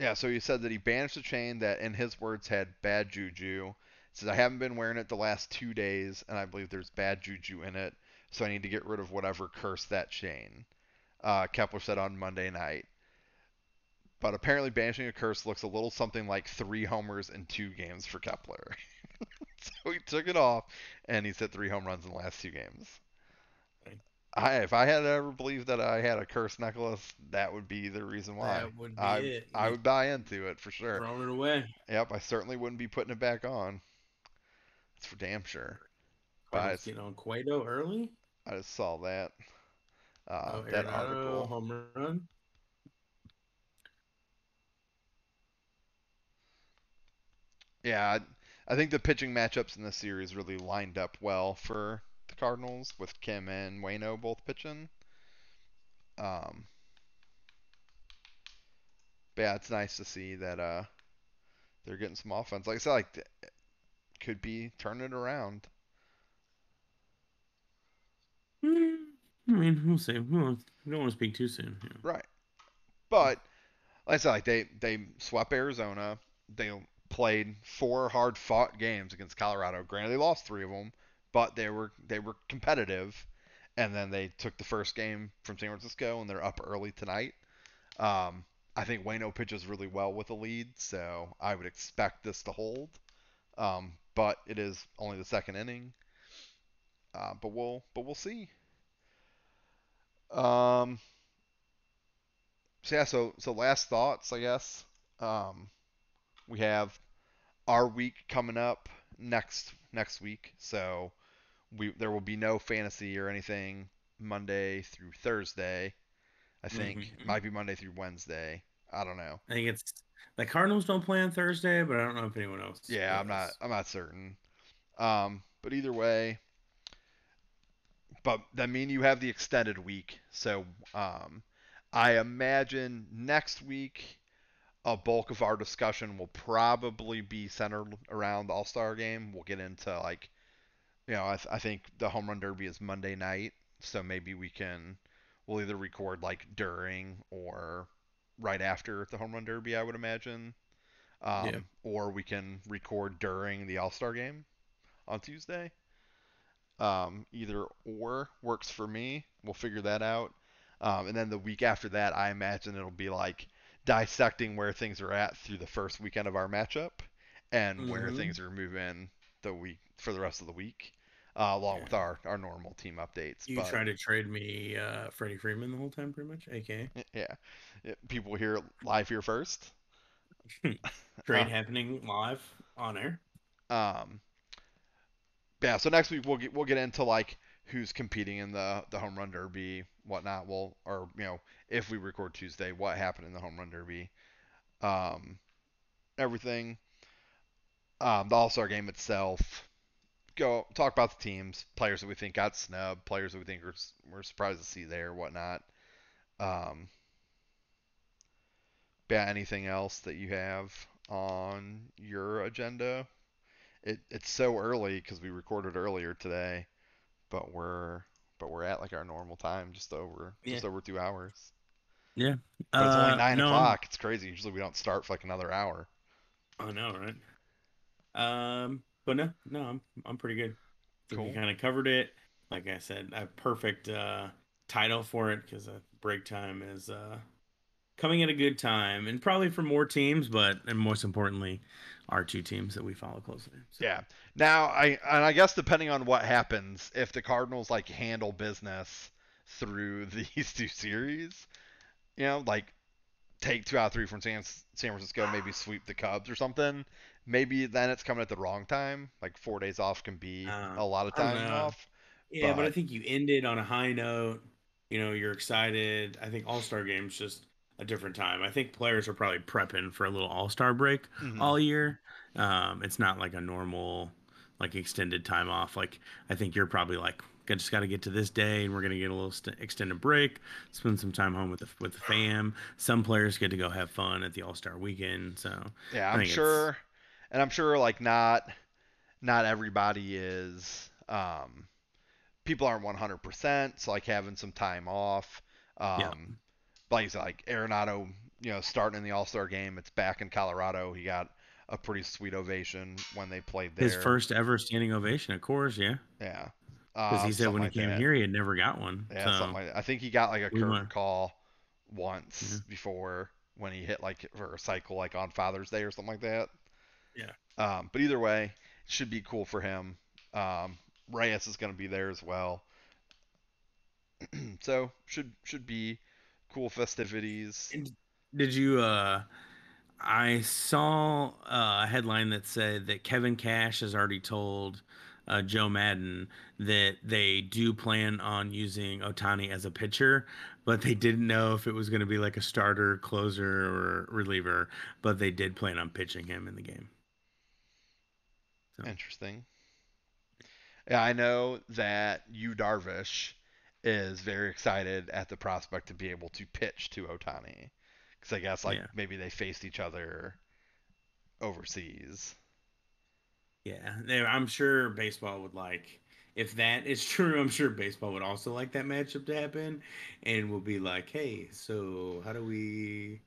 yeah, so he said that he banished a chain that, in his words, had bad juju. He says, I haven't been wearing it the last two days, and I believe there's bad juju in it, so I need to get rid of whatever cursed that chain. Uh, Kepler said on Monday night. But apparently, banishing a curse looks a little something like three homers in two games for Kepler. so he took it off, and he's hit three home runs in the last two games. I, if I had ever believed that I had a cursed necklace, that would be the reason why. That would be I, it. I would buy into it for sure. Throw it away. Yep, I certainly wouldn't be putting it back on. That's for damn sure. But I But just, get on Cueto early. I just saw that. Uh, oh, that article. home run. Yeah, I, I think the pitching matchups in this series really lined up well for Cardinals with Kim and Waino both pitching. Um, but yeah, it's nice to see that uh, they're getting some offense. Like I said, like could be turning it around. Hmm, I mean, we'll see. We don't, we don't want to speak too soon. Yeah. Right. But like I said, like they they swept Arizona. They played four hard fought games against Colorado. Granted, they lost three of them, but they were they were competitive. And then they took the first game from San Francisco, and they're up early tonight. Um, I think Waino pitches really well with a lead, so I would expect this to hold. Um, but it is only the second inning. Uh, but we'll but we'll see. Um, so yeah, so so last thoughts, I guess. Um, we have our week coming up next next week, so we there will be no fantasy or anything Monday through Thursday. I think Mhm. might be Monday through Wednesday. I don't know. I think it's the Cardinals don't play on Thursday, but I don't know if anyone else. Yeah, I'm not. I'm not certain. Um, but either way, but that mean you have the extended week. So um, I imagine next week a bulk of our discussion will probably be centered around the All Star game. We'll get into like, you know, I, th- I think the home run derby is Monday night, so maybe we can we'll either record like during or right after the home run derby. I would imagine. Um, Yeah. Or we can record during the All Star game on Tuesday. Um, either or works for me. We'll figure that out. Um, and then the week after that, I imagine it'll be like dissecting where things are at through the first weekend of our matchup and where Mhm. things are moving the week for the rest of the week, uh, along Yeah. with our, our normal team updates. You but try to trade me uh, Freddie Freeman the whole time, pretty much. AK yeah, Yeah, people here live here first. trade Uh, happening live on air. Um, yeah, so next week we'll get we'll get into like who's competing in the the home run derby, whatnot. We'll or you know if we record Tuesday, what happened in the home run derby, um, everything. Um, the All Star game itself. Go talk about the teams, players that we think got snubbed, players that we think we're, we're surprised to see there, whatnot. Um, yeah, anything else that you have on your agenda? It it's so early because we recorded earlier today, but we're but we're at like our normal time, just over just over two hours. Yeah, But it's only Uh, nine no, o'clock. It's crazy. Usually we don't start for like another hour. I know, right? Um, but no, no, I'm I'm pretty good. Cool. We kind of covered it. Like I said, a perfect uh, title for it because uh, break time is uh, coming at a good time, and probably for more teams, but and most importantly, our two teams that we follow closely. So, Yeah. Now I and I guess depending on what happens, if the Cardinals like handle business through these two series, you know, like take two out of three from San, San Francisco, maybe sweep the Cubs or something. Maybe then it's coming at the wrong time. Like four days off can be Uh, a lot of time off. Yeah, but I think you ended on a high note. You know, you're excited. I think All Star Game's just a different time. I think players are probably prepping for a little All Star break Mhm. all year. Um, it's not like a normal, like extended time off. Like I think you're probably like, I just got to get to this day, and we're gonna get a little st- extended break, spend some time home with the with the fam. Some players get to go have fun at the All Star weekend. So Yeah, I I'm it's- sure, and I'm sure like not not everybody is um people aren't 100%, so like having some time off. Um, Yeah. like like Arenado, you know, starting in the All Star game. It's back in Colorado. He got a pretty sweet ovation when they played there. His first ever standing ovation, of course, yeah. yeah. Because Um, he said when like he came that. here, he had never got one. Yeah, so, something like that. I think he got like a we curtain call once Yeah. before when he hit like for a cycle like on Father's Day or something like that. Yeah. Um, but either way, it should be cool for him. Um, Reyes is going to be there as well. so should should be cool festivities. And Did you? uh I saw uh, a headline that said that Kevin Cash has already told uh, Joe Maddon that they do plan on using Ohtani as a pitcher, but they didn't know if it was going to be like a starter, closer, or reliever. But they did plan on pitching him in the game. So- Interesting. Yeah, I know that you Darvish is very excited at the prospect to be able to pitch to Ohtani. Because I guess like Yeah. maybe they faced each other overseas. Yeah, they, I'm sure baseball would like if that is true. I'm sure baseball would also like that matchup to happen, and will be like, "Hey, so how do we,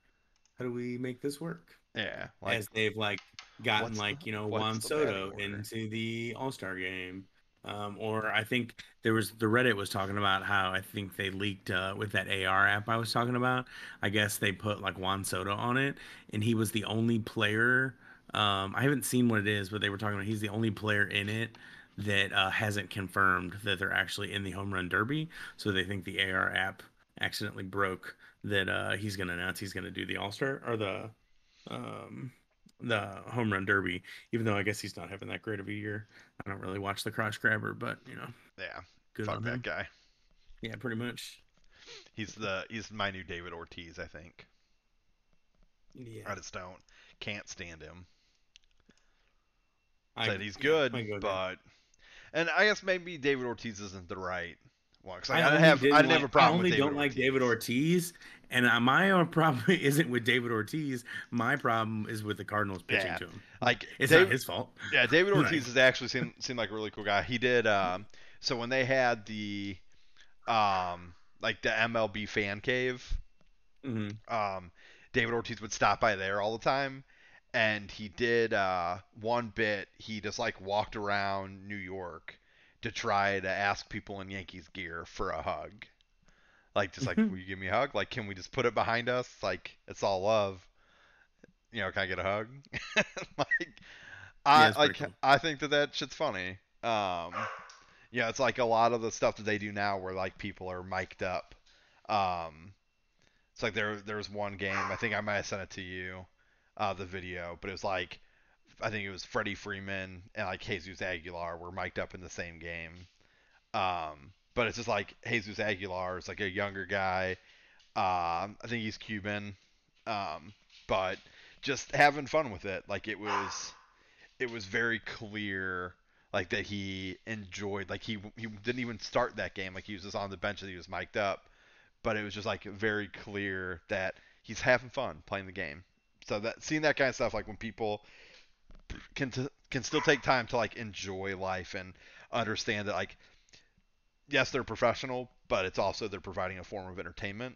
how do we make this work?" Yeah, like As they've like gotten like the- you know Juan Soto into the All Star game, um, or I think there was the Reddit was talking about how I think they leaked uh, with that AR app I was talking about. I guess they put like Juan Soto on it, and he was the only player. Um, I haven't seen what it is, but they were talking about he's the only player in it that uh, hasn't confirmed that they're actually in the home run derby. So they think the AR app accidentally broke that uh, he's going to announce he's going to do the All Star or the um, the home run derby. Even though I guess he's not having that great of a year. I don't really watch the crotch grabber, but you know, yeah, good fuck on that him. guy. Yeah, pretty much. He's the he's my new David Ortiz, I think. Yeah, I just don't can't stand him. I- Said he's good, I go but and I guess maybe David Ortiz isn't the right one. 'cause, like, I, only didn't have I didn't didn't have a problem I only with David don't like Ortiz. David Ortiz, and uh, my problem isn't with David Ortiz. My problem is with the Cardinals pitching Yeah. to him. Like It's David, not his fault. Yeah, David Ortiz has actually seemed seemed like a really cool guy. He did um so when they had the um like the MLB fan cave, hmm um David Ortiz would stop by there all the time and he did uh one bit he just like walked around New York to try to ask people in Yankees gear for a hug. Like just like, will you give me a hug? Like, can we just put it behind us? Like, it's all love. You know, can I get a hug? like, I it's like cool. I think that that shit's funny. Um, yeah, it's like a lot of the stuff that they do now where like people are mic'd up. Um, it's like there there was one game I think I might have sent it to you, the video, but it was like I think it was Freddie Freeman and like Jesus Aguilar were mic'd up in the same game. Um, but it's just like Jesus Aguilar is like a younger guy. Um, I think he's Cuban. Um, but just having fun with it. Like it was, it was very clear, like that he enjoyed. Like he he didn't even start that game. Like he was just on the bench and he was mic'd up. But it was just like very clear that he's having fun playing the game. So that seeing that kind of stuff, like when people can t- can still take time to like enjoy life and understand that like yes they're professional but it's also they're providing a form of entertainment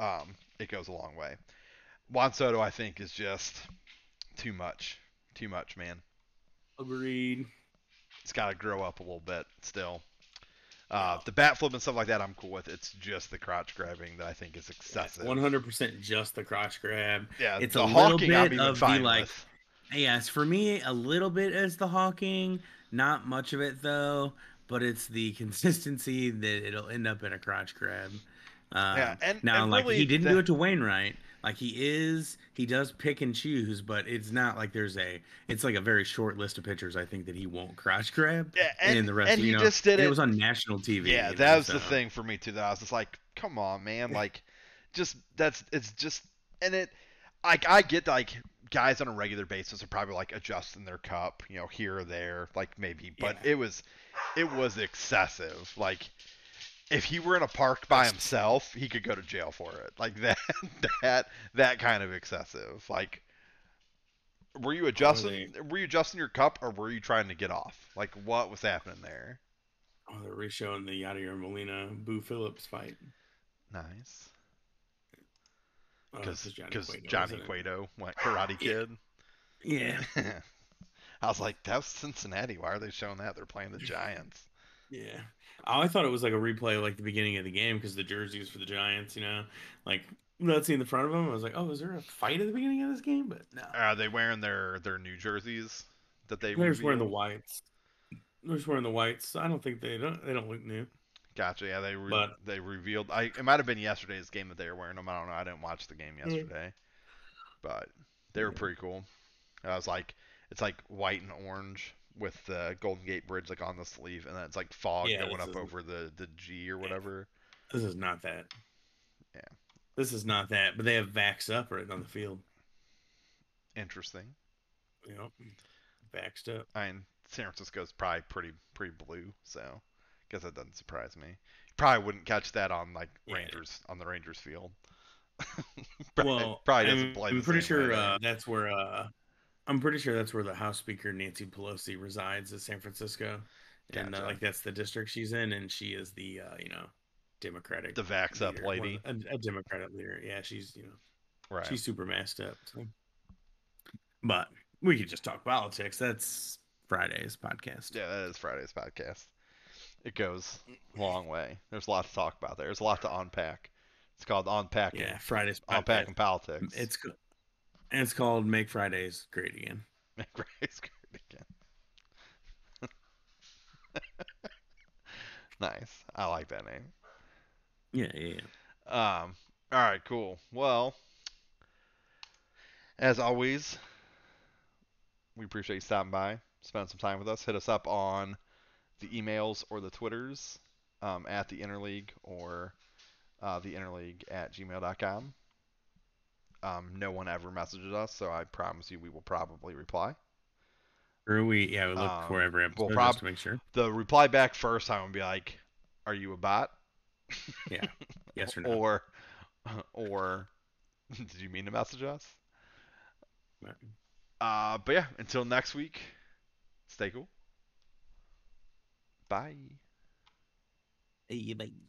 um it goes a long way. Juan Soto I think is just too much too much man. Agreed. it's got to grow up a little bit still uh the bat flip and stuff like that I'm cool with it's just the crotch grabbing that I think is excessive One hundred percent just the crotch grab. yeah it's the a little hawking I'm even of the, like, with Yes, for me, a little bit is the hawking. Not much of it though, but it's the consistency that it'll end up in a crotch grab. Um, Yeah, and- now, and like really he didn't do it to Wainwright. Like he is, he does pick and choose, but it's not like there's a. It's like a very short list of pitchers. I think that he won't crotch grab. yeah And, and, the rest, and you he know, just did it it was on national TV. Yeah, that know, was the thing for me too. That I was just like, come on, man, like, just that's it's just and it, like I get like guys on a regular basis are probably like adjusting their cup, you know, here or there, like maybe, but Yeah. it was, it was excessive. Like, if he were in a park by himself, he could go to jail for it. Like that, that, that kind of excessive. Like, were you adjusting? Were you adjusting your cup, or were you trying to get off? Like, what was happening there? Oh, they're re-showing the Yadier Molina Boo Phillips fight. Nice. Oh, Because is Johnny Johnny? Cueto went Karate Yeah. Kid. Yeah, I was like, that was Cincinnati. Why are they showing that? They're playing the Giants. yeah. I thought it was like a replay, of, like the beginning of the game, because the jerseys for the Giants. You know, like not seeing the front of them. I was like, oh, is there a fight at the beginning of this game? But no, Are they wearing their their new jerseys that they? they're just wearing the whites. They're just wearing the whites. I don't think they don't. They don't look new. Gotcha. Yeah, they re- But- they revealed. I it might have been yesterday's game that they were wearing them. I don't know. I didn't watch the game Mm. yesterday, but they were pretty cool. I was like, it's like white and orange with the Golden Gate Bridge like on the sleeve, and then it's like fog Yeah, going up over the the G or whatever. This is not that. Yeah. This is not that. But they have Vax up right on the field. Interesting. Know, Vaxed up. I mean, San Francisco's probably pretty pretty blue, so I guess that doesn't surprise me. Probably wouldn't catch that on like Yeah. Rangers on the Rangers field. probably, well, probably doesn't I'm, play. I'm pretty sure uh, that's where uh, I'm pretty sure that's where the House Speaker Nancy Pelosi resides in San Francisco, and uh, like that's the district she's in, and she is the uh, you know Democratic the vax up leader, of lady, a, a Democratic leader. Yeah, she's you know right? she's super masked up. So. But we could just talk politics. That's Friday's podcast. Yeah, that is Friday's podcast. It goes a long way. There's a lot to talk about there. There's a lot to unpack. It's called unpacking, Yeah, Friday's podcast. unpacking politics. It's co- and it's called Make Fridays Great Again. Make Fridays great again. nice. I like that name. Yeah, yeah, yeah. Um. All right. Cool. Well, as always, we appreciate you stopping by, spending some time with us. Hit us up on the emails or the Twitters um, at the Interleague or uh, the Interleague at gmail.com. Um, no one ever messages us, so I promise you we will probably reply. Or we yeah we look Um, for every episode prob- just to make sure. The reply back first time would be like, "Are you a bot?" Yeah. Yes or no. or, or, did you mean to message us? Right. Uh, but yeah, until next week, stay cool. Bye. Hey, bye.